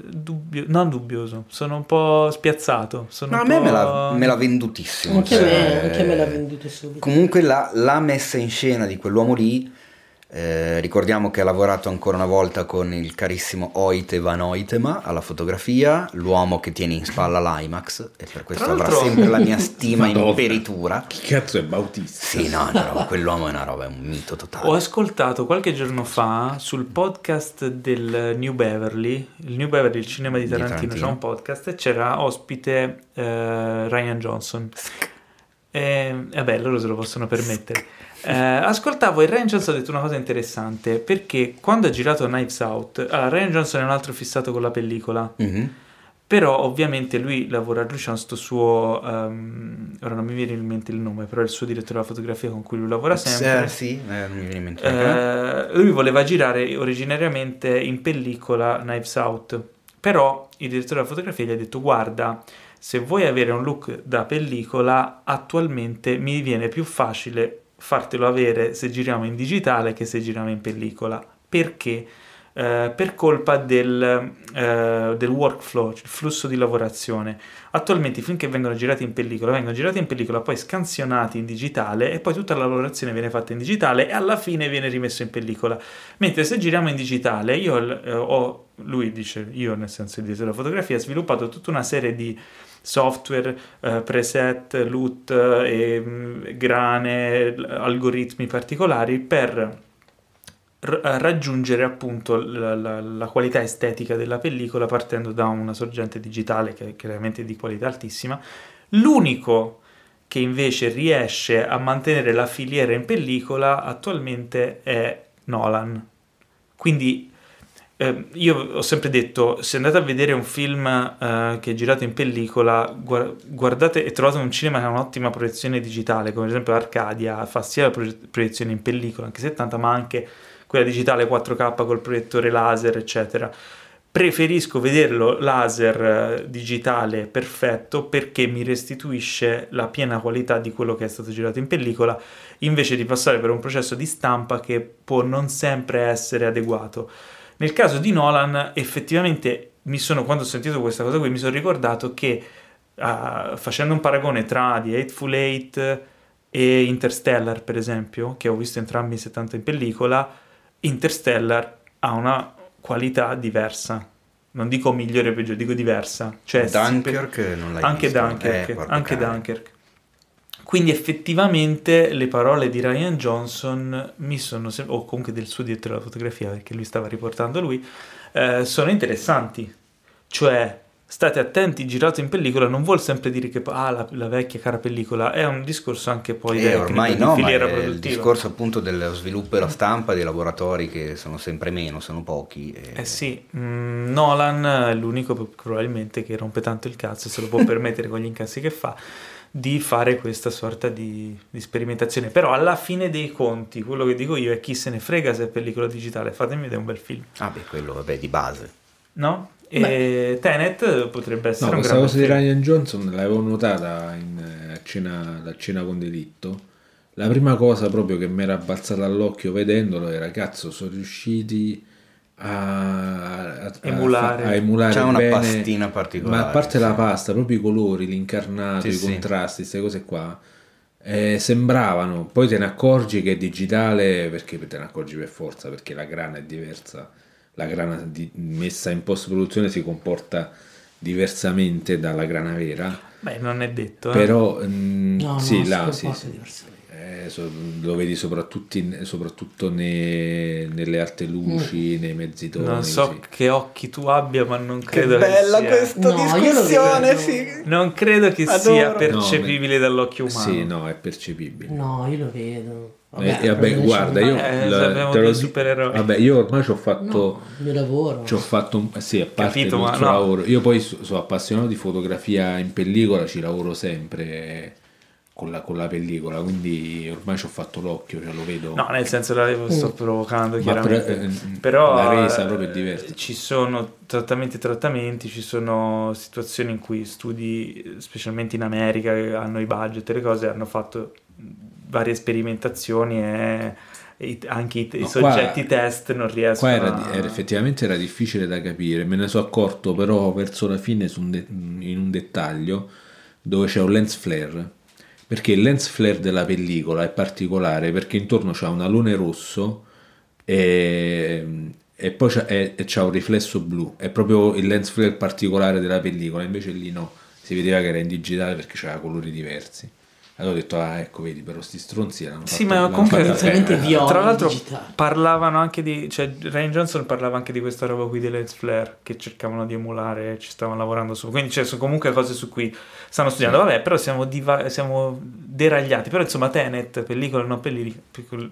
dubbio, non dubbioso, sono un po' spiazzato. Sono No, a un me po'- me l'ha, me l'ha vendutissimo. Anche, a me, cioè, anche me l'ha venduto subito. Comunque la, la messa in scena di quell'uomo lì, eh, ricordiamo che ha lavorato ancora una volta con il carissimo Oite Van Oitema alla fotografia, l'uomo che tiene in spalla l'IMAX e per questo Tra avrà l'altro- sempre la mia stima in peritura. Chi cazzo è Bautista? Sì, no, roba, quell'uomo è una roba, è un mito Ho totale. ascoltato qualche giorno fa sul podcast del New Beverly, il New Beverly, il cinema di Di Tarantino, Tarantino. c'è un podcast e c'era ospite eh, Ryan Johnson. E vabbè, loro se lo possono permettere. Eh, ascoltavo e Ryan Johnson ha detto una cosa interessante perché quando ha girato Knives Out, allora Ryan Johnson è un altro fissato con la pellicola, Mhm. però ovviamente lui lavora, lui c'ha questo suo, ehm, ora non mi viene in mente il nome, però è il suo direttore della fotografia con cui lui lavora sempre. Eh, sì, eh, non mi viene in mente. Eh, lui voleva girare originariamente in pellicola Knives Out, però il direttore della fotografia gli ha detto guarda, se vuoi avere un look da pellicola, attualmente mi viene più facile fartelo avere se giriamo in digitale che se giriamo in pellicola. Perché? Eh, per colpa del, eh, del workflow, cioè il flusso di lavorazione. Attualmente i film che vengono girati in pellicola vengono girati in pellicola, poi scansionati in digitale e poi tutta la lavorazione viene fatta in digitale e alla fine viene rimesso in pellicola. Mentre se giriamo in digitale, io eh, ho, lui dice, io nel senso direttore della fotografia, ho sviluppato tutta una serie di software, eh, preset, LUT e mh, grane, algoritmi particolari per r- raggiungere appunto la, la- la qualità estetica della pellicola partendo da una sorgente digitale che è chiaramente di qualità altissima. L'unico che invece riesce a mantenere la filiera in pellicola attualmente è Nolan. Quindi eh, io ho sempre detto, se andate a vedere un film eh, che è girato in pellicola, gua- guardate e trovate un cinema che ha un'ottima proiezione digitale, come ad esempio Arcadia, fa sia la proie- proiezione in pellicola, anche 70, ma anche quella digitale 4K col proiettore laser, eccetera. Preferisco vederlo laser eh, digitale perfetto perché mi restituisce la piena qualità di quello che è stato girato in pellicola invece di passare per un processo di stampa che può non sempre essere adeguato. Nel caso di Nolan, effettivamente, mi sono, quando ho sentito questa cosa qui, mi sono ricordato che uh, facendo un paragone tra The Eightful Eight e Interstellar, per esempio, che ho visto entrambi in 70 in pellicola, Interstellar ha una qualità diversa. Non dico migliore o peggiore, dico diversa. Cioè, Dunkirk per... non l'hai anche visto? Dunkirk, Eh, anche cane. Dunkirk. Quindi effettivamente le parole di Ryan Johnson mi sono sem- o comunque del suo direttore della fotografia, perché lui stava riportando lui, eh, sono interessanti. Cioè, state attenti, girato in pellicola non vuol sempre dire che ah, la, la vecchia cara pellicola, è un discorso anche poi Eh, tecnico, ormai di no, ma filiera è il produttiva. discorso appunto dello sviluppo e la stampa dei laboratori che sono sempre meno, sono pochi. e- Eh sì, mm, Nolan è l'unico probabilmente che rompe tanto il cazzo, se lo può permettere con gli incassi che fa, di fare questa sorta di, di sperimentazione. Però alla fine dei conti, quello che dico io è chi se ne frega se è pellicola digitale, fatemi vedere un bel film, Ah beh, quello vabbè di base. no? E Tenet potrebbe essere No, un questa gran cosa di. Ryan Johnson l'avevo notata in, eh, a cena, a cena con delitto. La prima cosa proprio che mi era balzata all'occhio vedendolo era cazzo, sono riusciti a, a- Emulare. a emulare C'è una bene- pastina particolare, Ma a parte la sì. pasta, proprio i colori, l'incarnato, Sì, i contrasti, queste cose qua. eh, sembravano, poi te ne accorgi che è digitale perché te ne accorgi per forza perché la grana è diversa, la grana di- messa in post produzione si comporta diversamente dalla grana vera, Beh, non è detto, eh. però mm, No, no, sì, si là, comporta sì, sì. diversamente. Eh, so- lo vedi soprattutto, in- soprattutto ne- nelle alte luci, nei mezzi toni. non so così. che occhi tu abbia, ma non Che credo che bella sia... questa No, discussione, sì. Non credo che Adoro. sia No, percepibile dall'occhio umano. Sì, no, è percepibile. No, io lo vedo. Eh, e vabbè, guarda, io, Eh, la- te lo supereroi. Vabbè, io ormai ci ho fatto, No, il lavoro. ci ho fatto un, sì, a parte Capito, il no. lavoro. Io poi so- sono appassionato di fotografia in pellicola, ci lavoro sempre eh, con la, con la pellicola, quindi ormai ci ho fatto l'occhio, cioè lo vedo. No, nel senso la sto provocando Ma chiaramente. però, eh, Però la resa eh, proprio è diversa. Ci sono trattamenti e trattamenti, ci sono situazioni in cui studi, specialmente in America, che hanno i budget e le cose, hanno fatto varie sperimentazioni e, i- anche i, i No, qua- soggetti test non riescono Qua era, era- effettivamente era difficile da capire, me ne sono accorto però verso la fine su un de- in un dettaglio dove c'è un lens flare, perché il lens flare della pellicola è particolare perché intorno c'è un alone rosso e, e poi c'è, e- c'ha un riflesso blu, è proprio il lens flare particolare della pellicola, invece lì no, si vedeva che era in digitale perché c'aveva colori diversi. Allora ho detto, ah ecco, vedi, però sti stronzi erano Sì, fatti- ma Inizialmente bene. viola. tra l'altro digitale. parlavano anche di cioè Ryan Johnson parlava anche di questa roba qui di lens flare che cercavano di emulare ci stavano lavorando su quindi cioè, sono comunque cose su cui stanno studiando vabbè però siamo, diva- siamo deragliati però insomma Tenet pellicola non pelli-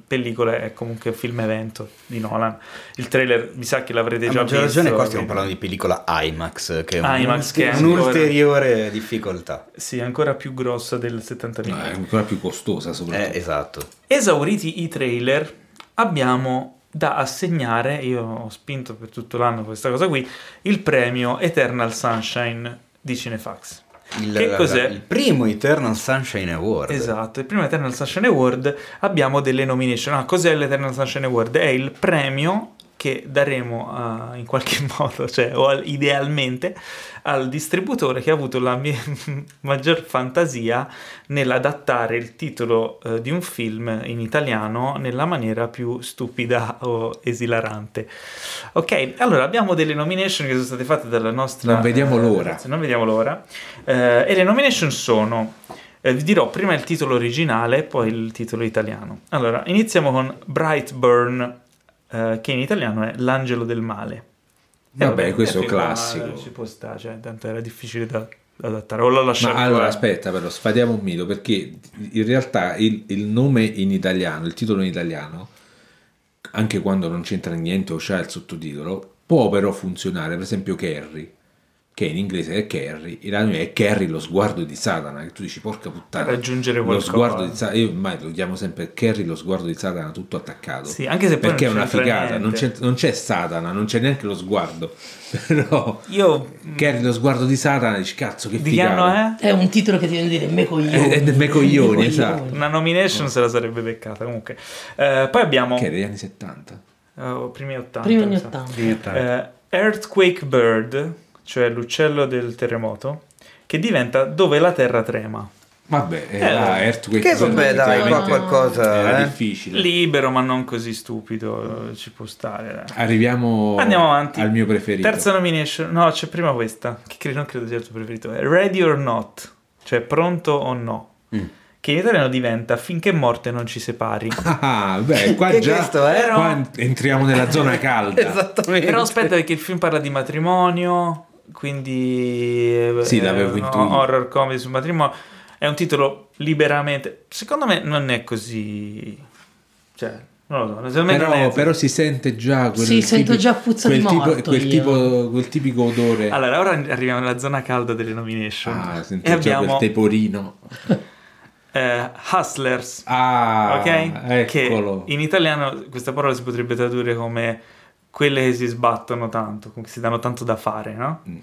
pellicola è comunque un film evento di Nolan il trailer mi sa che l'avrete A già maggior visto ragione qua stiamo quindi- parlando di pellicola IMAX, che è un- IMAX, che è un'ulteriore difficoltà. sì ancora più grossa del 70 No, mm è ancora più costosa soprattutto. Eh, esatto. Esauriti i trailer, abbiamo da assegnare, io ho spinto per tutto l'anno questa cosa qui, il premio Eternal Sunshine di Cinefax. Il, Che cos'è? Il primo Eternal Sunshine Award. Esatto, il primo Eternal Sunshine Award abbiamo delle nomination. Ah, cos'è l'Eternal Sunshine Award? È il premio che daremo a- in qualche modo, cioè o al- idealmente, al distributore che ha avuto la mia maggior fantasia nell'adattare il titolo eh, di un film in italiano nella maniera più stupida o esilarante. Ok, allora abbiamo delle nomination che sono state fatte dalla nostra... Non vediamo eh, l'ora. ragazzi, non vediamo l'ora. Eh, e le nomination sono... eh, vi dirò prima il titolo originale, poi il titolo italiano. Allora, iniziamo con Brightburn, eh, che in italiano è L'angelo del male. E Vabbè, questo è un classico. Ci può stare, cioè, tanto era difficile da, da adattare. O lo lasciamo Ma allora aspetta, però sfatiamo un mito perché in realtà il, il nome in italiano, il titolo in italiano, anche quando non c'entra niente o c'è il sottotitolo, può però funzionare. Per esempio, Carrie. Che in inglese è Carrie, in italiano è Carrie lo sguardo di Satana, che tu dici porca puttana. Raggiungere lo qualcosa. sguardo di Satana, io ormai lo chiamo sempre Carrie lo sguardo di Satana tutto attaccato. Sì, anche se poi perché è una figata, non c'è, non c'è Satana, non c'è neanche lo sguardo. Però Io Carrie lo sguardo di Satana dici cazzo che di figata. anno è? È un titolo che ti viene a dire me coglioni. È- è del me coglioni, esatto. Una nomination se la sarebbe beccata comunque. Eh, poi abbiamo Che è degli anni 70. eh, primi 80. Primi anni mi sa. 80. Eh, Earthquake Bird, cioè l'uccello del terremoto, che diventa dove la terra trema. Vabbè, eh, Eh, ah, Earthquake Che vabbè, dai, qua qualcosa, Era eh. difficile. Libero ma non così stupido, eh, ci può stare. dai. Arriviamo Andiamo avanti. al mio preferito. Terza nomination, no, c'è prima questa, che non credo sia il tuo preferito, è Ready or Not, cioè pronto o no, Mm. che in italiano diventa Finché morte non ci separi. Ah, beh, qua Che già questo è? qua en- entriamo nella zona calda. Esattamente. Però aspetta perché il film parla di matrimonio, quindi eh, Sì, un intuito. horror comedy sul matrimonio. È un titolo liberamente. Secondo me non è così. Cioè, non lo so. Secondo me non Però, è- però si sente già quel Sì, sento tipi- già puzza quel di tipo, morto quel, tipo, quel tipico odore. Allora, ora arriviamo nella zona calda delle nomination. ah, sento e già abbiamo quel teporino. eh, Hustlers. Ah, ok? Che eccolo. in italiano questa parola si potrebbe tradurre come quelle che si sbattono tanto, che si danno tanto da fare, no? Mm.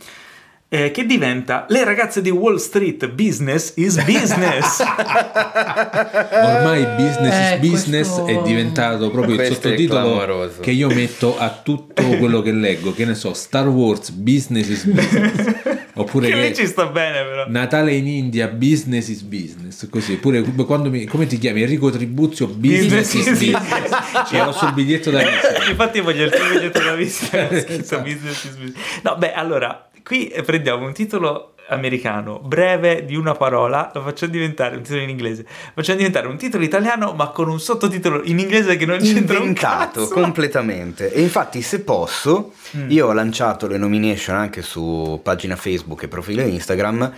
Eh, che diventa le ragazze di Wall Street, business is business. Ormai business Eh, is business questo- è diventato proprio il Questo è sottotitolo che io metto a tutto quello che leggo. Che ne so, Star Wars, business is business. Oppure che lì che ci sta bene però. Natale in India, business is business. Così, pure quando mi, come ti chiami? Enrico Tribuzio, business, Business is business. Ce l'ho sul biglietto da visita. Infatti voglio il tuo biglietto da visita. Business is business. No, beh, allora, qui prendiamo un titolo americano breve di una parola, lo facciamo diventare un titolo in inglese, facciamo diventare un titolo italiano ma con un sottotitolo in inglese che non c'entra un inventato cazzo. completamente e infatti se posso Mm. io ho lanciato le nomination anche su pagina Facebook e profilo Instagram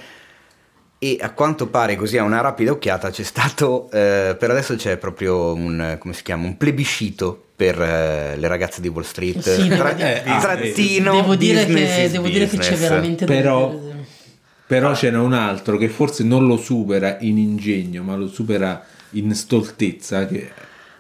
e a quanto pare così a una rapida occhiata c'è stato eh, per adesso c'è proprio un come si chiama un plebiscito per eh, le ragazze di Wall Street Sì, Tra- Eh, trattino devo dire, che, devo dire che c'è veramente Però-. Però ce n'è un altro che forse non lo supera in ingegno, ma lo supera in stoltezza. Che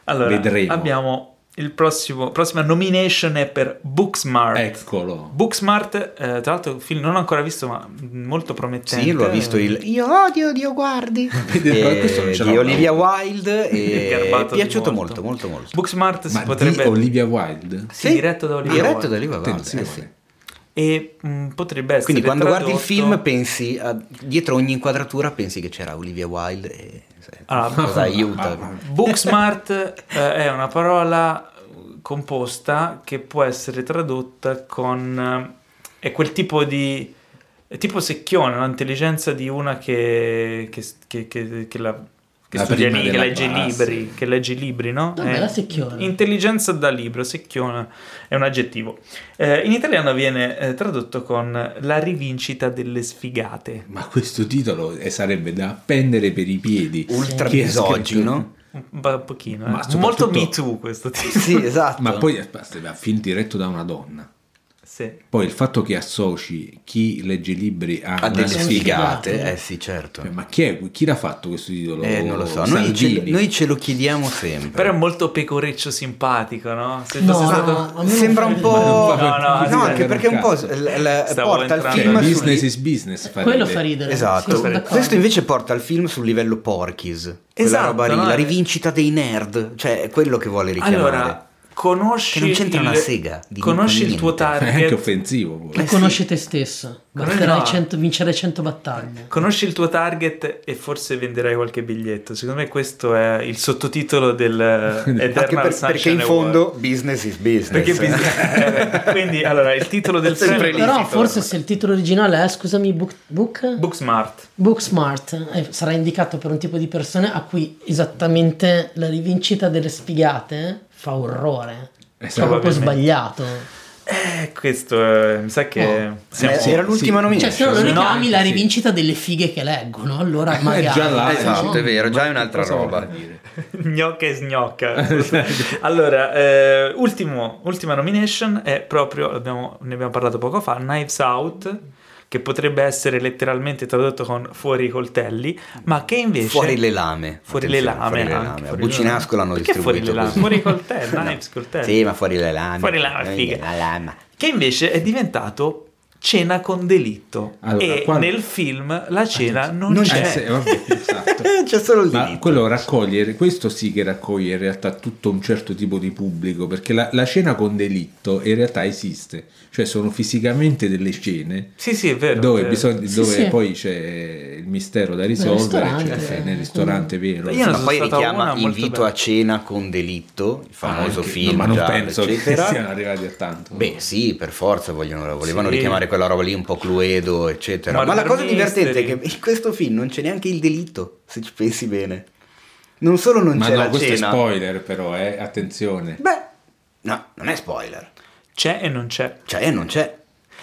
Allora, vedremo. abbiamo il prossimo, prossima nomination è per Booksmart. Eccolo. Booksmart, eh, tra l'altro, un film non ho ancora visto, ma molto promettente. Sì, lo ha visto il Io odio Dio guardi eh, ce di l'ho. Olivia Wilde e Garbato è piaciuto molto. molto molto molto Booksmart si Ma potrebbe... di Olivia Wilde? Sì, diretto da Olivia diretto Wilde. da Olivia Wilde eh, Attenzione. sì. E mh, potrebbe essere Quindi quando guardi il tradotto- film pensi, a- dietro ogni inquadratura pensi che c'era Olivia Wilde e Ah, cosa aiuta. Booksmart eh, è una parola composta che può essere tradotta con... eh, è quel tipo di... è tipo secchione, l'intelligenza di una che, che, che, che, che la- che studia che legge classe. libri, che legge libri, no? Vabbè, È la secchione. Intelligenza da libro, secchione è un aggettivo. Eh, in italiano viene eh, tradotto con la rivincita delle sfigate. Ma questo titolo eh, sarebbe da appendere per i piedi. Ultra misogino. Un, po' un pochino, eh. Ma molto Me Too questo titolo. Sì, esatto. Ma poi aspetta, film diretto da una donna. Sì. Poi il fatto che associ chi legge libri a una delle sfigate. eh sì, certo. Ma chi, è, chi l'ha fatto questo titolo? Eh, non lo so, noi ce, noi ce lo chiediamo sempre. Però è molto pecoreccio simpatico, no? Se No, stato... a Sembra un po'... No, no, no, anche perché un po' l- l- porta il film Cioè, sul business li- is business. fa Quello fa ridere. Esatto, Sì, questo invece porta il film sul livello quella Esatto, roba lì, no? la rivincita dei nerd, cioè è quello che vuole richiamare. Allora, conosci Che non c'entra il- una sega di conosci il tuo È anche target offensivo. poi. E conosci te stesso. Basterai no. 100 vincere 100 battaglie. Conosci il tuo target e forse venderai qualche biglietto. Secondo me questo è il sottotitolo del Eternal per- Sunshine perché in fondo business is business. Perché bis- eh, quindi allora il titolo del Sempre film. Però forse se il titolo originale è, scusami, Book, book? Booksmart. Booksmart eh, sarà indicato per un tipo di persone a cui esattamente la rivincita delle sfigate fa orrore. Esatto. È proprio Probabilmente. sbagliato. Eh, questo eh, mi sa che Oh. siamo- Eh, era l'ultima sì. nomination. Cioè, se no lo no, richiami la sì. rivincita delle fighe che leggono, allora magari. già là, Esatto, no? è vero, già è un'altra Cosa roba. gnocca e sgnocca. allora, eh, ultimo- ultima nomination è proprio, abbiamo- ne abbiamo parlato poco fa, Knives Out, che potrebbe essere letteralmente tradotto con fuori i coltelli, ma che invece... Fuori le lame. Fuori le lame. Fuori le lame. A fuori le Bucinasco l'hanno Perché fuori le distribuito lame? così. Fuori i coltelli, No. knives, coltelli. Sì, ma fuori le lame. Fuori le lame, figa. La lama. Che invece è diventato cena con delitto. Allora, e quando- nel film la cena non, Non c'è. Eh, sì, vabbè, esatto. C'è solo il Ma delitto. quello raccoglie, questo sì che raccoglie in realtà tutto un certo tipo di pubblico, perché la, la cena con delitto in realtà esiste, cioè sono fisicamente delle cene Sì, sì, è vero. dove, vero. bisogna- Sì, dove sì. poi c'è il mistero da risolvere, ristorante, cioè, eh. nel ristorante vero. Io Ma sono poi richiama Invito bella. a cena con delitto, il famoso Anche- film, no, ma non giallo, penso che eccetera. siano arrivati a tanto. Beh, sì, per forza vogliono- volevano Sì. richiamare quella roba lì un po' cluedo, eccetera. Murder Ma la cosa divertente è che in questo film non c'è neanche il delitto, se ci pensi bene. Non solo non ma c'è no, la questo cena. è spoiler però, eh, attenzione. Beh, no, non è spoiler. C'è e non c'è. Cioè, eh, non c'è.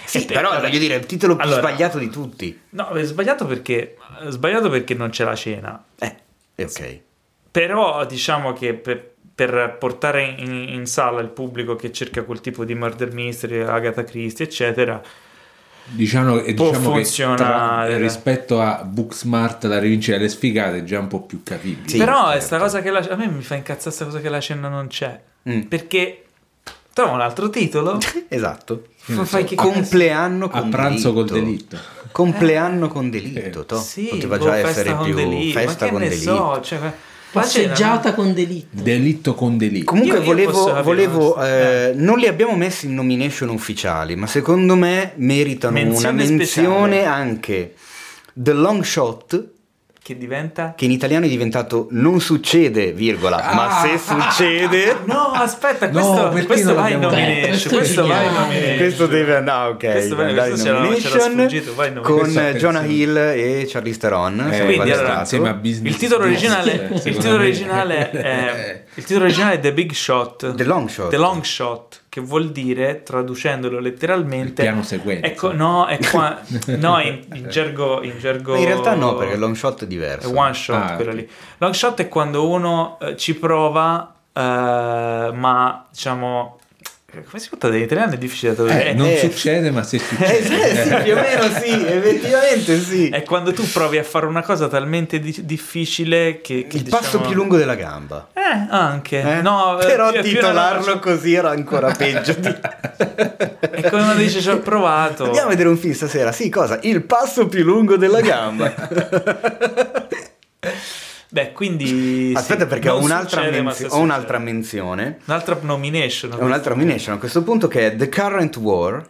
Sì, però vabbè. voglio dire, è il titolo più Allora- sbagliato di tutti. No, è sbagliato perché, è sbagliato perché non c'è la cena. Eh, è ok. Però diciamo che per, per portare in, in sala il pubblico che cerca quel tipo di murder mystery, Agatha Christie, eccetera, Diciamo, e Può diciamo che funzionare. tra- rispetto a Booksmart, la rivincita delle sfigate è già un po' più capibile. Sì, però è certo. sta cosa che la, a me mi fa incazzare sta cosa che la cena non c'è. Mm. Perché trova un altro titolo. Esatto. fa- fai che Compleanno con A pranzo col delitto. Compleanno con delitto. Eh. Sì, Poteva boh, già festa essere con più delitto. festa ma che con ne delitto. so, cioè, Passeggiata con delitto. Delitto con delitto. Comunque Io- io volevo, eh, non li abbiamo messi in nomination ufficiali, ma secondo me meritano Menzione una menzione speciale. anche The Long Shot, che diventa che in italiano è diventato Non succede, virgola, ma se succede... No, aspetta, No, questo, perché questo va in nomination. Questo va in nomination. Questo deve andare, ok, Questo deve va- andare in questo c'era- c'era sfuggito, vai in nomination. con Jonah. Hill e Charlize Theron. Eh, sono quindi, allora, insieme a Business Il titolo originale, il titolo originale è il titolo originale è The Big Shot. The Long Shot. The Long Shot, che vuol dire, traducendolo letteralmente, Il piano sequenza. Ecco, no, è qua, no, in, in gergo, in gergo. In realtà no, perché long shot è diverso. È one shot Ah, quello lì. Long shot è quando uno eh, ci prova, eh, ma diciamo. Come si può in italiano? È difficile da tradurre. Eh, non eh. succede, ma se Eh, succede. sì, sì, più o meno sì, effettivamente sì. È quando tu provi a fare una cosa talmente di- difficile che. che Il passo diciamo- più lungo della gamba. Eh, anche. Eh? No, eh, Però più- più titolarlo una- così era ancora peggio. di- È come quando dice ci ho provato. Andiamo a vedere un film stasera. Sì, cosa? Il passo più lungo della gamba. Beh, quindi. Aspetta, sì, perché ho un'altra, succede, menzi- ho un'altra menzione. Un'altra nomination. Ho un'altra nomination a questo punto che è The Current War.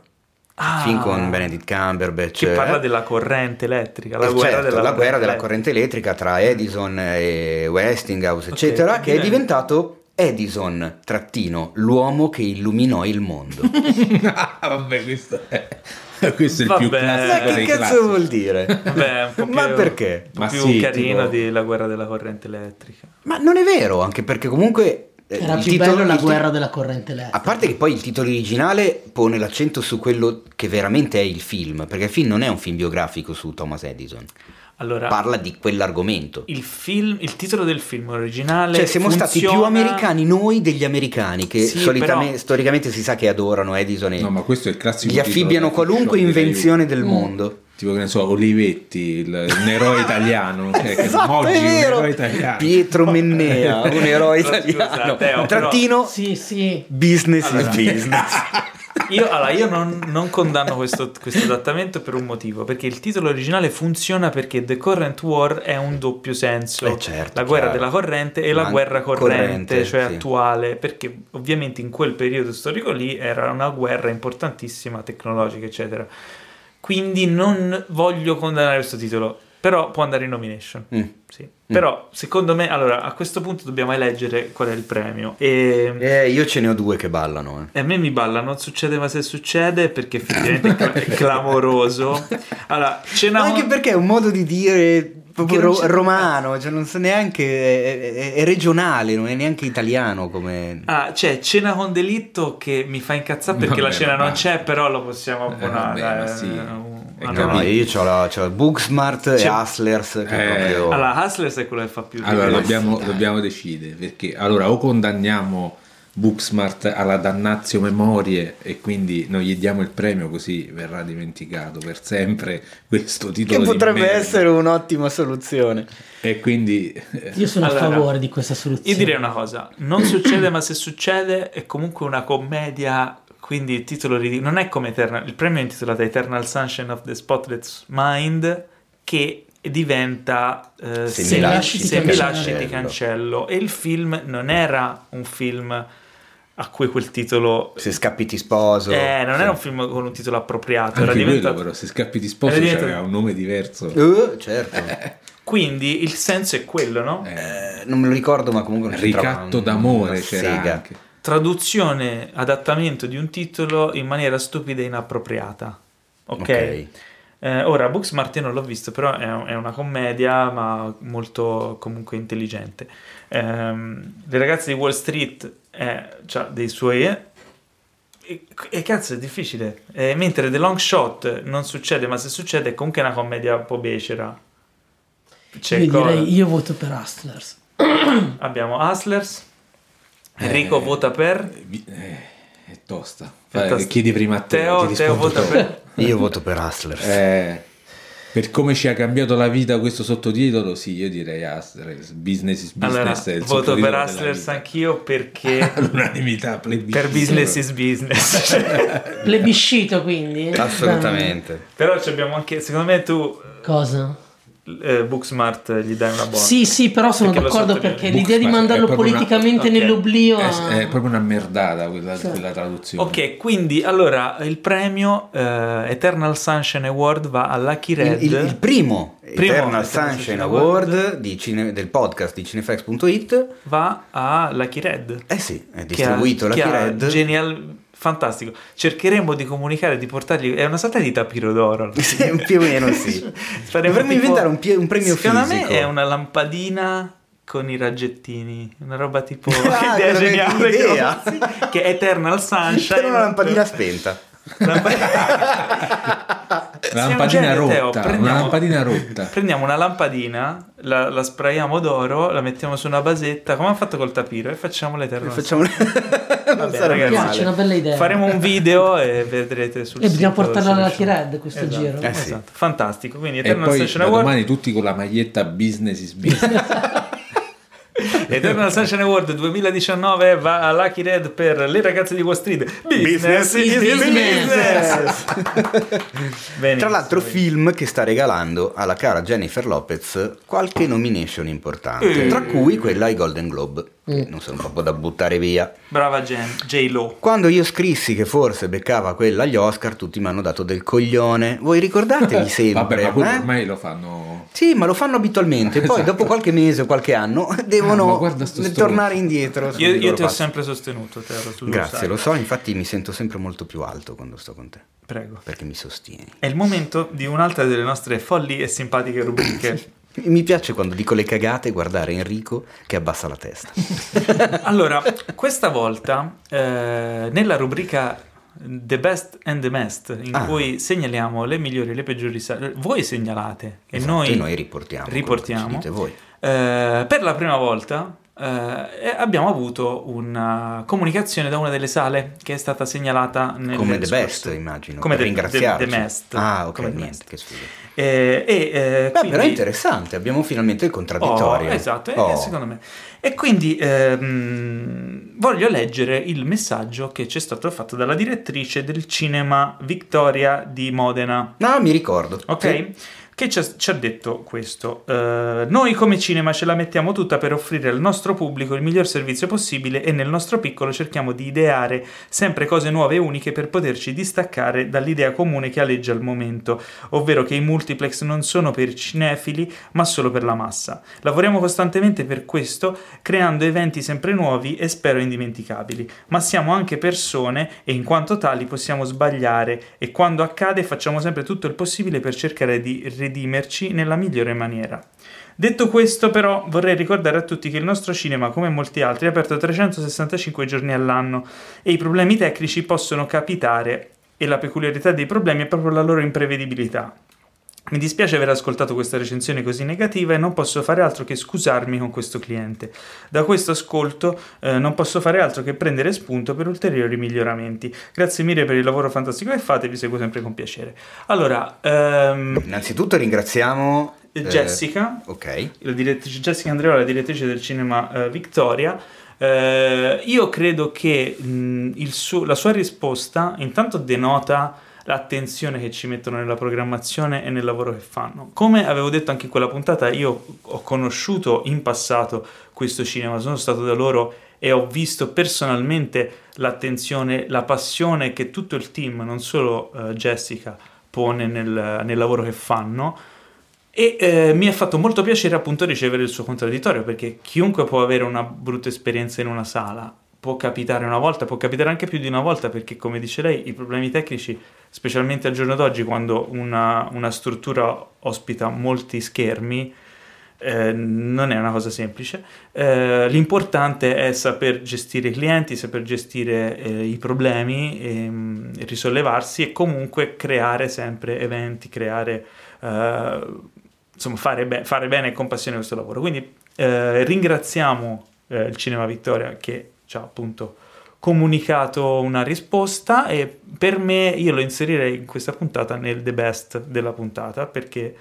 Ah. Film con Benedict Cumberbatch. Che parla della corrente elettrica. La Eh, guerra certo, della la guerra della corrente elettrica tra Edison e Westinghouse, Ok, eccetera, che è diventato Edison, trattino, l'uomo che illuminò il mondo. Ah, vabbè, questo è, questo è il Vabbè. più Ma classico che dei cazzo classici. vuol dire? Vabbè, un po' più, Ma perché? Un po' Ma più sì, carino tipo- della guerra della corrente elettrica. Ma non è vero, anche perché comunque... eh, Era il più titolo- bello la guerra della corrente elettrica. A parte che poi il titolo originale pone l'accento su quello che veramente è il film, perché il film non è un film biografico su Thomas Edison, Allora, parla di quell'argomento. il film, il titolo del film originale. Cioè siamo stati più funziona- americani noi degli americani che Sì, solitamente, però- storicamente si sa che adorano Edison e No, ma questo è il classico gli affibbiano qualunque invenzione del mondo. Tipo che ne so, Olivetti, il- un eroe italiano. Cioè, che Esatto, oggi è un eroe italiano. Pietro Mennea, un eroe Scusa, italiano. Teo, però- Trattino Sì, sì. business Allora. is business. Io, allora, io non, non condanno questo, questo adattamento per un motivo, perché il titolo originale funziona perché The Current War è un doppio senso, Eh, certo, la guerra chiaro. della corrente e la Ma- guerra corrente, corrente, cioè sì. attuale, perché ovviamente in quel periodo storico lì era una guerra importantissima, tecnologica, eccetera. Quindi non voglio condannare questo titolo, però può andare in nomination. Mm. Sì. Però secondo me, allora, a questo punto dobbiamo eleggere qual è il premio. E... Eh, io ce ne ho due che ballano. eh. E a me mi balla, non succede ma se succede perché effettivamente è cla- è clamoroso. Allora, cena Ma anche perché è un modo di dire proprio ro- romano, cioè non so neanche, è, è- è regionale, non è neanche italiano come... Ah, c'è cena con delitto che mi fa incazzare perché Vabbè, la cena non c'è, però lo possiamo abbonare. vabbè, ma eh, sì. un- È una- No, io ho la, c'ho Booksmart e C'è- Hustlers che Eh, proprio... Allora, Hustlers è quello che fa più Allora, dobbiamo, dobbiamo decidere perché allora o condanniamo Booksmart alla dannazio memorie e quindi non gli diamo il premio così verrà dimenticato per sempre questo Che titolo di potrebbe merda. essere un'ottima soluzione. e quindi Io sono Allora, a favore di questa soluzione. Io direi una cosa, non succede ma se succede è comunque una commedia, quindi il titolo ridicolo, non è come Eternal, il premio è intitolato Eternal Sunshine of the Spotless Mind che diventa eh, Se Se mi lasci se ti mi cancello. lasci ti cancello e il film non era un film a cui quel titolo... Se scappi ti sposo. Eh, non Sì. era un film con un titolo appropriato, era anche quello diventato... però se scappi di sposo Era diventato- c'aveva un nome diverso Eh, certo. Quindi il senso è quello, no? Eh, Eh, non me lo ricordo, ma comunque non ricatto un- d'amore c'era sega. anche traduzione, adattamento di un titolo in maniera stupida e inappropriata. Ok? Ok. Eh, ora, Booksmart io non l'ho visto, però è, è una commedia, ma molto comunque intelligente. Ehm, le ragazze di Wall Street ha dei suoi... E, e cazzo è difficile. Eh, mentre The Long Shot non succede, ma se succede è comunque una commedia un po' becera. C'è io co- direi io voto per Hustlers. Abbiamo Hustlers. Enrico Eh, vota per... eh, è tosta È tosta. chiedi prima a te Teo, ti Teo vota per... Io voto per Hustlers. Eh, per come ci ha cambiato la vita questo sottotitolo, sì, io direi Hustlers. Business is Allora, business. il voto per Hustlers anch'io perché All'unanimità, plebiscito. per business is business. Plebiscito quindi. Assolutamente. Però ci abbiamo anche, secondo me tu Cosa? Eh, Booksmart gli dai una buona. Sì, sì, però sono Perché d'accordo perché l'idea di Booksmart mandarlo una- politicamente ok. nell'oblio È, è proprio una merdata quella, Sì. quella traduzione. Ok, quindi allora il premio eh, Eternal Sunshine Award va a Lucky Il, Red. il- il primo, Primo Eternal Sunshine Sunshine Award di cine- del podcast di cinefax.it. va a Lucky Red. Eh sì, è che distribuito ha, Lucky che ha Red. Genial, fantastico. Cercheremo di comunicare, di portargli. È una sorta di tapiro d'oro. Sì, più o meno sì. Dovremmo tipo- inventare un, pie- un premio Secondo fisico. me è una lampadina con i raggettini, una roba tipo Ah, idea geniale che idea. ho, sì, che è Eternal Sunshine. Per una lampadina spenta. Lampadina- Un lampadina genio, Teo. rotta, Prendiamo- una lampadina rotta. Prendiamo una lampadina, la, la sprayiamo d'oro, la mettiamo su una basetta, come hanno fatto col tapiro, e facciamo l'Eternal Facciamo... non Vabbè, sarebbe piace, è una bella idea. Faremo un video e vedrete sul E bisogna sito portarla se alla Red questo Esatto, giro. Eh sì. esatto. Fantastico, quindi E Eternal poi da Award domani tutti con la maglietta business is business. Eternal Sunshine Award 2019 va a Lucky Red per le ragazze di Wall Street. Business, is business. Benissimo. Tra l'altro film che sta regalando alla cara Jennifer Lopez qualche nomination importante, Eh. tra cui quella ai Golden Globe, che non sono proprio da buttare via. Brava Jen, J-Lo. Quando io scrissi che forse beccava quella agli Oscar, tutti mi hanno dato del coglione. Voi ricordatevi sempre? Vabbè, ma eh? ormai lo fanno. Sì, ma lo fanno abitualmente. Poi, Esatto. dopo qualche mese o qualche anno, Ah, devono sto tornare indietro. Io, io ti ho passo. sempre sostenuto, Tero. lo Grazie, sai. lo so. Infatti, mi sento sempre molto più alto quando sto con te. Prego. Perché mi sostieni. È il momento di un'altra delle nostre folli e simpatiche rubriche. Mi piace quando dico le cagate guardare Enrico che abbassa la testa. Allora, questa volta eh, nella rubrica The Best and the Mest, in Ah. cui segnaliamo le migliori e le peggiori sale, voi segnalate e Esatto, noi, e noi riportiamo. che riportiamo. voi. Eh, per la prima volta eh, abbiamo avuto una comunicazione da una delle sale che è stata segnalata nel Come The Best, immagino. Come per The-. The- The Mest. Ah, ok, Come niente, che sfiga. Eh, eh, Beh, quindi- però è interessante, abbiamo finalmente il contraddittorio. Oh, esatto, eh, Oh. secondo me. E quindi ehm, voglio leggere il messaggio che ci è stato fatto dalla direttrice del cinema Vittoria di Modena. No, mi ricordo. Ok? Sì. Che ci ha, ci ha detto questo. Eh, noi come cinema ce la mettiamo tutta per offrire al nostro pubblico il miglior servizio possibile e nel nostro piccolo cerchiamo di ideare sempre cose nuove e uniche per poterci distaccare dall'idea comune che aleggia al momento, ovvero che i multiplex non sono per cinefili ma solo per la massa. Lavoriamo costantemente per questo, creando eventi sempre nuovi e spero indimenticabili, ma siamo anche persone e in quanto tali possiamo sbagliare e quando accade facciamo sempre tutto il possibile per cercare di redimerci nella migliore maniera. Detto questo, però, vorrei ricordare a tutti che il nostro cinema, come molti altri, è aperto 365 giorni all'anno e i problemi tecnici possono capitare e la peculiarità dei problemi è proprio la loro imprevedibilità. Mi dispiace aver ascoltato questa recensione così negativa e non posso fare altro che scusarmi con questo cliente. Da questo ascolto eh, non posso fare altro che prendere spunto per ulteriori miglioramenti. Grazie mille per il lavoro fantastico che fate, vi seguo sempre con piacere. Allora, ehm, Innanzitutto ringraziamo eh, Jessica, ok. la direttrice Jessica Andreola, la direttrice del cinema eh, Victoria. Eh, io credo che mh, il suo- la sua risposta intanto denota l'attenzione che ci mettono nella programmazione e nel lavoro che fanno. Come avevo detto anche in quella puntata, io ho conosciuto in passato questo cinema, sono stato da loro e ho visto personalmente l'attenzione, la passione che tutto il team, non solo eh, Jessica, pone nel, nel lavoro che fanno. E eh, mi ha fatto molto piacere appunto ricevere il suo contraddittorio perché chiunque può avere una brutta esperienza in una sala, può capitare una volta, può capitare anche più di una volta perché come dice lei i problemi tecnici, specialmente al giorno d'oggi quando una, una struttura ospita molti schermi, eh, non è una cosa semplice. Eh, l'importante è saper gestire i clienti, saper gestire eh, i problemi, e, mm, e risollevarsi e comunque creare sempre eventi, creare eh, insomma fare, be- fare bene e con passione questo lavoro. Quindi eh, ringraziamo eh, il Cinema Vittoria che ci ha appunto comunicato una risposta e per me io lo inserirei in questa puntata nel the best della puntata perché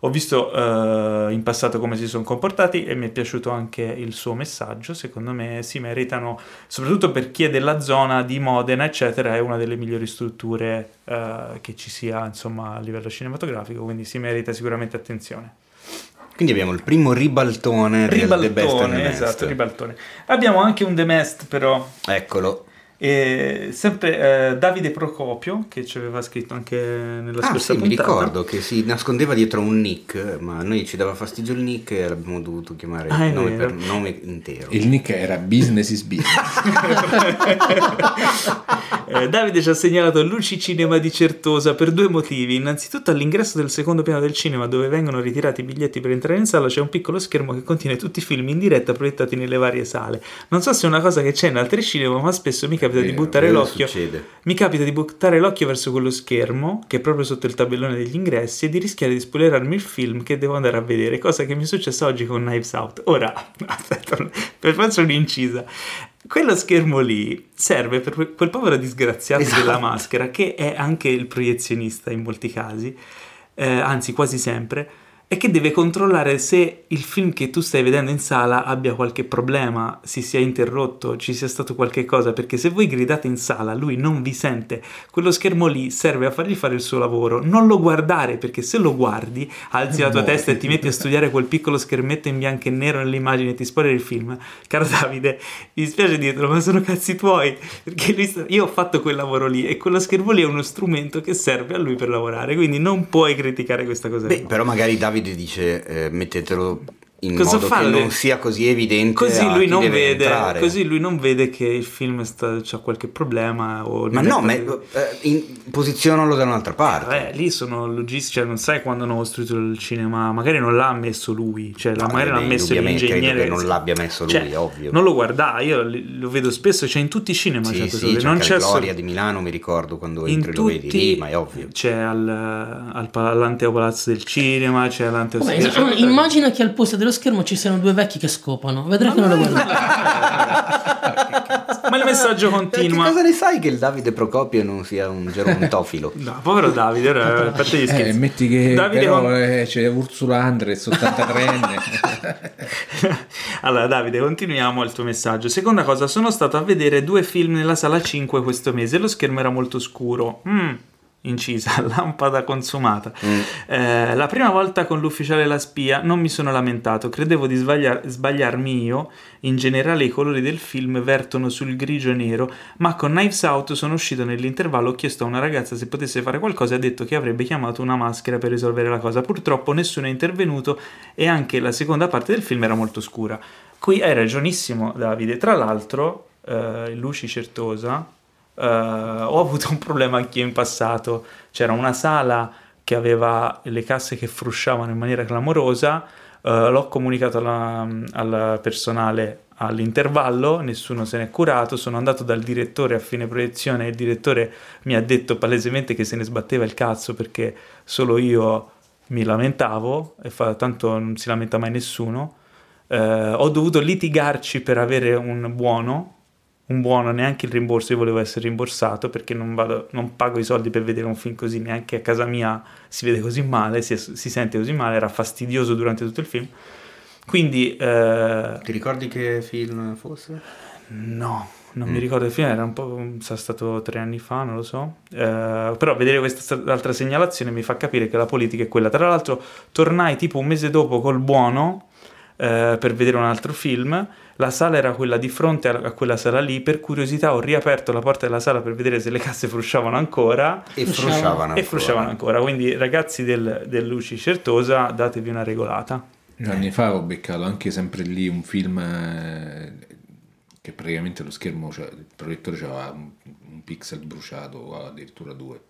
ho visto eh, in passato come si sono comportati e mi è piaciuto anche il suo messaggio, secondo me si meritano, soprattutto per chi è della zona di Modena, eccetera, è una delle migliori strutture eh, che ci sia insomma a livello cinematografico, quindi si merita sicuramente attenzione. Quindi abbiamo il primo ribaltone, del The Best and the Ribaltone, Best. esatto, ribaltone. Abbiamo anche un The Mest però Eccolo. E sempre eh, Davide Procopio, che ci aveva scritto anche nella Ah scorsa sì, mi puntata. ricordo che si nascondeva dietro un nick, ma noi ci dava fastidio il nick e l'abbiamo dovuto chiamare Ah, nome, vero. per, nome intero. Il nick era Business is Business. Eh, Davide ci ha segnalato Luci Cinema di Certosa per due motivi. Innanzitutto all'ingresso del secondo piano del cinema dove vengono ritirati i biglietti per entrare in sala c'è un piccolo schermo che contiene tutti i film in diretta proiettati nelle varie sale. Non so se è una cosa che c'è in altri cinema, ma spesso mi capita di Vero, buttare vero, l'occhio. succede. Mi capita di buttare l'occhio verso quello schermo, che è proprio sotto il tabellone degli ingressi, e di rischiare di spoilerarmi il film che devo andare a vedere, cosa che mi è successa oggi con Knives Out. Ora, aspetta, per faccio un'incisa. Quello schermo lì serve per que- quel povero disgraziato Esatto. della maschera, che è anche il proiezionista in molti casi, eh, anzi quasi sempre, e che deve controllare se il film che tu stai vedendo in sala abbia qualche problema, si sia interrotto, ci sia stato qualche cosa, perché se voi gridate in sala, lui non vi sente. Quello schermo lì serve a fargli fare il suo lavoro, non lo guardare, perché se lo guardi, alzi la tua Muori. testa e ti metti a studiare quel piccolo schermetto in bianco e nero nell'immagine e ti spoileri il film. Caro Davide, mi dispiace dirtelo, ma sono cazzi tuoi, perché sta- io ho fatto quel lavoro lì e quello schermo lì è uno strumento che serve a lui per lavorare, quindi non puoi criticare questa cosa. Beh, però magari Davide dice eh, mettetelo in Cosa modo fa che le- non sia così evidente Così lui, non vede, entrare. così lui non vede che il film sta, c'ha qualche problema o Ma no, ma, eh, in- posizionalo da un'altra parte. Eh, lì sono logistici, cioè non sai quando hanno costruito il cinema, magari non l'ha messo lui, cioè No, magari eh, l'ha beh, messo l'ingegnere. credo che non l'abbia messo lui, Cioè, ovvio. Non lo guarda, io lo vedo spesso, cioè in tutti i cinema Sì, c'è sì, c'è non c'è la Gloria di Milano, mi ricordo quando in entri lo vedi tutti lì, ma è ovvio. c'è al, al all'Anteo Palazzo del Cinema, c'è all'Anteo ah, immagina che al posto dello schermo ci siano due vecchi che scopano. Vedrai che non lo guarda. ma il messaggio Eh, Che continua. cosa ne sai che il Davide Procopio non sia un gerontofilo? No, povero Davide, ora a parte gli Eh, scherzi. metti che Davide però con- eh, c'è Ursula Andres, 83enne. allora, Davide, continuiamo il tuo messaggio. Seconda cosa, sono stato a vedere due film nella sala 5 questo mese. Lo schermo era molto scuro. Mm, incisa, lampada consumata. Eh, la prima volta con l'ufficiale La Spia non mi sono lamentato, credevo di sbagliar- sbagliarmi io. In generale i colori del film vertono sul grigio e nero, ma con Knives Out sono uscito nell'intervallo, ho chiesto a una ragazza se potesse fare qualcosa e ha detto che avrebbe chiamato una maschera per risolvere la cosa. Purtroppo nessuno è intervenuto e anche la seconda parte del film era molto scura. Qui hai ragionissimo Davide, tra l'altro eh, Luci Certosa eh, ho avuto un problema anch'io in passato, c'era una sala che aveva le casse che frusciavano in maniera clamorosa, eh, l'ho comunicato al personale all'intervallo, nessuno se n'è curato, sono andato dal direttore a fine proiezione e il direttore mi ha detto palesemente che se ne sbatteva il cazzo perché solo io mi lamentavo, e fa, tanto non si lamenta mai nessuno. Eh, ho dovuto litigarci per avere un buono, un buono, neanche il rimborso, io volevo essere rimborsato perché non, vado, non pago i soldi per vedere un film così, neanche a casa mia si vede così male, si, si sente così male, era fastidioso durante tutto il film. Quindi... Eh, Ti ricordi che film fosse? No, non mm. mi ricordo il film, era un po', sarà stato tre anni fa, non lo so. Eh, però vedere questa altra segnalazione mi fa capire che la politica è quella. Tra l'altro tornai tipo un mese dopo col buono eh, per vedere un altro film. La sala era quella di fronte a, quella sala lì. Per curiosità ho riaperto la porta della sala per vedere se le casse frusciavano ancora. E frusciavano ancora. E frusciavano ancora. Quindi ragazzi del, del Luci Certosa, datevi una regolata. Anni fa ho beccato anche sempre lì un film eh, che praticamente lo schermo, cioè, il proiettore aveva un, un, pixel bruciato addirittura due.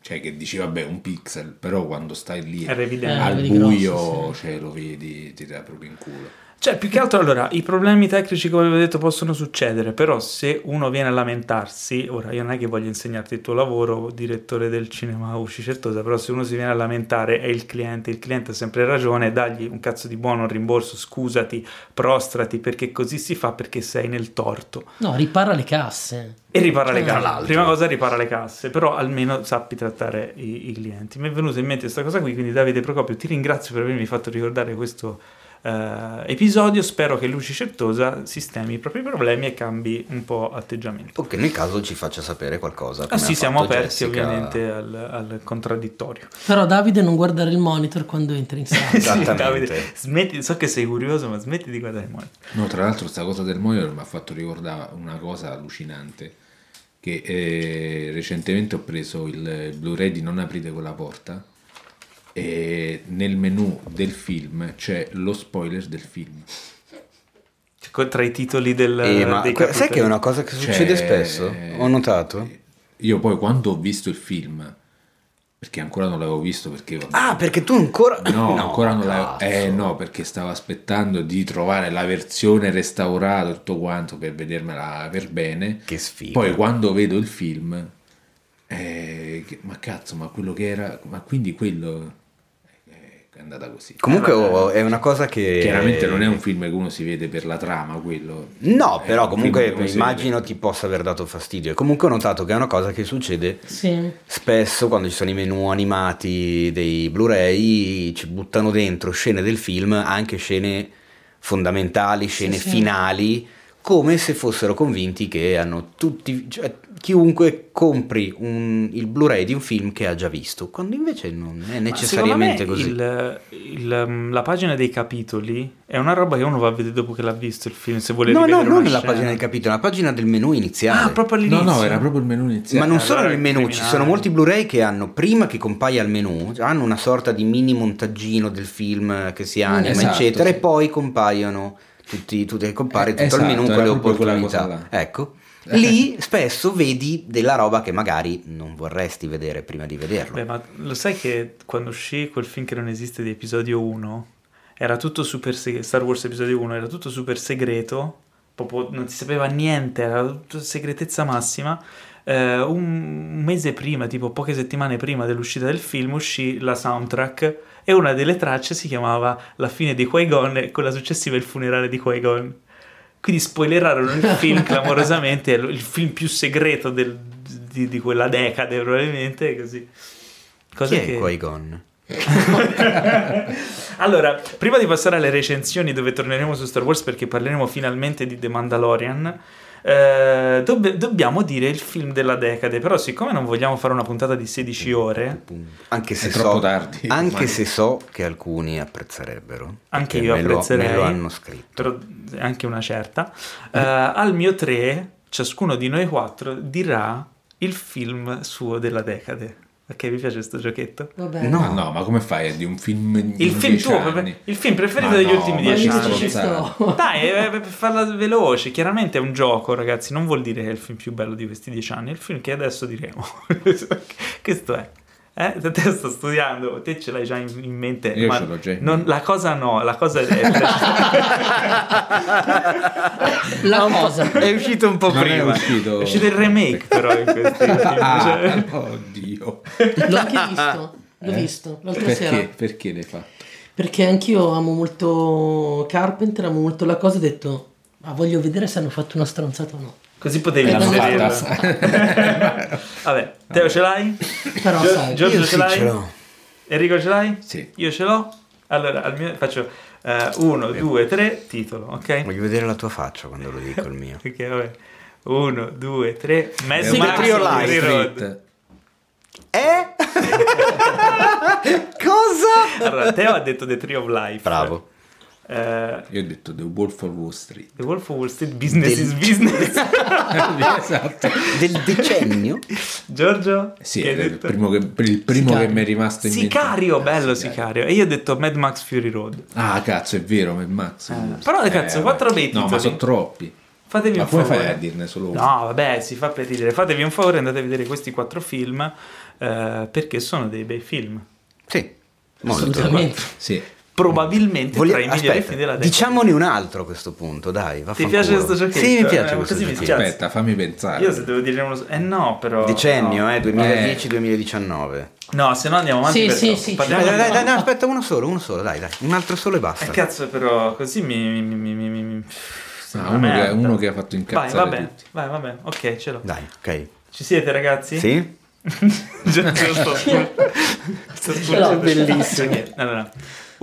Cioè che dici vabbè un pixel, però quando stai lì al buio grosso, sì. cioè, lo vedi, ti dà proprio in culo. Cioè, più che altro, allora, i problemi tecnici, come vi ho detto, possono succedere, però se uno viene a lamentarsi, ora io non è che voglio insegnarti il tuo lavoro, direttore del cinema Usci Certosa, però se uno si viene a lamentare è il cliente, il cliente ha sempre ragione, dagli un cazzo di buono, un rimborso, scusati, prostrati, perché così si fa perché sei nel torto. No, ripara le casse. E ripara cioè, le casse. Prima cosa ripara le casse, però almeno sappi trattare i, i clienti. Mi è venuta in mente questa cosa qui, quindi Davide Procopio ti ringrazio per avermi fatto ricordare questo uh, episodio. Spero che Luci Certosa sistemi i propri problemi e cambi un po' atteggiamento. O che nel caso ci faccia sapere qualcosa. Ah sì, siamo aperti Jessica... ovviamente al, al, contraddittorio. Però Davide non guardare il monitor quando entri in sala. Esattamente. sì, Davide, smetti, so che sei curioso, ma smetti di guardare il monitor. No, tra l'altro questa cosa del monitor mi ha fatto ricordare una cosa allucinante che eh, recentemente ho preso il Blu-ray di Non aprite quella porta e nel menu del film c'è lo spoiler del film. Tra i titoli del, eh, ma dei Sai che è una cosa che succede c'è... spesso? Ho notato. Io poi quando ho visto il film, perché ancora non l'avevo visto perché... Ah, perché tu ancora... No, no ancora non l'avevo... Eh no, perché stavo aspettando di trovare la versione restaurata, tutto quanto, per vedermela per bene. Che sfiga. Poi quando vedo il film... Eh, ma cazzo, ma quello che era... Ma quindi quello è andata così. Comunque oh, è una cosa che... Chiaramente non è un film che uno si vede per la trama, quello. No, però comunque immagino ti possa aver dato fastidio. E comunque ho notato che è una cosa che succede sì. spesso quando ci sono i menu animati dei Blu-ray, ci buttano dentro scene del film, anche scene fondamentali, scene sì, finali. Sì come se fossero convinti che hanno tutti, cioè, chiunque compri un, il Blu-ray di un film che ha già visto, quando invece non è necessariamente così. Il, il, mm, la pagina dei capitoli è una roba che uno va a vedere dopo che l'ha visto il film, se vuole no, No, non la pagina dei capitoli, la pagina del menu iniziale. Ah, proprio all'inizio. No, no, era proprio il menu iniziale. Ma non solo nel menu, ci sono molti Blu-ray che hanno, prima che compaia il menu, hanno una sorta di mini montaggino del film che si anima, esatto, eccetera, sì. e poi compaiono tutti, tutti compare tutto esatto, il menu con le opportunità. Ecco. Lì spesso vedi della roba che magari non vorresti vedere prima di vederlo. Beh, ma lo sai che quando uscì quel film che non esiste di episodio 1 era tutto super segreto, Star Wars episodio 1 era tutto super segreto, proprio non si sapeva niente, era tutta segretezza massima. Eh, un mese prima, tipo poche settimane prima dell'uscita del film, uscì la soundtrack e una delle tracce si chiamava La fine di Qui-Gon e quella successiva il funerale di Qui-Gon. Quindi spoilerarono il film clamorosamente, il film più segreto del, di, di, quella decade probabilmente, così. Cosa Chi è che... Qui-Gon? allora, prima di passare alle recensioni dove torneremo su Star Wars perché parleremo finalmente di The Mandalorian, eh, dobb- dobbiamo dire il film della decade, però siccome non vogliamo fare una puntata di 16 ore, anche se, so, tardi, anche se so che alcuni apprezzerebbero, anche io apprezzerei, lo, me lo hanno scritto, però anche una certa, eh, al mio 3 ciascuno di noi quattro dirà il film suo della decade. Ok, vi piace questo giochetto? Vabbè. No. Ma no, ma come fai? È di un film il film tuo, anni. il film preferito ma degli no, ultimi dieci anni. Dai, eh, per farla veloce, chiaramente è un gioco, ragazzi, non vuol dire che è il film più bello di questi dieci anni, è il film che adesso diremo. Questo è. Eh? Te sto studiando, te ce l'hai già in, in mente. Io ma ce l'ho già. Non, la cosa no, la cosa è. la cosa è uscito un po' non prima. È uscito... è uscito il remake, però, in questi ah, Oddio. L'ho anche visto. L'ho Eh? visto l'altra Perché? sera. Perché l'hai fatto? Perché anch'io amo molto Carpenter, amo molto la cosa. Ho detto, ma voglio vedere se hanno fatto una stronzata o no. Così potevi inserirlo. Vabbè, Teo ce l'hai? Però Gio- sai, Giorgio Io ce sì, l'hai? ce l'ho. Enrico ce l'hai? Sì. Io ce l'ho? Allora, al mio faccio 1, 2, 3, titolo, ok? Voglio vedere la tua faccia quando lo dico il mio. Ok, vabbè. 1, 2, 3, Mad È un Max Trio Fury Live. Eh? Cosa? Allora, Teo ha detto The Tree of Life. Bravo. Eh, Io ho detto The Wolf of Wall Street. The Wolf of Wall Street, business Del- is business. esatto. Del decennio? Giorgio? Sì, è il primo che, il primo Sicario. che mi è rimasto in mente. Sicario, Eh, bello Sicario. E io ho detto Mad Max Fury Road. Ah, cazzo, è vero, Mad Max. però, cazzo, quattro bei No, ma sono troppi. Fatevi Ma un come favore. fai a dirne solo uno? No, vabbè, si fa per ridere. Fatevi un favore, andate a vedere questi quattro film eh, perché sono dei bei film. Sì, molto. assolutamente. Sì. Probabilmente Voglia- tra i migliori aspetta, film della decade. diciamone un altro a questo punto, dai. Ti piace questo giochetto? Sì, mi piace Eh, questo così giochetto. Aspetta, fammi pensare. Io se devo dire uno... Eh no, però... Decennio, no. eh, 2010-2019. No, se no andiamo avanti Sì, per sì, sì. Parliamo Dai, dai, dai, dai, aspetta, uno solo, uno solo, dai, dai. Un altro solo e basta. Eh, cazzo, però così mi... mi, mi, mi, mi, Ah, sembra uno, che, uno che ha fatto Vai, incazzare va bene, tutti. vai, va bene. Ok, ce l'ho. Dai, ok. Ci siete ragazzi? Sì? Giorgio sto sto bellissimo. Allora,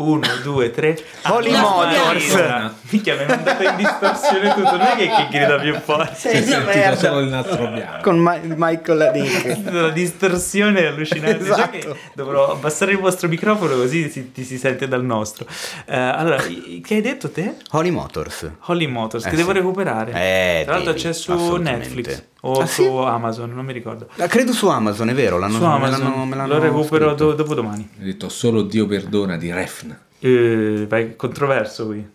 uno, due, tre. Holy Motors. Minchia, mi è mandato in distorsione tutto. Non è che, che grida più forte. Si è sentito solo il nastro bianco. Con Ma- Michael Dick. La distorsione è allucinante. Esatto. dovrò abbassare il vostro microfono così si, ti si sente dal nostro. Eh, allora, che hai detto te? Holy Motors. Holy Motors, Eh, che devo sì. recuperare. Eh, Tra l'altro c'è su. Netflix o Ah, su sì? Amazon, non mi ricordo. Ah, credo su Amazon, è vero, l'hanno, su me Amazon l'hanno- me l'hanno lo recupero do- dopo domani. Ho detto solo Dio perdona di Refn. Eh, vai, controverso qui.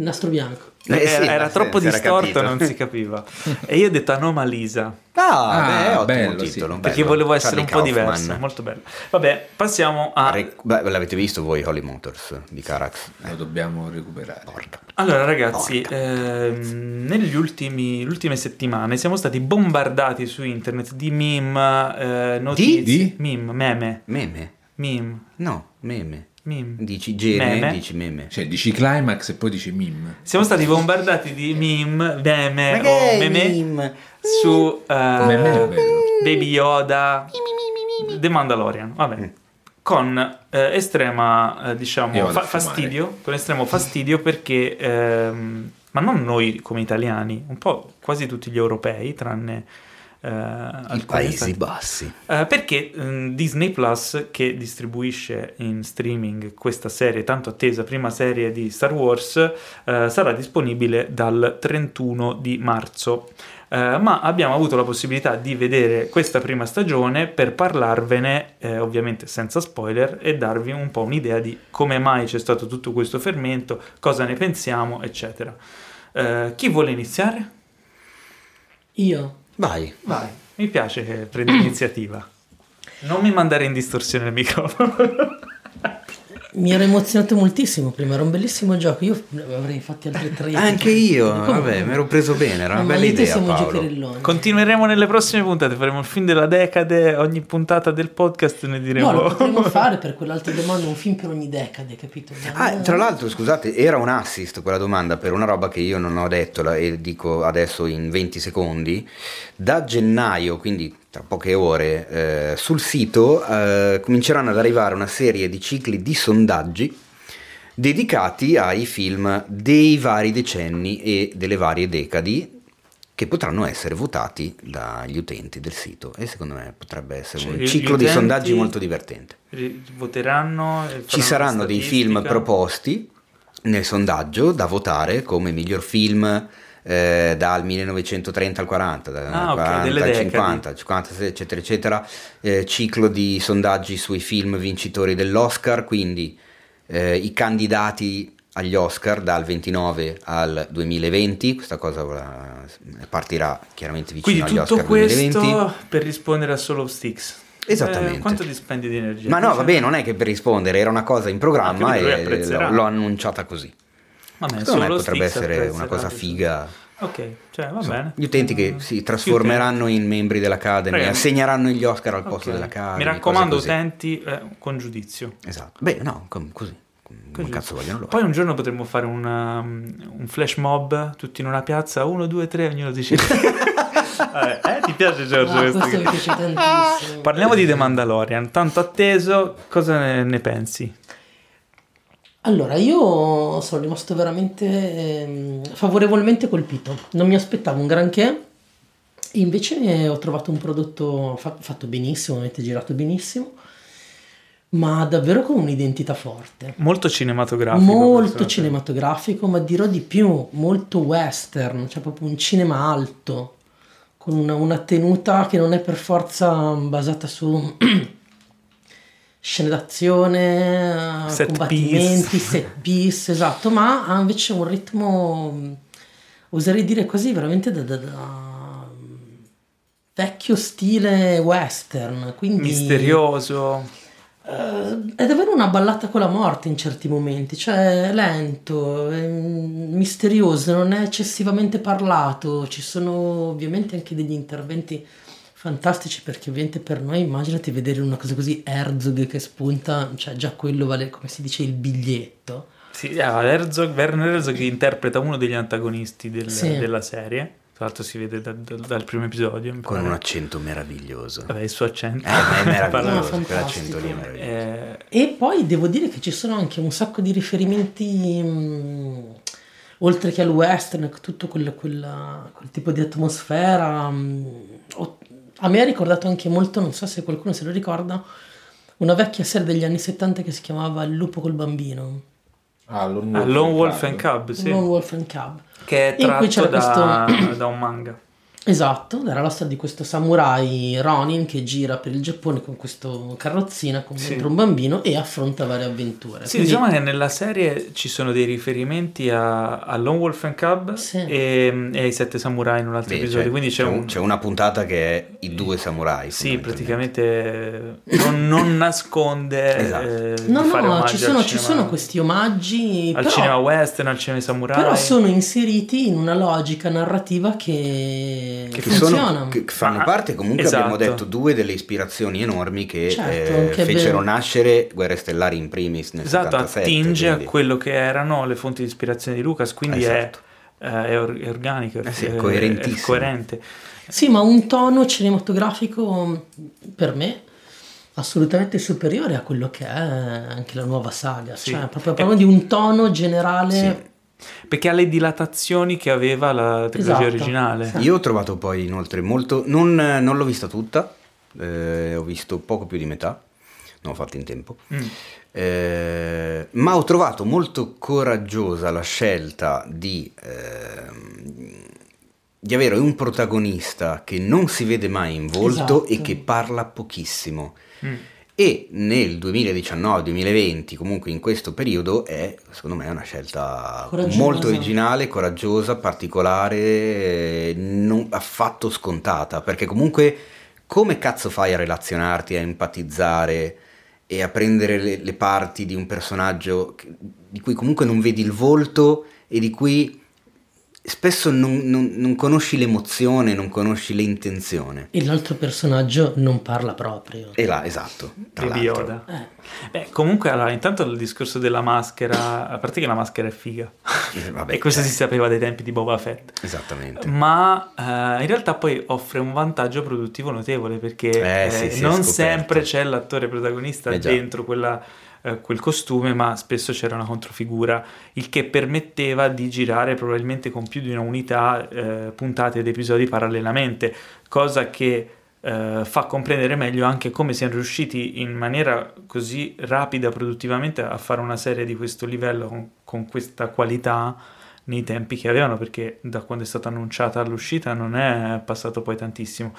Nastro bianco. Eh, era, sì, era sì, troppo era distorto, capito. non si capiva. E io ho detto Anomalisa. Ah, Ah, beh, ottimo bello, titolo. sì. Perché bello. volevo essere Charlie un po' Kaufman. diverso, molto bello. Vabbè, passiamo a. Re- beh, l'avete visto voi Holy Motors di Carax? Lo dobbiamo recuperare. Porca. Allora, ragazzi, ehm, negli ultimi, ultime settimane siamo stati bombardati su internet di meme, eh, notizie. Di? Meme, meme, Meme? meme, No, meme. Meme. Dici gene, Meme. dici meme. Cioè, dici climax e poi dici mim. Siamo stati bombardati di meme, meme Ma o meme meme? su eh, Meme. Baby Yoda, The Mandalorian, vabbè. Con eh, estrema, eh, diciamo, fa- fastidio, con estremo fastidio perché, ehm, ma non noi come italiani, un po' quasi tutti gli europei, tranne eh, Paesi stati- Bassi. eh, perché mm, Disney Plus, che distribuisce in streaming questa serie tanto attesa, prima serie di Star Wars, eh, sarà disponibile dal 31 di marzo. Eh, ma abbiamo avuto la possibilità di vedere questa prima stagione per parlarvene, eh, ovviamente senza spoiler, e darvi un po' un'idea di come mai c'è stato tutto questo fermento, cosa ne pensiamo, eccetera. Eh, chi vuole iniziare? Io. Vai. Vai, mi piace che prendi l'iniziativa. Non mi mandare in distorsione il microfono. Mi ero emozionato moltissimo prima, era un bellissimo gioco. Io avrei fatti altri tre. Anche io, Come? vabbè, mi ero preso bene, era una Ma bella idea. Continueremo nelle prossime puntate, faremo il film della decade, ogni puntata del podcast ne diremo... No, lo potremmo fare per quell'altra domanda, un film per ogni decade, capito? Ah, tra l'altro, scusate, era un assist quella domanda per una roba che io non ho detto la- e dico adesso in 20 secondi. Da gennaio, quindi tra poche ore, eh, sul sito eh, cominceranno ad arrivare una serie di cicli di sondaggi dedicati ai film dei vari decenni e delle varie decadi che potranno essere votati dagli utenti del sito e secondo me potrebbe essere Cioè, un ciclo di sondaggi molto divertente. Voteranno... Ci saranno dei film proposti nel sondaggio da votare come miglior film eh, dal 1930 al 40, dal Ah, ok, 40 delle al decadi. 50, 56, eccetera, eccetera. Eh, ciclo di sondaggi sui film vincitori dell'Oscar, quindi eh, i candidati agli Oscar dal 29 al 2020, questa cosa eh, partirà chiaramente vicino Quindi agli tutto Oscar questo 2020. per rispondere a Solo Sticks. Esattamente. Eh, quanto dispendi di energia? Ma no, vabbè, non è che per rispondere, era una cosa in programma Ah, quindi e l'ho, l'ho annunciata così. Vabbè, Secondo me potrebbe essere una cosa figa. Ok, cioè va bene. Gli utenti che si trasformeranno in membri dell'Academy, Prego. assegneranno gli Oscar al Ok. posto dell'Academy. Mi raccomando, utenti, eh, con giudizio. Esatto. Beh, no, com- così. Come Così. cazzo vogliono loro. Poi un giorno potremmo fare un, um, un flash mob tutti in una piazza, uno, due, tre, ognuno dice. Vabbè, eh, ti piace Giorgio Ah, questo? questo mi piace tantissimo. Parliamo di The Mandalorian, tanto atteso, cosa ne, ne pensi? Allora, io sono rimasto veramente ehm, favorevolmente colpito. Non mi aspettavo un granché. Invece ho trovato un prodotto fa- fatto benissimo, avete girato benissimo, ma davvero con un'identità forte. Molto cinematografico. Molto questo. cinematografico, ma dirò di più, molto western, cioè proprio un cinema alto, con una, una tenuta che non è per forza basata su scene d'azione, Set combattimenti, piece. set piece, esatto, ma ha invece un ritmo, oserei dire così, veramente da, da- da, vecchio stile western, quindi... Misterioso. Eh, è davvero una ballata con la morte in certi momenti, cioè è lento, è misterioso, non è eccessivamente parlato, ci sono ovviamente anche degli interventi fantastici perché ovviamente per noi immaginati vedere una cosa così Herzog che spunta, cioè già quello vale come si dice il biglietto. Sì, ah, Herzog, Werner Herzog che interpreta uno degli antagonisti del- Sì. della serie. Tra l'altro si vede da- da- dal primo episodio. Con pare. un accento meraviglioso. Vabbè, il suo accento. Eh, è meraviglioso, No, quell'accento lì meraviglioso. Eh, E poi devo dire che ci sono anche un sacco di riferimenti, mh, oltre che al western, tutto quel, quella- quel tipo di atmosfera. mh, ho- a me ha ricordato anche molto, non so se qualcuno se lo ricorda, una vecchia serie degli anni 70 che si chiamava Il lupo col bambino, Ah, Lone ah, Wolf Lone and Wolf Cub. and Cub, sì. Lone Wolf and Cub. Che è In cui tratto c'era da, questo- da un manga. Esatto, era la storia di questo samurai Ronin che gira per il Giappone con questo carrozzina con Sì. dentro un bambino e affronta varie avventure. Sì, Quindi- diciamo che nella serie ci sono dei riferimenti a, a Lone Wolf and Cub Sì. e, e ai Sette Samurai in un altro Beh, episodio. c'è, Quindi c'è, c'è un- c'è una puntata che è i due samurai. Sì, praticamente non, non nasconde Esatto. eh, No, fare no, ci sono, ci sono questi omaggi, al però, cinema western, al cinema samurai. però sono inseriti in una logica narrativa che, Che Che, funziona. sono, che fanno Ma- parte comunque esatto. abbiamo detto due delle ispirazioni enormi che Certo, eh, che fecero be- nascere Guerre Stellari in primis nel Esatto, 77 attinge quindi- a quello che erano le fonti di ispirazione di Lucas, quindi Esatto. è, eh, è or- è organico, Eh sì, è è, coerentissimo. è coerente. Sì, ma un tono cinematografico per me assolutamente superiore a quello che è anche la nuova saga. Sì. Cioè, proprio parliamo di un tono generale. Perché ha le dilatazioni che aveva la trilogia Esatto. originale. Sì. Io ho trovato poi inoltre molto non, non l'ho vista tutta eh, ho visto poco più di metà non ho fatto in tempo Mm. Eh, ma ho trovato molto coraggiosa la scelta di, ehm, di avere un protagonista che non si vede mai in volto Esatto. e che parla pochissimo. Mm. E nel 2019-2020, comunque in questo periodo, è secondo me una scelta Coraggiosa. molto originale, coraggiosa, particolare, non affatto scontata, perché comunque come cazzo fai a relazionarti, a empatizzare e a prendere le, le parti di un personaggio di cui comunque non vedi il volto e di cui spesso non, non- non conosci l'emozione, non conosci l'intenzione. E l'altro personaggio non parla proprio. E là, esatto. tra Baby l'altro. Yoda. Eh, Beh, comunque, allora, intanto il discorso della maschera, a parte che la maschera è figa, Eh, vabbè, e questo cioè, si sapeva dai tempi di Boba Fett. Esattamente. Ma eh, in realtà poi offre un vantaggio produttivo notevole perché Eh, eh, sì, sì, non sempre c'è l'attore protagonista Eh, dentro quella, eh, quel costume, ma spesso c'era una controfigura, il che permetteva di girare probabilmente con più di una unità eh, puntate ed episodi parallelamente, cosa che eh, fa comprendere meglio anche come siano riusciti in maniera così rapida produttivamente a fare una serie di questo livello con, con questa qualità nei tempi che avevano perché da quando è stata annunciata all'uscita non è passato poi tantissimo.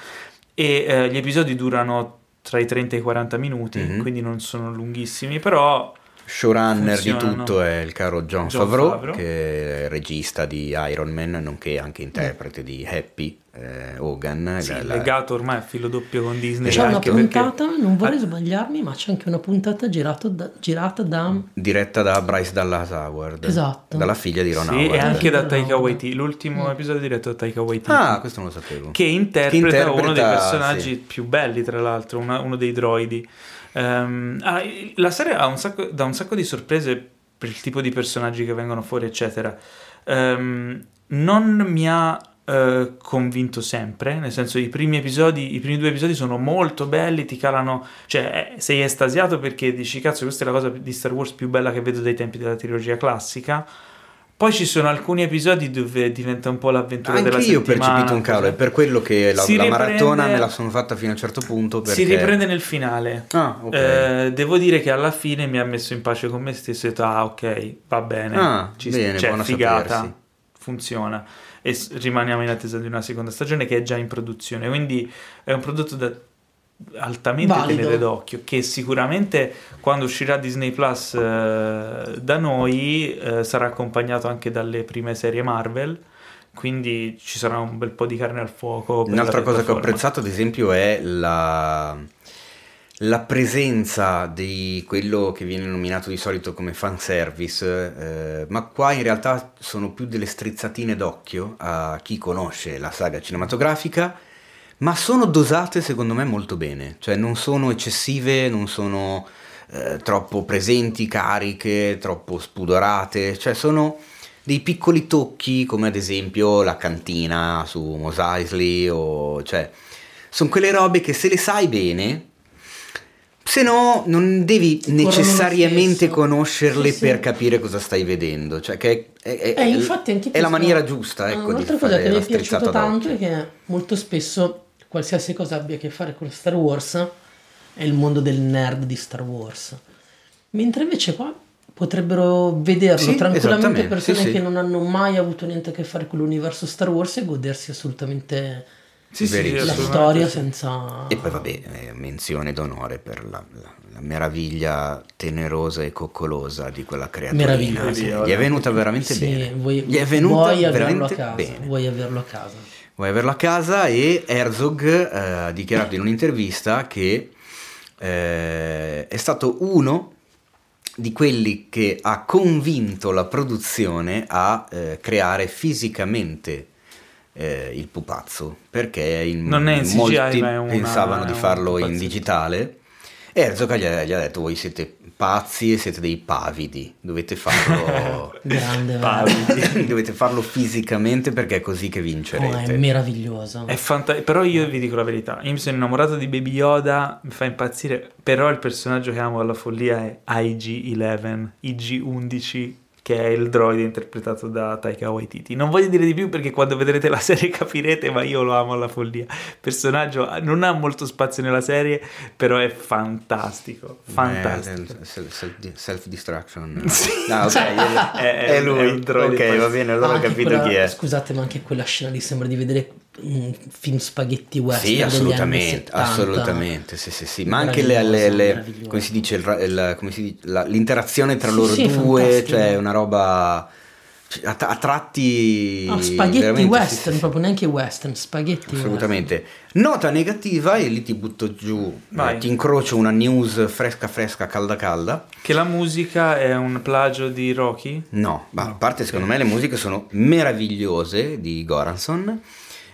E eh, gli episodi durano tra i 30 e i 40 minuti Mhm. quindi non sono lunghissimi però Showrunner di tutto è il caro John, Jon Favreau, Favreau. che è regista di Iron Man, nonché anche interprete di Happy, eh, Hogan. Sì, la- la- legato ormai a filo doppio con Disney. C'è una anche perché- puntata, non vorrei sbagliarmi, ma c'è anche una puntata da- girata da... diretta da Bryce Dallas Howard. Esatto. Dalla figlia di Ron Sì, Howard. e anche da Taika. Waititi. L'ultimo episodio è diretto da Taika Waititi. Ah, questo non lo sapevo. che interpreta, Che interpreta, uno dei personaggi sì. più belli, tra l'altro, una- uno dei droidi. Ah, la serie ha un sacco, dà un sacco di sorprese per il tipo di personaggi che vengono fuori, eccetera. Ehm, non mi ha eh, convinto sempre, nel senso i primi episodi, i primi due episodi sono molto belli, ti calano, cioè eh, sei estasiato perché dici cazzo questa è la cosa di Star Wars più bella che vedo dai tempi della trilogia classica. Poi ci sono alcuni episodi dove diventa un po' l'avventura Anche della io ho settimana. percepito un calo, è per quello che la, Si la riprende- maratona me la sono fatta fino a un certo punto. Perché... Si riprende nel finale. Ah, ok. Eh, devo dire che alla fine mi ha messo in pace con me stesso e ho detto, ah ok, va bene, Ah, ci bene, buono figata, sapersi. funziona. E s- rimaniamo in attesa di una seconda stagione che è già in produzione, quindi è un prodotto da altamente Valido. tenere d'occhio che sicuramente quando uscirà Disney Plus eh, da noi eh, sarà accompagnato anche dalle prime serie Marvel quindi ci sarà un bel po' di carne al fuoco per Un'altra cosa che ho apprezzato, ad esempio, è la, la presenza di quello che viene nominato di solito come fanservice, eh, ma qua in realtà sono più delle strizzatine d'occhio a chi conosce la saga cinematografica, ma sono dosate secondo me molto bene, cioè non sono eccessive, non sono eh, troppo presenti, cariche, troppo spudorate, cioè sono dei piccoli tocchi come ad esempio la cantina su Mos Eisley o cioè sono quelle robe che se le sai bene se no non devi necessariamente conoscerle Sì, sì. per capire cosa stai vedendo. Cioè che è, è- Eh, anche è la maniera giusta Ah, ecco di Un'altra cosa che mi è strizzata tanto è che molto spesso qualsiasi cosa abbia a che fare con Star Wars è il mondo del nerd di Star Wars. Mentre invece qua potrebbero vederlo Sì, tranquillamente persone sì, sì. che non hanno mai avuto niente a che fare con l'universo Star Wars e godersi assolutamente Sì, sì, la storia sì. senza... E poi vabbè, eh, menzione d'onore per la, la- la meraviglia tenerosa e coccolosa di quella creatura. Meravigliosa. Gli è venuta veramente Sì, bene. vuoi, Gli è venuta vuoi averlo a veramente casa, bene. vuoi averlo a casa. Vuoi averlo a casa? E Herzog eh, ha dichiarato in un'intervista che eh, è stato uno di quelli che ha convinto la produzione a eh, creare fisicamente eh, il pupazzo perché in, Non è in CGI, molti una- pensavano di farlo in digitale e Herzog gli ha, gli ha detto voi siete pazzi e siete dei pavidi dovete farlo Grande, Pavidi. dovete farlo fisicamente perché è così che Oh, vincerete è meraviglioso. È fanta- però io vi dico la verità, io mi sono innamorato di Baby Yoda, mi fa impazzire, però il personaggio che amo alla follia è IG-11, IG-11, che è il droide interpretato da Taika Waititi. Non voglio dire di più perché quando vedrete la serie capirete, ma io lo amo alla follia. Il personaggio non ha molto spazio nella serie, però è fantastico, fantastico. Eh, self destruction. Sì. No, ok, È- è- è lui. è un droide ok, va bene, allora ho Anche capito quella- chi è. Scusate, ma anche quella scena lì sembra di vedere un film spaghetti western Sì, degli anni assolutamente, 70. assolutamente, sì, sì, sì. ma anche le, le- le- come si dice, il il- come si dice, la- l'interazione tra Sì, loro sì, due, cioè una roba cioè, a, a tratti No, spaghetti western, sì, proprio neanche western, spaghetti Assolutamente. Nota negativa e lì ti butto giù, eh, ti incrocio una news fresca fresca, calda calda. Che la musica è un plagio di Rocky? No, ma a parte secondo me le musiche sono meravigliose di Goranson.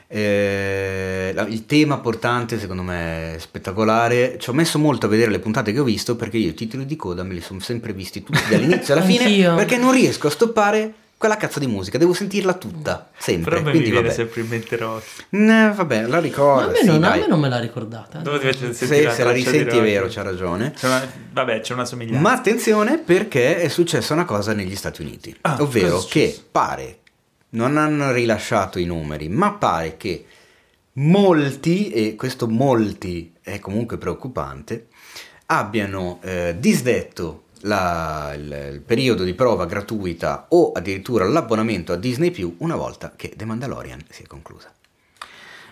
Eh, il tema portante secondo me è spettacolare. Ci ho messo molto a vedere le puntate che ho visto perché io i titoli di coda me li sono sempre visti tutti dall'inizio alla fine perché non riesco a stoppare quella cazzo di musica, devo sentirla tutta, sempre. Però me mi Quindi viene vabbè. sempre in mente Rocky. Eh, vabbè, la Ma ricordo. a me, sì, non, a me non me l'ha ricordata. eh. Dove Se, se la risenti è vero, c'ha ragione. C'è una- vabbè, c'è una somiglianza. Ma attenzione perché è successa una cosa negli Stati Uniti, Ah, ovvero che pare, non hanno rilasciato i numeri, ma pare che molti, e questo molti è comunque preoccupante, abbiano eh, disdetto la- il, il periodo di prova gratuita o addirittura l'abbonamento a Disney Più una volta che The Mandalorian si è conclusa.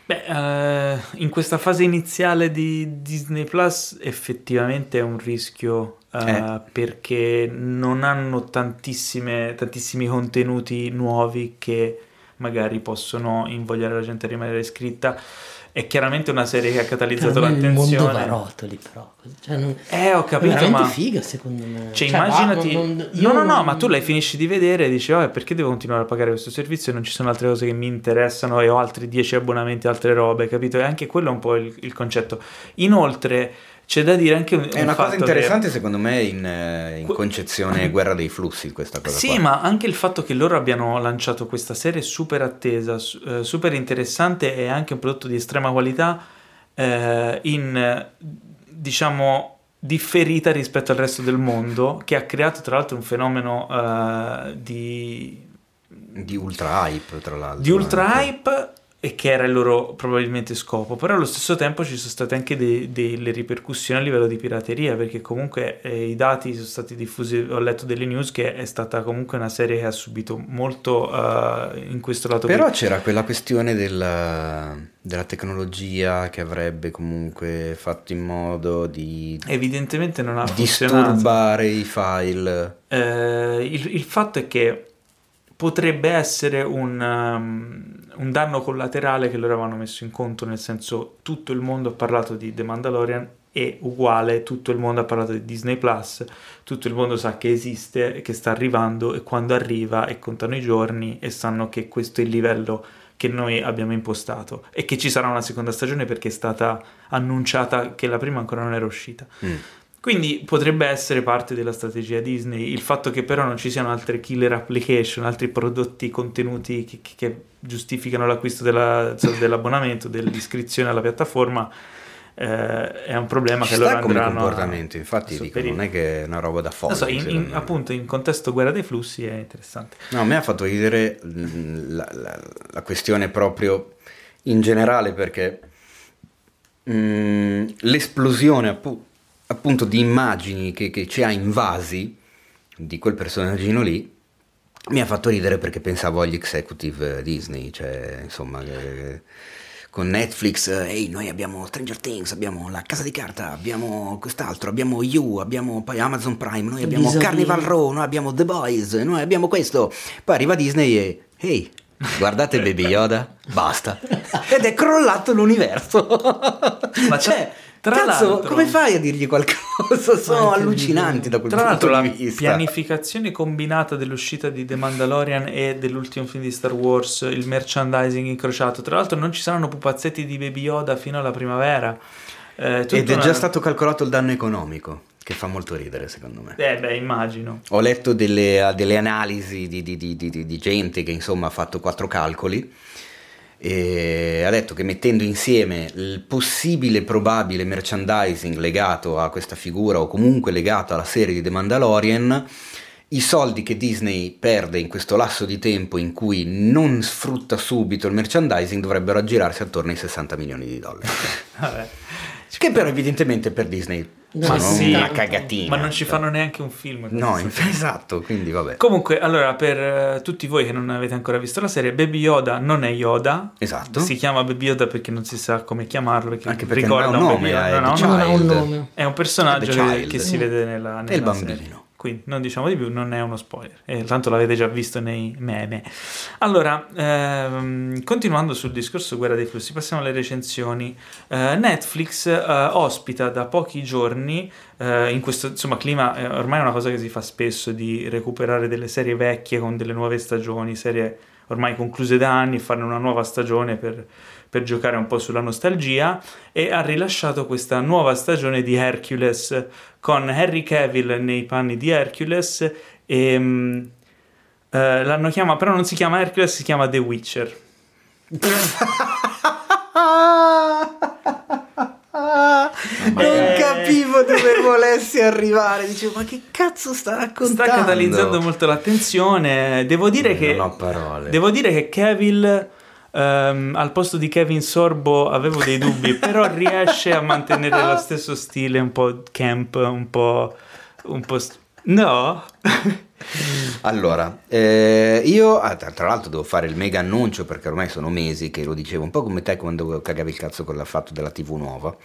Beh, eh, in questa fase iniziale di Disney Plus effettivamente è un rischio eh, Eh. perché non hanno tantissime, tantissimi contenuti nuovi che magari possono invogliare la gente a rimanere iscritta. È chiaramente una serie che ha catalizzato Per me Il mondo va a l'attenzione. rotoli, però. Cioè, non... Eh, ho È capito, veramente ma... figa, secondo me. Cioè, Cioè, immaginati. va, non- non- no, no, no, non- ma tu lei finisci di vedere e dici, vabbè, perché devo continuare a pagare questo servizio e non ci sono altre cose che mi interessano e ho altri 10 abbonamenti, altre robe, capito? E anche quello è un po' il, il concetto. Inoltre, c'è da dire anche un, È un una cosa fatto che- interessante secondo me in, eh, in concezione guerra dei flussi questa cosa Sì, qua. ma anche il fatto che loro abbiano lanciato questa serie super attesa, eh, super interessante e anche un prodotto di estrema qualità eh, in, eh, diciamo, differita rispetto al resto del mondo, che ha creato tra l'altro un fenomeno eh, di, Di ultra hype tra l'altro. di ultra hype e che era il loro probabilmente scopo, però allo stesso tempo ci sono state anche de- delle ripercussioni a livello di pirateria, perché comunque eh, i dati sono stati diffusi, ho letto delle news che è stata comunque una serie che ha subito molto eh, in questo lato Però qui. c'era quella questione della, della tecnologia che avrebbe comunque fatto in modo di Evidentemente non ha funzionato. disturbare i file. Eh, il, il fatto è che potrebbe essere un, um, un danno collaterale che loro avevano messo in conto, nel senso tutto il mondo ha parlato di The Mandalorian e uguale tutto il mondo ha parlato di Disney Plus, tutto il mondo sa che esiste che sta arrivando e quando arriva e contano i giorni e sanno che questo è il livello che noi abbiamo impostato e che ci sarà una seconda stagione perché è stata annunciata che la prima ancora non era uscita. Mm. Quindi potrebbe essere parte della strategia Disney il fatto che però non ci siano altre killer application, altri prodotti contenuti che, che- giustificano l'acquisto della- dell'abbonamento, dell'iscrizione alla piattaforma, eh, è un problema Ci che loro come andranno a- comportamento, infatti a dico, non è che è una roba da folle. so, in- in- appunto in contesto guerra dei flussi è interessante. No, a me ha fatto ridere mm, la, la- la questione proprio in generale perché mm, l'esplosione appu- appunto di immagini che, che ci ha invasi di quel personaggino lì mi ha fatto ridere perché pensavo agli executive Disney, cioè insomma che- con Netflix, eh, ehi noi abbiamo Stranger Things, abbiamo La Casa di Carta, abbiamo quest'altro, abbiamo You, abbiamo poi Amazon Prime, noi abbiamo Vis-a-vis. Carnival Row, noi abbiamo The Boys, noi abbiamo questo. Poi arriva Disney e, ehi, guardate Baby Yoda, basta. Ed è crollato l'universo. Ma cioè, tra cazzo, l'altro- come fai a dirgli qualcosa? Sono allucinanti da quel Tra l'altro punto la di vista. pianificazione combinata dell'uscita di The Mandalorian e dell'ultimo film di Star Wars, il merchandising incrociato, tra l'altro non ci saranno pupazzetti di Baby Yoda fino alla primavera. Eh, Ed è una- già stato calcolato il danno economico, che fa molto ridere secondo me. Eh beh, immagino. Ho letto delle, delle analisi di, di- di- di- di gente che insomma ha fatto quattro calcoli e ha detto che mettendo insieme il possibile e probabile merchandising legato a questa figura o comunque legato alla serie di The Mandalorian, i soldi che Disney perde in questo lasso di tempo in cui non sfrutta subito il merchandising dovrebbero aggirarsi attorno ai 60 milioni di dollari. Vabbè. che però evidentemente per Disney Ma sono sì. una cagatina. Ma non ci fanno neanche un film. No, questo. inf- esatto, quindi vabbè. Comunque, allora, per eh, tutti voi che non avete ancora visto la serie, Baby Yoda non è Yoda. Esatto. Si chiama Baby Yoda perché non si sa come chiamarlo. Perché, Anche perché non ricorda ha un Baby nome, Yoda, è non nome. Non ha un nome. È un personaggio che, che si vede nella, È il nella bambino. serie. Quindi non diciamo di più, non è uno spoiler. E tanto l'avete già visto nei meme. Allora, ehm, continuando sul discorso guerra dei flussi, passiamo alle recensioni. Eh, Netflix eh, ospita da pochi giorni, eh, in questo insomma, clima, eh, ormai è una cosa che si fa spesso, di recuperare delle serie vecchie con delle nuove stagioni, serie ormai concluse da anni, e farne una nuova stagione per, per giocare un po' sulla nostalgia e ha rilasciato questa nuova stagione di Hercules con Harry Cavill nei panni di Hercules e mm, eh, l'hanno chiamato però non si chiama Hercules si chiama The Witcher non Eh. capivo dove volessi arrivare. Dicevo, ma che cazzo sta raccontando? sta catalizzando molto l'attenzione devo dire che Non ho parole. devo dire che Cavill ehm, al posto di Kevin Sorbo avevo dei dubbi però riesce a mantenere lo stesso stile un po' camp un po' un po' st- no Allora, eh, io ah, tra tra l'altro devo fare il mega annuncio perché ormai sono mesi che lo dicevo, un po' come te quando cagavi il cazzo con l'affatto della TV nuova.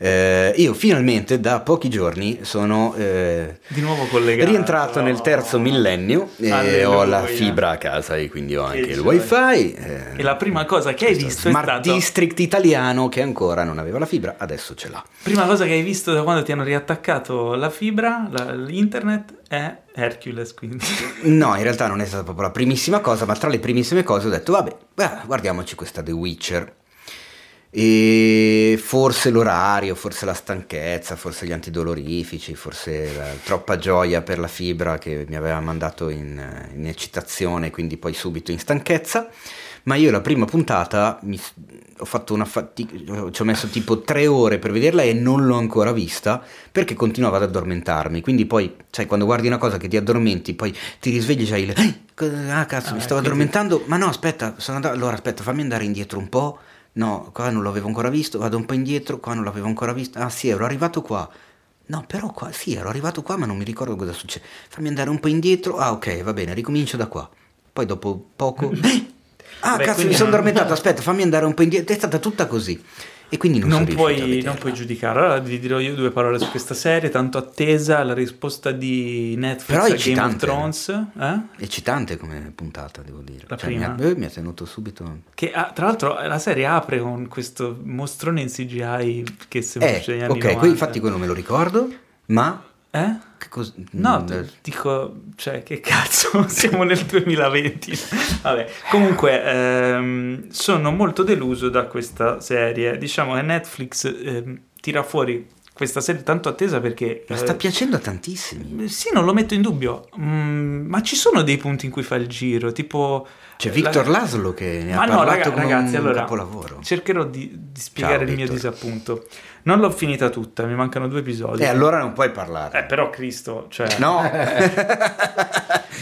Eh, io finalmente da pochi giorni sono eh, Di nuovo collegato. rientrato nel terzo millennio e Alleluia. ho la fibra a casa e quindi ho anche Che il wifi. eh, E la prima cosa che hai visto è stato... District italiano che ancora non aveva la fibra, adesso ce l'ha. Prima cosa che hai visto da quando ti hanno riattaccato la fibra, la- l'internet, è Hercules, quindi. No, in realtà non è stata proprio la primissima cosa, ma tra le primissime cose ho detto, vabbè, guardiamoci questa The Witcher. E forse l'orario, forse la stanchezza, forse gli antidolorifici, forse la troppa gioia per la fibra che mi aveva mandato in, in eccitazione, quindi poi subito in stanchezza. Ma io la prima puntata mi ho fatto una fatica, ci ho messo tipo tre ore per vederla e non l'ho ancora vista perché continuavo ad addormentarmi. Quindi poi, sai, quando guardi una cosa che ti addormenti, poi ti risvegli, c'hai il "Eh, ah cazzo, mi stavo addormentando. Ma no, aspetta, sono andato, allora aspetta, fammi andare indietro un po'. No, qua non l'avevo ancora visto, vado un po' indietro, qua non l'avevo ancora visto. Ah sì, ero arrivato qua. No, però qua, sì, ero arrivato qua, ma non mi ricordo cosa succede. Fammi andare un po' indietro. Ah, ok, va bene, ricomincio da qua. Poi dopo poco. Ah, Beh, cazzo, quindi mi sono addormentato. Aspetta, fammi andare un po' indietro. È stata tutta così. E quindi non, Non puoi, non puoi giudicare. Allora vi dirò io due parole su questa serie, tanto attesa la risposta di Netflix Però è a Game of eccitante. Thrones. eh? Eccitante come puntata, devo dire. La Cioè, mi, prima? ha, eh, mi ha tenuto subito. Che ah, tra l'altro la serie apre con questo mostrone in CGI che sembra Eh, ok, 90. qui infatti quello me lo ricordo, ma... Eh? Cosa... No, mm, t- dico, cioè, che cazzo, siamo nel 2020. Vabbè, comunque, ehm, sono molto deluso da questa serie. Diciamo che Netflix ehm, tira fuori questa serie tanto attesa perché... Ma eh, sta piacendo a tantissimi. Sì, non lo metto in dubbio, Mm, ma ci sono dei punti in cui fa il giro, tipo... C'è la- Victor Laslo che ne ha Ma no, parlato raga- ragazzi, un allora capolavoro. cercherò di, di spiegare Ciao, il mio Victor. disappunto. Non l'ho finita tutta, mi mancano due episodi. E allora non puoi parlare. Eh, però Cristo, cioè... No,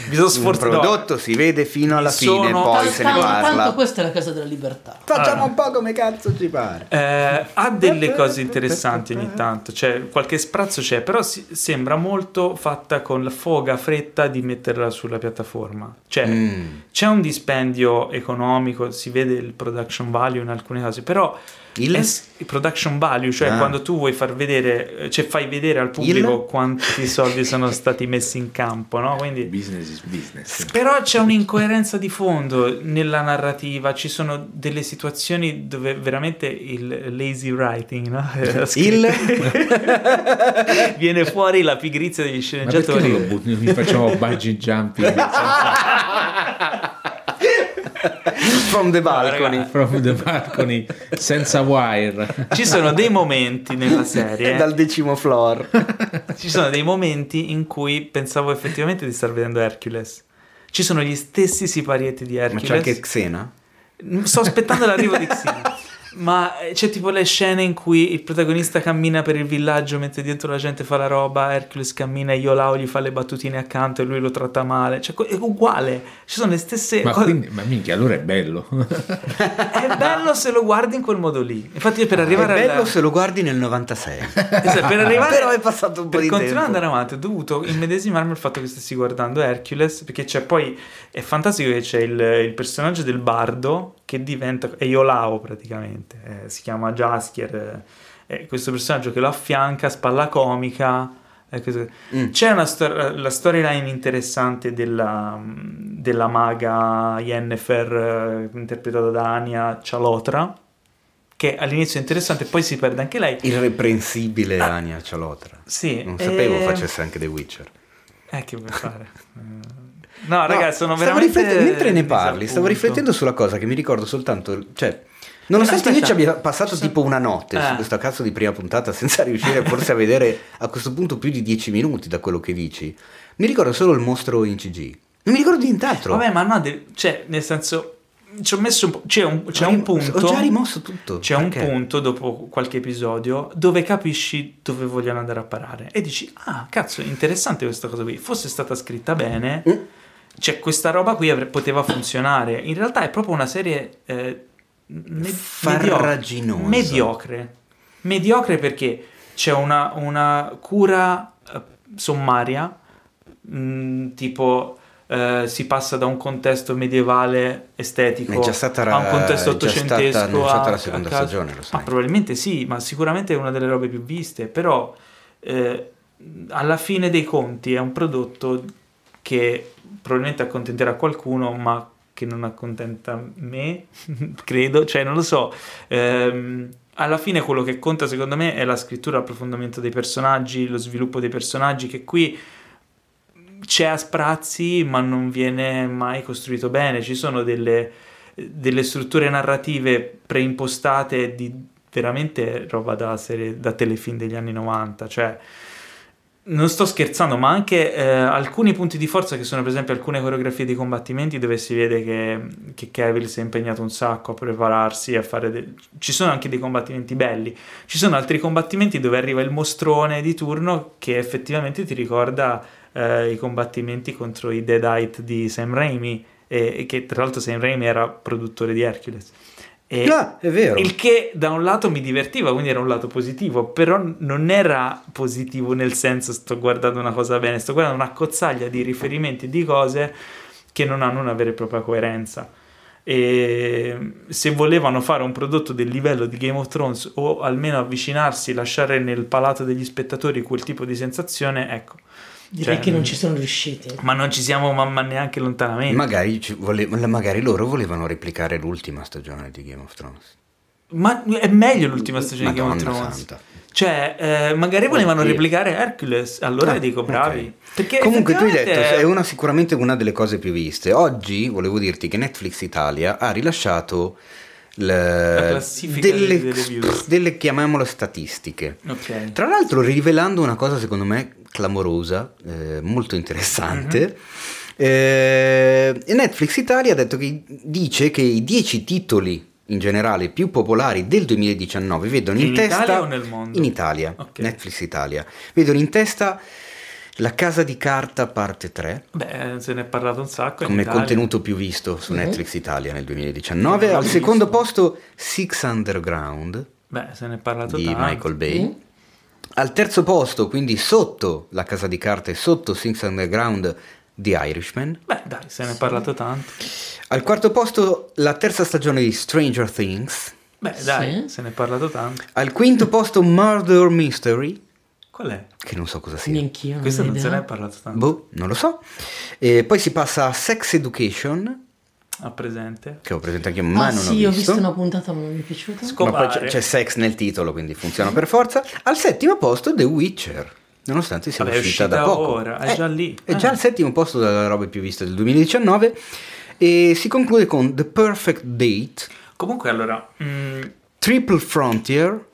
Mi sono il sforzato... prodotto si vede fino alla Mi fine, sono- poi Tanto, se ne tanto parla. questa è la casa della libertà. Facciamo Ah. un po' come cazzo ci pare. Eh, ha delle cose interessanti ogni tanto, cioè qualche sprazzo c'è, però si- sembra molto fatta con la foga fretta di metterla sulla piattaforma. Cioè, Mm. c'è un dispendio economico, si vede il production value in alcune cose, però Il? è s- il production value, cioè Ah. quando tu vuoi far vedere, cioè fai vedere al pubblico Il? quanti soldi sono stati messi in campo, no? Quindi Business is business. però c'è un'incoerenza di fondo nella narrativa, ci sono delle situazioni dove veramente il lazy writing, no? Il? viene fuori la pigrizia degli Ma perché non sceneggiatori. lo butti- mi facciamo bungee jumping From the balcony. raga. from the balcony senza wire? Ci sono dei momenti nella serie, Dal decimo floor. ci sono dei momenti in cui pensavo effettivamente di star vedendo Hercules. Ci sono gli stessi siparietti di Ma Hercules. c'è anche Xena? Sto aspettando l'arrivo di Xena. Ma eh, c'è tipo le scene in cui il protagonista cammina per il villaggio mentre dietro la gente fa la roba, Hercules cammina e Iolao gli fa le battutine accanto e lui lo tratta male. Cioè, è uguale. Ci sono le stesse Ma, cose. quindi, ma minchia, allora è bello. È bello se lo guardi in quel modo lì. Infatti, per È arrivare bello alla- se lo guardi nel 96. Esatto, per arrivare Però è passato un po' per di continuare ad tempo. andare avanti ho dovuto immedesimarmi al fatto che stessi guardando Hercules perché c'è poi è fantastico che c'è il, il personaggio del bardo che diventa è Iolao praticamente eh, si chiama Jaskier eh, questo personaggio che lo affianca spalla comica eh, Mm. c'è una stor- la storyline interessante della, della maga Yennefer eh, interpretata da Anya Chalotra che all'inizio è interessante poi si perde anche lei Irreprensibile Ania Cialotra. sì, Non sapevo eh, facesse anche The Witcher. Eh, che vuoi fare? Eh, No, ragazzi, sono veramente. riflettendo- mentre ne parli, stavo riflettendo sulla cosa che mi ricordo soltanto, cioè, nonostante io Aspetta. ci abbia passato Sì. tipo una notte su Eh. questa cazzo di prima puntata senza riuscire forse a vedere a questo punto più di 10 minuti da quello che dici, mi ricordo solo il mostro in CG. Non mi ricordo nient'altro. Vabbè, ma no, de- cioè, nel senso. Ci ho messo un po'. C'è un, c'è un punto. Ho già rimosso tutto. C'è un Perché? punto dopo qualche episodio dove capisci dove vogliono andare a parare e dici: Ah, cazzo, interessante questa cosa qui. Fosse stata scritta bene, Mm. Cioè questa roba qui avre- poteva funzionare. In realtà è proprio una serie eh, me- Farraginosa. mediocre. Mediocre perché c'è una, una cura eh, sommaria, mm, tipo eh, si passa da un contesto medievale estetico stata a un contesto è già stata ottocentesco. la seconda stagione, lo sai. Ma probabilmente sì, ma sicuramente è una delle robe più viste. Però eh, alla fine dei conti è un prodotto che probabilmente accontenterà qualcuno, ma che non accontenta me, credo, cioè non lo so. Ehm, alla fine quello che conta secondo me è la scrittura, l'approfondimento dei personaggi, lo sviluppo dei personaggi, che qui c'è a sprazzi, ma non viene mai costruito bene. Ci sono delle, delle strutture narrative preimpostate di veramente roba da, serie, da telefilm degli anni 90. Cioè, non sto scherzando, ma anche eh, alcuni punti di forza che sono per esempio alcune coreografie di combattimenti dove si vede che, che Cavill si è impegnato un sacco a prepararsi a fare de- ci sono anche dei combattimenti belli. Ci sono altri combattimenti dove arriva il mostrone di turno che effettivamente ti ricorda eh, i combattimenti contro i Deadite di Sam Raimi e, e che tra l'altro Sam Raimi era produttore di Hercules e Ah, è vero. il che da un lato mi divertiva, quindi era un lato positivo, però non era positivo nel senso sto guardando una cosa bene, sto guardando una cozzaglia di riferimenti di cose che non hanno una vera e propria coerenza. E se volevano fare un prodotto del livello di Game of Thrones o almeno avvicinarsi, lasciare nel palato degli spettatori quel tipo di sensazione, ecco. Direi Cioè, che non ci sono riusciti. Ma non ci siamo ma, ma neanche lontanamente. Magari, ci vole- magari loro volevano replicare l'ultima stagione di Game of Thrones. Ma è meglio l'ultima stagione di Game of Madonna Thrones. santa. Cioè, eh, magari volevano Oddio. replicare Hercules, allora Ah, dico bravi. ok. Perché Comunque tu hai detto, effettivamente- è una, sicuramente una delle cose più viste. Oggi volevo dirti che Netflix Italia ha rilasciato le- classifica delle, delle delle, chiamiamole statistiche. Ok. Tra l'altro rivelando una cosa secondo me clamorosa, eh, molto interessante. Eh, e Netflix Italia ha detto che dice che i 10 titoli in generale più popolari del 2019 vedono in, In testa Italia o nel mondo? in Italia, Ok. Netflix Italia, vedono in testa La casa di carta parte 3 Beh, se ne è parlato un sacco. come contenuto più visto su Mhm. Netflix Italia nel 2019, Non al secondo posto Six Underground Beh, se ne è parlato di tanto. Michael Bay. Mm. Al terzo posto, quindi sotto La Casa di Carte sotto Six Underground, The Irishman. Beh, dai, se ne è parlato tanto. Al quarto posto, la terza stagione di Stranger Things. Beh, dai, Sì. se ne è parlato tanto. Al quinto posto, Murder Mystery, Qual è? che non so cosa sia. Neanch'io. Questo ho non se ne è parlato tanto. Boh, non lo so. E poi si passa a Sex Education, A presente. che ho presentato anche io, ma Ah non sì, ho ho visto. visto una puntata, ma non mi è piaciuta. Sco- Ma poi c'è, Scopare. c'è sex nel titolo, quindi funziona per forza. Al settimo posto, The Witcher. Nonostante sia Vabbè, è uscita, uscita da poco. ora, è già lì. È già Ah. al settimo posto delle robe più viste del 2019. E si conclude con The Perfect Date, Comunque, allora, mm, Triple Frontier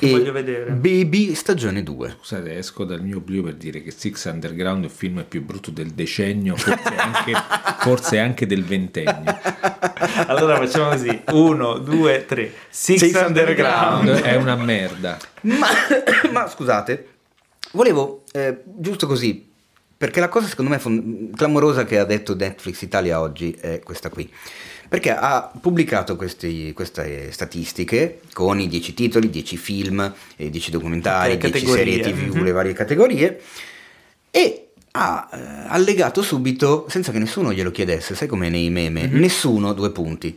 Che e voglio vedere. Baby stagione 2. Scusate, esco dal mio oblio per dire che Six Underground è il film più brutto del decennio, forse anche, forse anche del ventennio. allora facciamo così: uno, due, tre. Six, Six Underground. Underground. È una merda. Ma, ma scusate, volevo eh, giusto così, perché la cosa secondo me fon- clamorosa che ha detto Netflix Italia oggi è questa qui. Perché ha pubblicato questi- queste statistiche con i 10 titoli, 10 film, e 10 documentari, Ok, 10 categorie, serie tv, mhm. le varie categorie e ha eh, allegato subito, senza che nessuno glielo chiedesse, sai come nei meme, Mhm. nessuno due punti.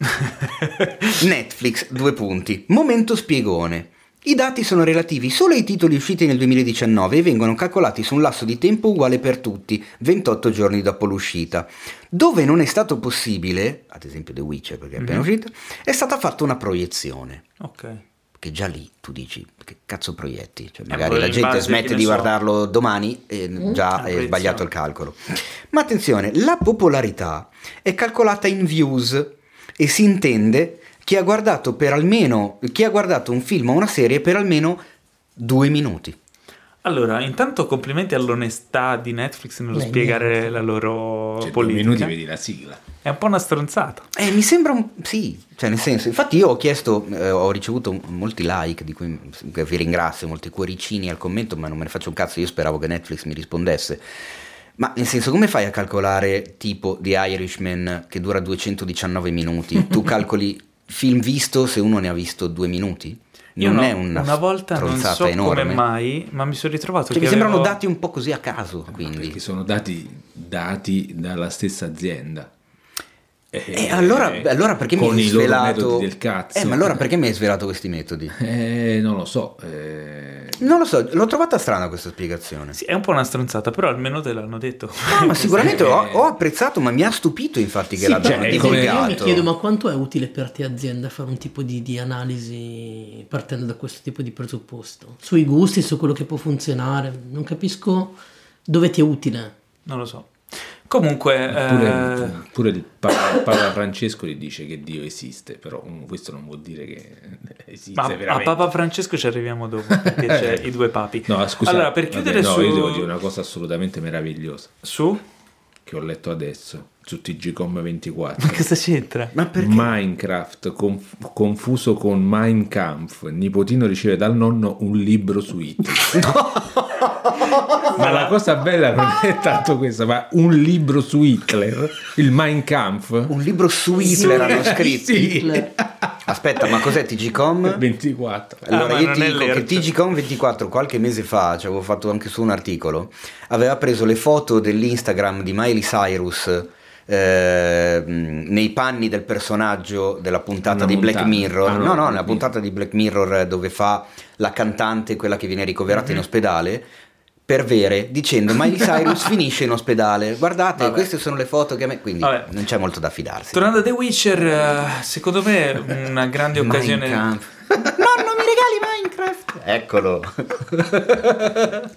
Netflix, due punti. Momento spiegone. I dati sono relativi solo ai titoli usciti nel 2019 e vengono calcolati su un lasso di tempo uguale per tutti, 28 giorni dopo l'uscita. Dove non è stato possibile, ad esempio The Witcher perché è appena Mhm. uscito, è stata fatta una proiezione. Ok. Che già lì tu dici, che cazzo proietti? Cioè, magari la gente smette di so. guardarlo domani e già Una è sbagliato il calcolo. Ma attenzione, la popolarità è calcolata in views e si intende chi ha guardato per almeno chi ha guardato un film o una serie per almeno due minuti. Allora, intanto complimenti all'onestà di Netflix nello Beh, spiegare la loro Cioè, due politica. minuti vedi la sigla. È un po' una stronzata. Eh, mi sembra un... sì, cioè nel senso, infatti io ho chiesto, eh, ho ricevuto molti like, di cui vi ringrazio, molti cuoricini al commento, ma non me ne faccio un cazzo, io speravo che Netflix mi rispondesse. Ma nel senso, come fai a calcolare tipo The Irishman che dura 219 minuti? Tu calcoli film visto se uno ne ha visto due minuti? Io non no, è una, una volta non so enorme. come mai, ma mi sono ritrovato Cioè, che mi sembrano avevo- dati un po' così a caso, quindi. Perché sono dati dati dalla stessa azienda. E allora, allora perché mi hai svelato del cazzo. Eh, ma allora perché mi hai svelato questi metodi? Eh, non lo so. eh, Non lo so, l'ho trovata strana questa spiegazione. Sì, è un po' una stronzata, però almeno te l'hanno detto. No, ma sicuramente ho, ho apprezzato, ma mi ha stupito infatti che Sì, l'abbiano cioè, è Io come- divulgato. mi chiedo, ma quanto è utile per te azienda fare un tipo di, di analisi partendo da questo tipo di presupposto? Sui gusti, su quello che può funzionare. Non capisco dove ti è utile. Non lo so. Comunque, Pure, eh, pure il Papa, Papa Francesco gli dice che Dio esiste, però mm, questo non vuol dire che esiste ma a veramente. Papa Francesco ci arriviamo dopo, perché c'è i due papi. No, scusa. Allora, per vabbè, chiudere no, su... io devo dire una cosa assolutamente meravigliosa su... che ho letto adesso su TGCom 24. Cosa c'entra? Ma perché? Minecraft conf- confuso con Mein Kampf. Il nipotino riceve dal nonno un libro su Hitler. ma la cosa bella non è tanto questa, ma un libro su Hitler, il Mein Kampf. Un libro su Hitler hanno scritto. Sì. Aspetta, ma cos'è TGCom? 24. Allora, Ah, io ti dico che. TGCom 24 qualche mese fa, ci avevo fatto anche su un articolo, aveva preso le foto dell'Instagram di Miley Cyrus eh, nei panni del personaggio della puntata Una di Black montagna. Mirror. Ah, no, no, no, nella puntata di Black Mirror dove fa la cantante, quella che viene ricoverata Mhm. in ospedale. Per vere, dicendo Miley Cyrus finisce in ospedale. Guardate, Vabbè. queste sono le foto che a me. Quindi Vabbè. non c'è molto da fidarsi. Tornando a The Witcher, eh, secondo me è una grande occasione... Minecraft. Nonno, mi regali Minecraft? Eccolo.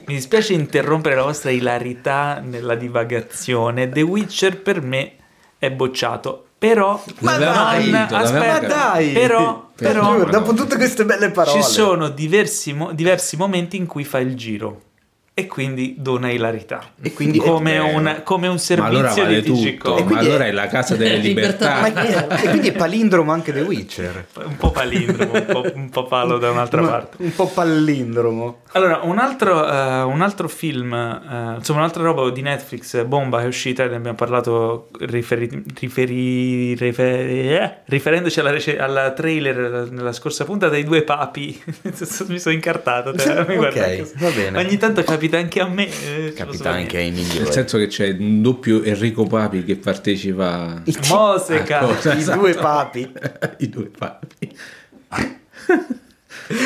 Mi dispiace interrompere la vostra ilarità nella divagazione. The Witcher per me è bocciato. Però, Ma dai, capito, aspetta, Ma dai! però, Per però giuro, dopo tutte queste belle parole. ci sono diversi, mo- diversi momenti in cui fa il giro e quindi dona ilarità. E quindi come, un, come un Ma allora servizio vale di TG tutto, ma quindi allora è- è la casa delle Libertà. libertà. Ma è- e quindi è palindromo anche The Witcher. Un po' palindromo, un po', un po' palo da un'altra Ma- parte. Un po' palindromo. Allora, un altro, eh, un altro film, eh, insomma, un'altra roba di Netflix, eh, bomba, è uscita, ne abbiamo parlato riferi- riferi- riferi- eh, riferendoci alla, rece- alla trailer nella scorsa puntata dei due papi. Mi sono incartato. te, mi guarda Ok, così. va bene. Ogni tanto capita anche a me. eh, Capita anche ai Nel migliori. senso che c'è un doppio Enrico Papi che partecipa I, niente. Moseca. a cosa, i esatto. due papi. I due papi.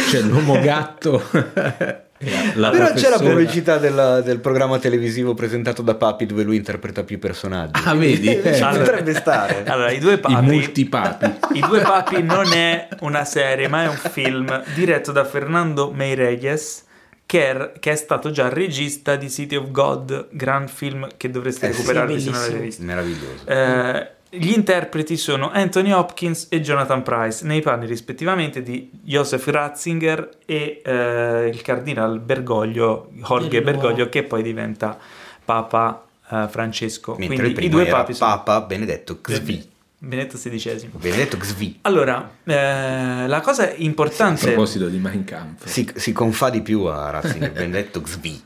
C'è l'uomo gatto. la Però c'è la professora. pubblicità della- del programma televisivo presentato da Papi dove lui interpreta più personaggi. Ah, vedi? Ci Allora- potrebbe stare. Allora, i due I papi. I due papi non è una serie, ma è un film diretto da Fernando Meirelles, che è, che è stato già regista di City of God, gran film che dovreste Eh sì, recuperare se non l'avete visto. Meraviglioso. Eh, gli interpreti sono Anthony Hopkins e Jonathan Price, nei panni rispettivamente di Joseph Ratzinger e eh, il cardinal Bergoglio, Jorge. Bergoglio, che poi diventa Papa eh, Francesco. Mentre Quindi il primo i due era papi sono Papa Benedetto Xvi. Benedetto XVI. Benedetto Xvi. Allora, eh, la cosa A importante, proposito di Mein Kampf. Si, si confà di più a Ratzinger. Benedetto Xvi.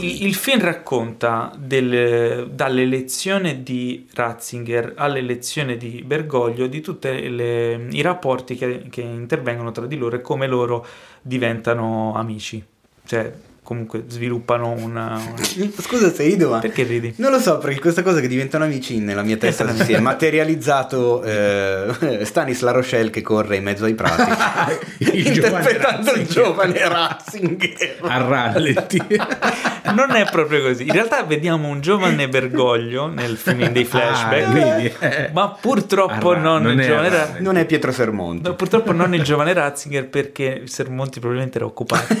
il, il film racconta del- dall'elezione di Ratzinger all'elezione di Bergoglio di tutti i rapporti che, che intervengono tra di loro e come loro diventano amici. Cioè, comunque sviluppano una... una- Scusa se rido, ma... Perché ridi? Non lo so, perché questa cosa che diventano amici nella mia testa si è materializzato eh, Stanis La Rochelle che corre in mezzo ai prati Il interpretando giovane il giovane Ratzinger. A rallenti. Non è proprio così. In realtà vediamo un giovane Bergoglio nel film dei flashback, Ah, vedi? Eh. ma purtroppo Arra- non, non il è giovane Ratzinger. Non è Pietro Sermonti. No, purtroppo non il giovane Ratzinger perché Sermonti probabilmente era occupato.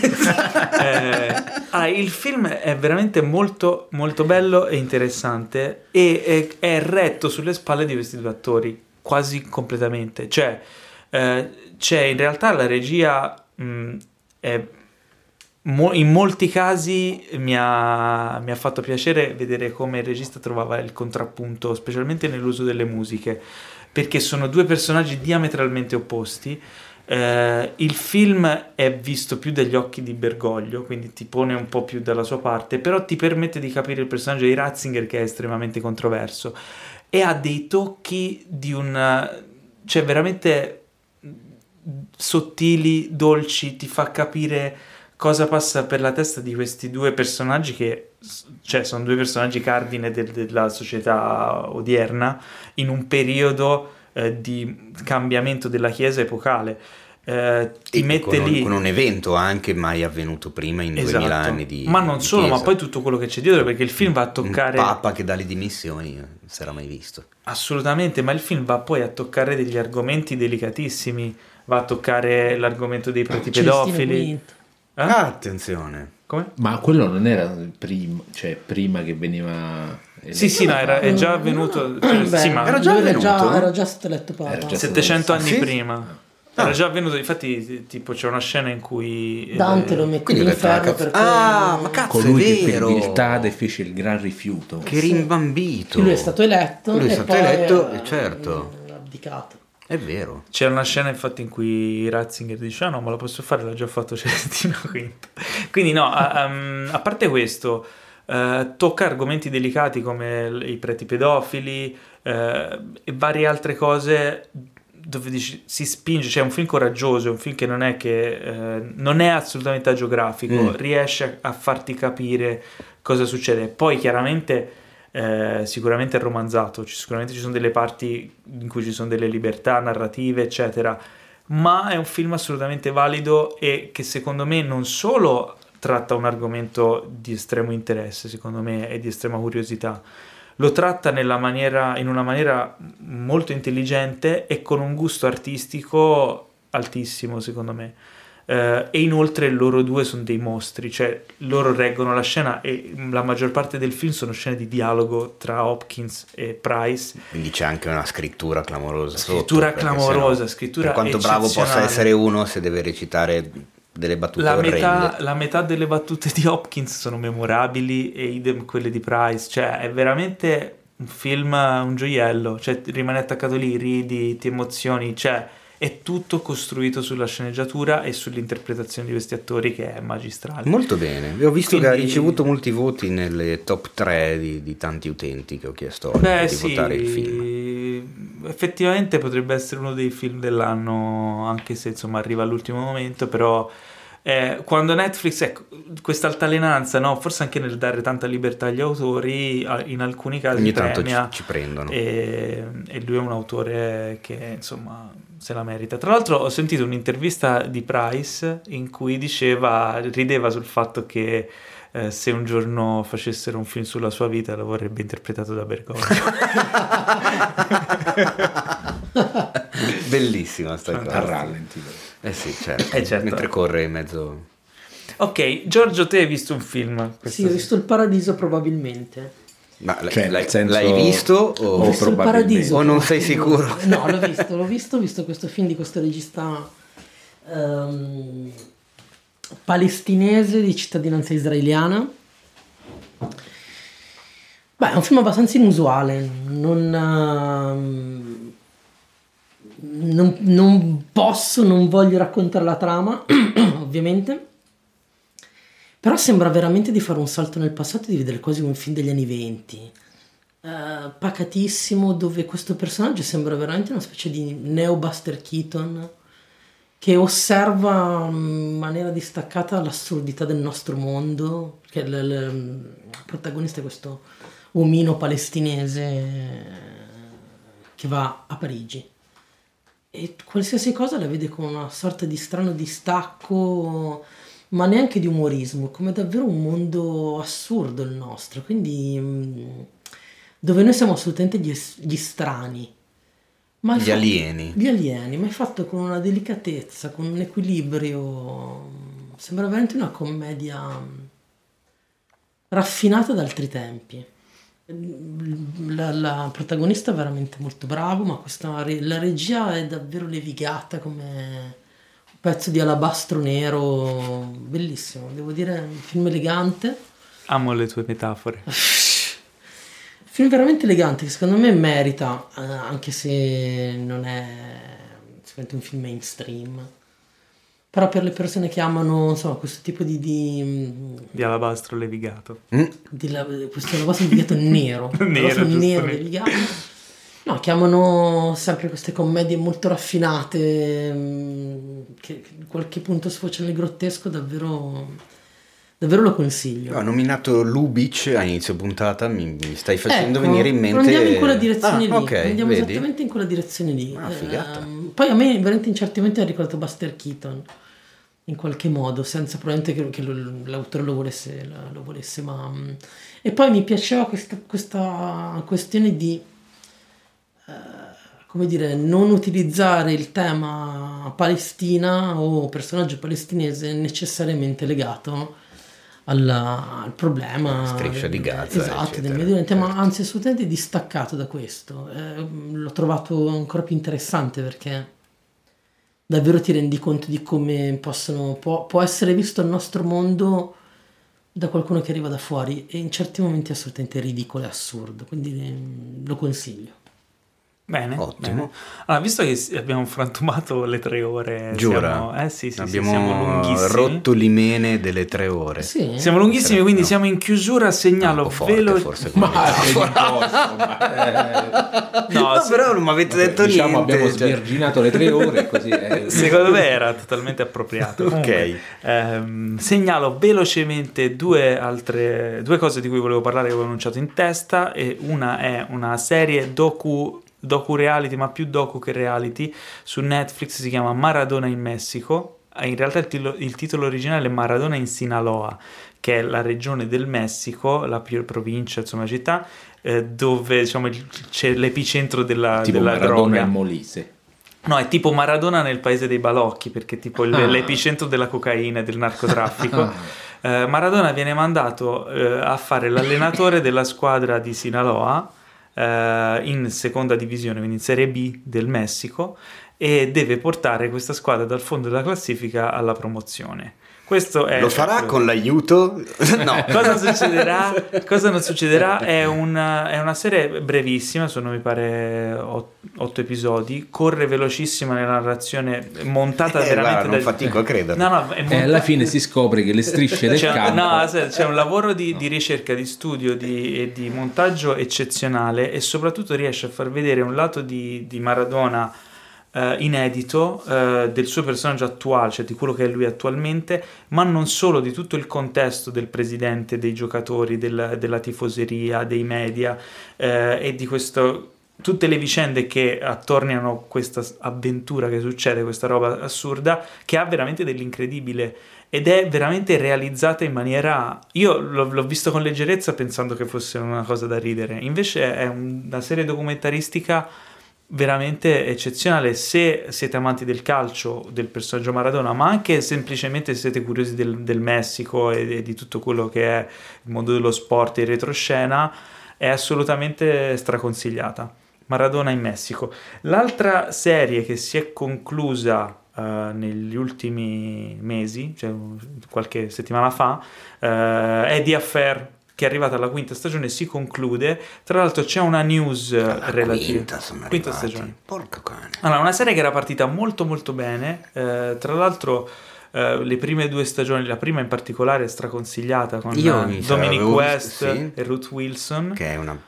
Eh, ah, il film è veramente molto, molto bello e interessante e è, è retto sulle spalle di questi due attori quasi completamente. Cioè, eh, c'è in realtà la regia mh, è mo- in molti casi mi ha, mi ha fatto piacere vedere come il regista trovava il contrappunto, specialmente nell'uso delle musiche, perché sono due personaggi diametralmente opposti. Eh, il film è visto più dagli occhi di Bergoglio, quindi ti pone un po' più dalla sua parte, però ti permette di capire il personaggio di Ratzinger che è estremamente controverso e ha dei tocchi di una... cioè veramente sottili, dolci, ti fa capire cosa passa per la testa di questi due personaggi che cioè sono due personaggi cardine del- della società odierna in un periodo eh, di cambiamento della chiesa epocale. Eh, ti E mette con, un- lì con un evento anche mai avvenuto prima in 2000 Esatto. anni di ma non di solo, ma chiesa. poi tutto quello che c'è dietro perché il film va a toccare un papa che dà le dimissioni non si era mai visto Assolutamente, ma il film va poi a toccare degli argomenti delicatissimi, va a toccare l'argomento dei preti pedofili. Eh? Ah, attenzione Come? Ma quello non era prima, cioè prima che veniva... Sì, sì, no, era, è già Mm, avvenuto. no, cioè, beh, sì, ma era già avvenuto? era già stato eletto papa. Era già 700 Ah, anni sì? prima. Era già avvenuto, infatti, tipo, c'è una scena in cui. Dante eh, lo mette ho detto, all'inferno ah, perché ah, ma cazzo Colui è che per vero viltà fece il gran rifiuto. che rimbambito lui è stato eletto Lui è e stato poi eletto, e certo. ha abdicato. è vero C'è una scena, infatti, in cui Ratzinger dice: Ah, no, ma lo posso fare, l'ha già fatto Celestino Quinto. Quindi, no, a, um, a parte questo, eh, tocca argomenti delicati come i preti pedofili eh, e varie altre cose dove si spinge, cioè è un film coraggioso, è un film che non è che eh, non è assolutamente agiografico, Mm. riesce a, a farti capire cosa succede. Poi chiaramente eh, sicuramente è romanzato, ci- sicuramente ci sono delle parti in cui ci sono delle libertà narrative, eccetera, ma è un film assolutamente valido e che secondo me non solo tratta un argomento di estremo interesse, secondo me, e di estrema curiosità, lo tratta nella maniera, in una maniera molto intelligente e con un gusto artistico altissimo, secondo me. Eh, e inoltre loro due sono dei mostri, cioè loro reggono la scena e la maggior parte del film sono scene di dialogo tra Hopkins e Price. quindi c'è anche una scrittura clamorosa sotto, Scrittura perché clamorosa, sennò, scrittura per quanto bravo possa essere uno se deve recitare delle battute La metà, la metà delle battute di Hopkins sono memorabili e idem quelle di Price, cioè è veramente un film, un gioiello, cioè rimani attaccato lì, ridi, ti emozioni, cioè è tutto costruito sulla sceneggiatura e sull'interpretazione di questi attori che è magistrale. Molto bene, ho visto che ha Quindi- ricevuto molti voti nelle top 3 di, di tanti utenti che ho chiesto oggi Beh di sì, votare il film. effettivamente potrebbe essere uno dei film dell'anno, anche se insomma arriva all'ultimo momento, però eh, quando Netflix, ecco, questa altalenanza, no? forse anche nel dare tanta libertà agli autori, in alcuni casi Ogni tanto ci, premia, ci prendono. e, e lui è un autore che insomma se la merita. Tra l'altro ho sentito un'intervista di Price in cui diceva, rideva sul fatto che eh, se un giorno facessero un film sulla sua vita lo vorrebbe interpretato da Bergoglio. Bellissima sta cosa. A rallenti. Eh sì, certo. Eh, certo. Mentre corre in mezzo... ok, Giorgio, te hai visto un film? Sì, ho visto il paradiso probabilmente. Ma Cioè, l'hai, senso- l'hai visto Ho o... visto il probabilmente. paradiso. O non sei sicuro? No, l'ho visto, l'ho visto, ho visto questo film di questo regista ehm, palestinese di cittadinanza israeliana. Beh, è un film abbastanza inusuale, non, ehm, non, non posso, non voglio raccontare la trama, ovviamente. Però sembra veramente di fare un salto nel passato e di vedere quasi un film degli anni venti. Eh, pacatissimo, dove questo personaggio sembra veramente una specie di neo Buster Keaton che osserva in maniera distaccata l'assurdità del nostro mondo. Perché il, il- il protagonista è questo omino palestinese che va a Parigi e qualsiasi cosa la vede con una sorta di strano distacco, ma neanche di umorismo, come davvero un mondo assurdo il nostro, quindi mm, dove noi siamo assolutamente gli, gli strani. Ma Gli fatto- alieni. Gli alieni, ma è fatto con una delicatezza, con un equilibrio. Sembra veramente una commedia mm, raffinata da altri tempi. La, la protagonista è veramente molto bravo, ma questa, la regia è davvero levigata come un pezzo di alabastro nero, bellissimo, devo dire, un film elegante. Amo le tue metafore. Film veramente elegante che secondo me merita, eh, anche se non è sicuramente un film mainstream. Però per le persone che amano insomma, questo tipo di, di, Di alabastro levigato. Mm? di la- questo lavoro levigato nero, Nero, nero levigato, No, chiamano sempre queste commedie molto raffinate mm, che in qualche punto sfociano nel grottesco, davvero, davvero lo consiglio. Ho nominato Lubitsch a inizio puntata, mi, mi stai facendo Ecco, venire in mente... Andiamo in quella direzione Ah, lì. ok, andiamo vedi? esattamente in quella direzione lì. Ah, figata. Ehm, poi a me veramente in certi momenti ha ricordato Buster Keaton. In qualche modo, senza probabilmente che, lo- l'autore lo volesse, lo volesse, ma. mm, E poi mi piaceva questa, questa questione di. eh, come dire, non utilizzare il tema Palestina o personaggio palestinese necessariamente legato alla- al problema Striscia di Gaza, esatto, eccetera, del Medio Oriente, ma certo. anzi assolutamente distaccato da questo. Eh, l'ho trovato ancora più interessante perché davvero ti rendi conto di come possono, può, può essere visto il nostro mondo da qualcuno che arriva da fuori e in certi momenti è assolutamente ridicolo e assurdo, quindi eh, lo consiglio. Bene, Ottimo. bene. Allora, visto che abbiamo frantumato le tre ore, Giura? siamo, eh sì, sì, sì, Abbiamo siamo lunghissimi. rotto l'imene delle tre ore. Sì, Siamo lunghissimi, Sarebbe- quindi no. siamo in chiusura. Segnalo velo- forse come Ma metafora. No, No, se- però non mi avete detto diciamo niente. abbiamo cioè- svirginato le tre ore così eh. Secondo me era totalmente appropriato. Ok. Comunque, ehm, segnalo velocemente due altre due cose di cui volevo parlare che avevo annunciato in testa. E una è una serie docu, docu reality, ma più docu che reality su Netflix. Si chiama Maradona in Messico. Eh, In realtà il, tilo- il titolo originale è Maradona in Sinaloa, che è la regione del Messico, la più provincia, insomma, città, eh, dove diciamo, c'è l'epicentro della, tipo della Maradona droga. e Molise No, è tipo Maradona nel paese dei balocchi, perché è tipo il- Ah. l'epicentro della cocaina e del narcotraffico. Ah. Eh, Maradona viene mandato eh, a fare l'allenatore della squadra di Sinaloa eh, in seconda divisione, quindi in Serie B del Messico, e deve portare questa squadra dal fondo della classifica alla promozione. Questo è Lo farà con l'aiuto? no. cosa succederà? Cosa non succederà? È una, è una serie brevissima, sono mi pare ot- otto episodi, corre velocissima nella narrazione, montata Eh, veramente guarda, non da- fatico a crederlo. No, no, è e montata- alla fine si scopre che le strisce del c'è, campo no, c'è un lavoro di, di ricerca, di studio di- e di montaggio eccezionale e soprattutto riesce a far vedere un lato di, di Maradona eh, inedito eh, del suo personaggio attuale, cioè di quello che è lui attualmente, ma non solo di tutto il contesto del presidente, dei giocatori, del- della tifoseria, dei media eh, e di questo tutte le vicende che attorniano questa avventura che succede, questa roba assurda, che ha veramente dell'incredibile ed è veramente realizzata in maniera... Io l'ho, l'ho visto con leggerezza pensando che fosse una cosa da ridere, invece è un- una serie documentaristica veramente eccezionale se siete amanti del calcio, del personaggio Maradona, ma anche semplicemente se siete curiosi del, del Messico e, e di tutto quello che è il mondo dello sport e retroscena, è assolutamente straconsigliata. Maradona in Messico. L'altra serie che si è conclusa eh, negli ultimi mesi, cioè qualche settimana fa, eh, è The Affair, che è arrivata alla quinta stagione si conclude. Tra l'altro c'è una news eh, La relativa. quinta sono Quinta arrivati. stagione. Porca cane. Allora, una serie che era partita molto molto bene, eh, tra l'altro eh, le prime due stagioni, la prima in particolare è straconsigliata con Io Dominic West sì. e Ruth Wilson. Che è una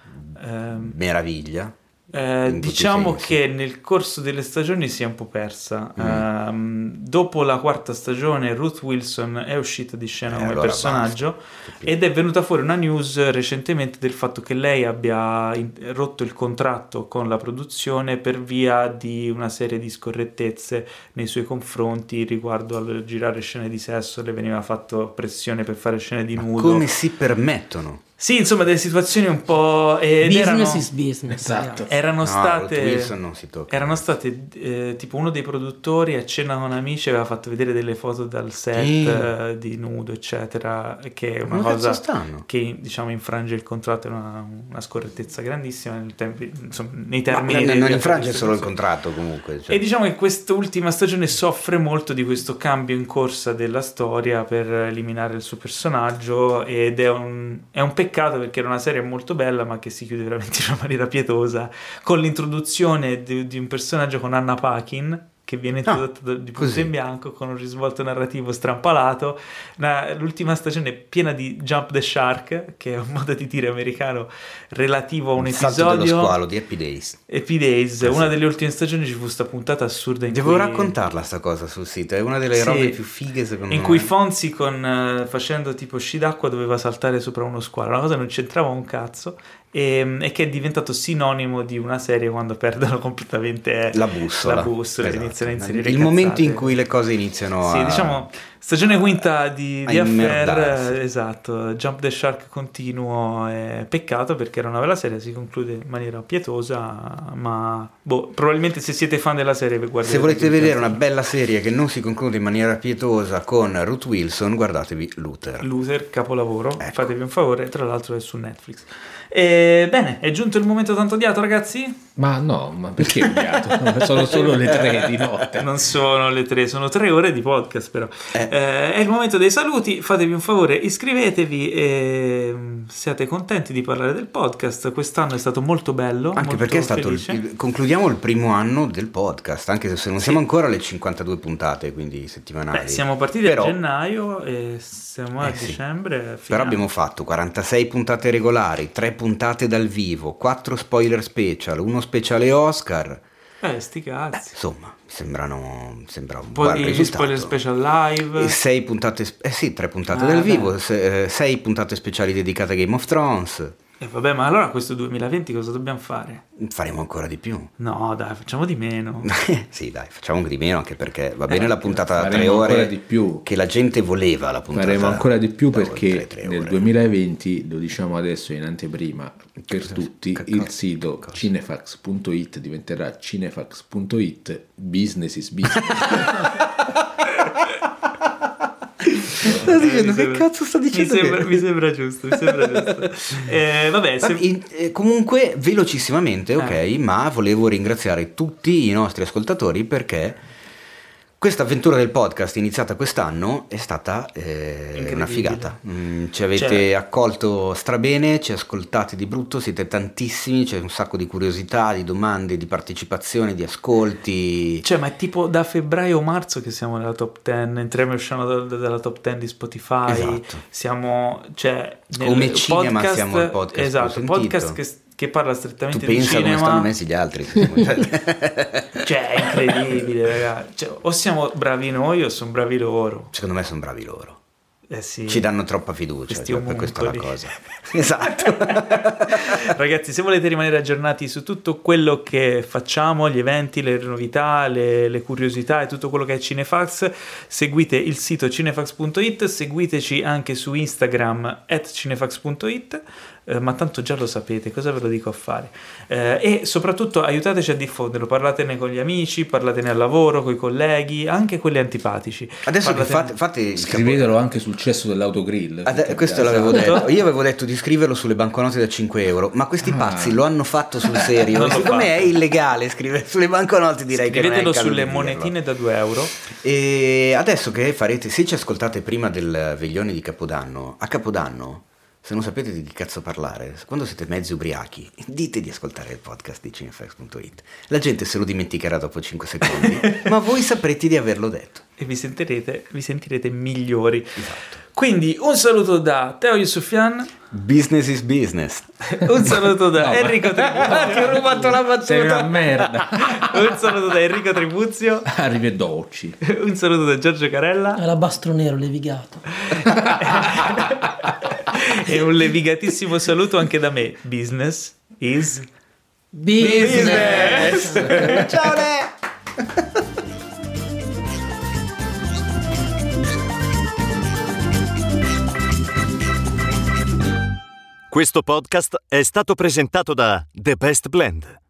Ehm, meraviglia. Eh, diciamo che nel corso delle stagioni si è un po' persa. Mm. Ehm, dopo la quarta stagione, Ruth Wilson è uscita di scena Eh, come allora personaggio basta. ed è venuta fuori una news recentemente del fatto che lei abbia in- rotto il contratto con la produzione per via di una serie di scorrettezze nei suoi confronti riguardo al girare scene di sesso. Le veniva fatto pressione per fare scene di Ma nudo. come si permettono? Sì, insomma, delle situazioni un po'. ed business erano- is business. Esatto. erano No, state Ruth Wilson non si tocca. erano state eh, tipo uno dei produttori a cena con amici aveva fatto vedere delle foto dal set Sì. eh, di nudo eccetera che è una Come cosa che diciamo infrange il contratto è una, una scorrettezza grandissima nei, tempi, insomma, nei Ma termini non, di- non di infrange solo il contratto comunque. cioè. E diciamo che quest'ultima stagione soffre molto di questo cambio in corsa della storia per eliminare il suo personaggio ed è un, è un peccato perché era una serie molto bella ma che si chiude veramente in una maniera pietosa con l'introduzione di, di un personaggio con Anna Paquin che viene introdotto da- di punto così. in bianco con un risvolto narrativo strampalato. Una- l'ultima stagione è piena di Jump the Shark, che è un modo di dire americano relativo a un Il salto dello episodio. squalo di Happy Days. Happy Days, Eh, una delle ultime stagioni ci fu sta puntata assurda in Devo cui... raccontarla sta cosa sul sito, è una delle Sì. robe più fighe secondo in me. cui Fonzi con, eh, facendo tipo sci d'acqua doveva saltare sopra uno squalo, una cosa non c'entrava un cazzo e, e che è diventato sinonimo di una serie quando perdono completamente la bussola. la bussola, Esatto. iniziano a inserire Il cazzate. momento in cui le cose iniziano Sì, a... diciamo stagione quinta di, di Affair, eh, esatto, Jump the Shark continuo, è peccato perché era una bella serie, si conclude in maniera pietosa, ma boh, probabilmente se siete fan della serie Se volete vedere una bella serie che non si conclude in maniera pietosa con Ruth Wilson, guardatevi Luther. Loser, capolavoro, Ecco. fatevi un favore, tra l'altro è su Netflix. E, bene, è giunto il momento tanto odiato ragazzi? Ma no, ma perché odiato? Sono solo le tre di notte. Non sono le tre, sono tre ore di podcast però. Eh. Eh, è il momento dei saluti, fatevi un favore, iscrivetevi e mm, siate contenti di parlare del podcast. Quest'anno è stato molto bello. Anche molto perché è stato il- concludiamo il primo anno del podcast, anche se non siamo ancora alle 52 puntate, quindi settimanali. Beh, siamo partiti Però- a gennaio e siamo a Eh sì. dicembre. Però finiamo. abbiamo fatto 46 puntate regolari, 3 puntate dal vivo, 4 spoiler special, uno speciale Oscar. Eh, sti cazzi. Insomma, mi sembrano sembra un gli risultato. spoiler special live. E sei puntate, eh sì, tre puntate Ah, dal beh. vivo, se- eh, sei puntate speciali dedicate a Game of Thrones. E vabbè, ma allora questo 2020 cosa dobbiamo fare? Faremo ancora di più. No, dai, facciamo di meno. sì, dai, facciamo di meno anche perché va bene la puntata da tre faremo ore ancora di più. che la gente voleva la puntata. Faremo ancora di più perché oltre tre nel ore. 2020, lo diciamo adesso in anteprima per tutti, Che il cosa? sito Cosa? cinefax.it diventerà cinefax.it, business is business. Sto dicendo, Mi che cazzo sta dicendo? Mi sembra, mi sembra giusto, mi sembra giusto. Eh, vabbè, se- in- eh, comunque, velocissimamente, ok, Eh. ma volevo ringraziare tutti i nostri ascoltatori perché questa avventura del podcast iniziata quest'anno è stata eh, una figata. Mm, ci avete Cioè- accolto strabene, ci ascoltate di brutto, siete tantissimi, c'è un sacco di curiosità, di domande, di partecipazione, di ascolti. Cioè, ma è tipo da febbraio o marzo che siamo nella top 10, entriamo e usciamo da- dalla top 10 di Spotify. Esatto. Siamo, cioè, nel Come cinema siamo il podcast Esatto, podcast che, che parla Tu strettamente di pensa come cinema. stanno messi gli altri. Cioè, è incredibile, ragazzi. Cioè, o siamo bravi noi o sono bravi loro. Secondo me sono bravi loro. Eh sì. Ci danno troppa fiducia, cioè, per questa è la cosa. Esatto. Ragazzi, se volete rimanere aggiornati su tutto quello che facciamo, gli eventi, le novità, le, le curiosità e tutto quello che è Cinefax, seguite il sito cinefax.it, seguiteci anche su Instagram at cinefax.it, eh, ma tanto già lo sapete, cosa ve lo dico a fare? Eh, e soprattutto aiutateci a diffonderlo, parlatene con gli amici, parlatene al lavoro, con i colleghi, anche quelli antipatici. Adesso Parlatene- fate, fate Scrivetelo anche sul cesso dell'autogrill. Ade- questo l'avevo Esatto. detto. Io avevo detto di scriverlo sulle banconote da 5 euro, ma questi Ah. pazzi lo hanno fatto sul serio. Siccome fatto. è illegale scrivere sulle banconote, direi che non è Scrivetelo sulle monetine da 2 euro. E adesso che farete, se ci ascoltate prima del veglione di Capodanno, a Capodanno, se non sapete di che cazzo parlare, quando siete mezzi ubriachi, dite di ascoltare il podcast di cinefax.it. La gente se lo dimenticherà dopo 5 secondi, ma voi saprete di averlo detto. e vi sentirete, vi sentirete migliori. Esatto. Quindi un saluto da Teo Yusufian, Business is business. un saluto da No, Enrico Ti ho rubato la battuta. Sei una merda. un saluto da Enrico Tribuzio, Arrivederci. un saluto da Giorgio Carella Alabastro nero levigato. E un levigatissimo saluto anche da me. Business is Business. Ciao Le! Questo podcast è stato presentato da The Best Blend,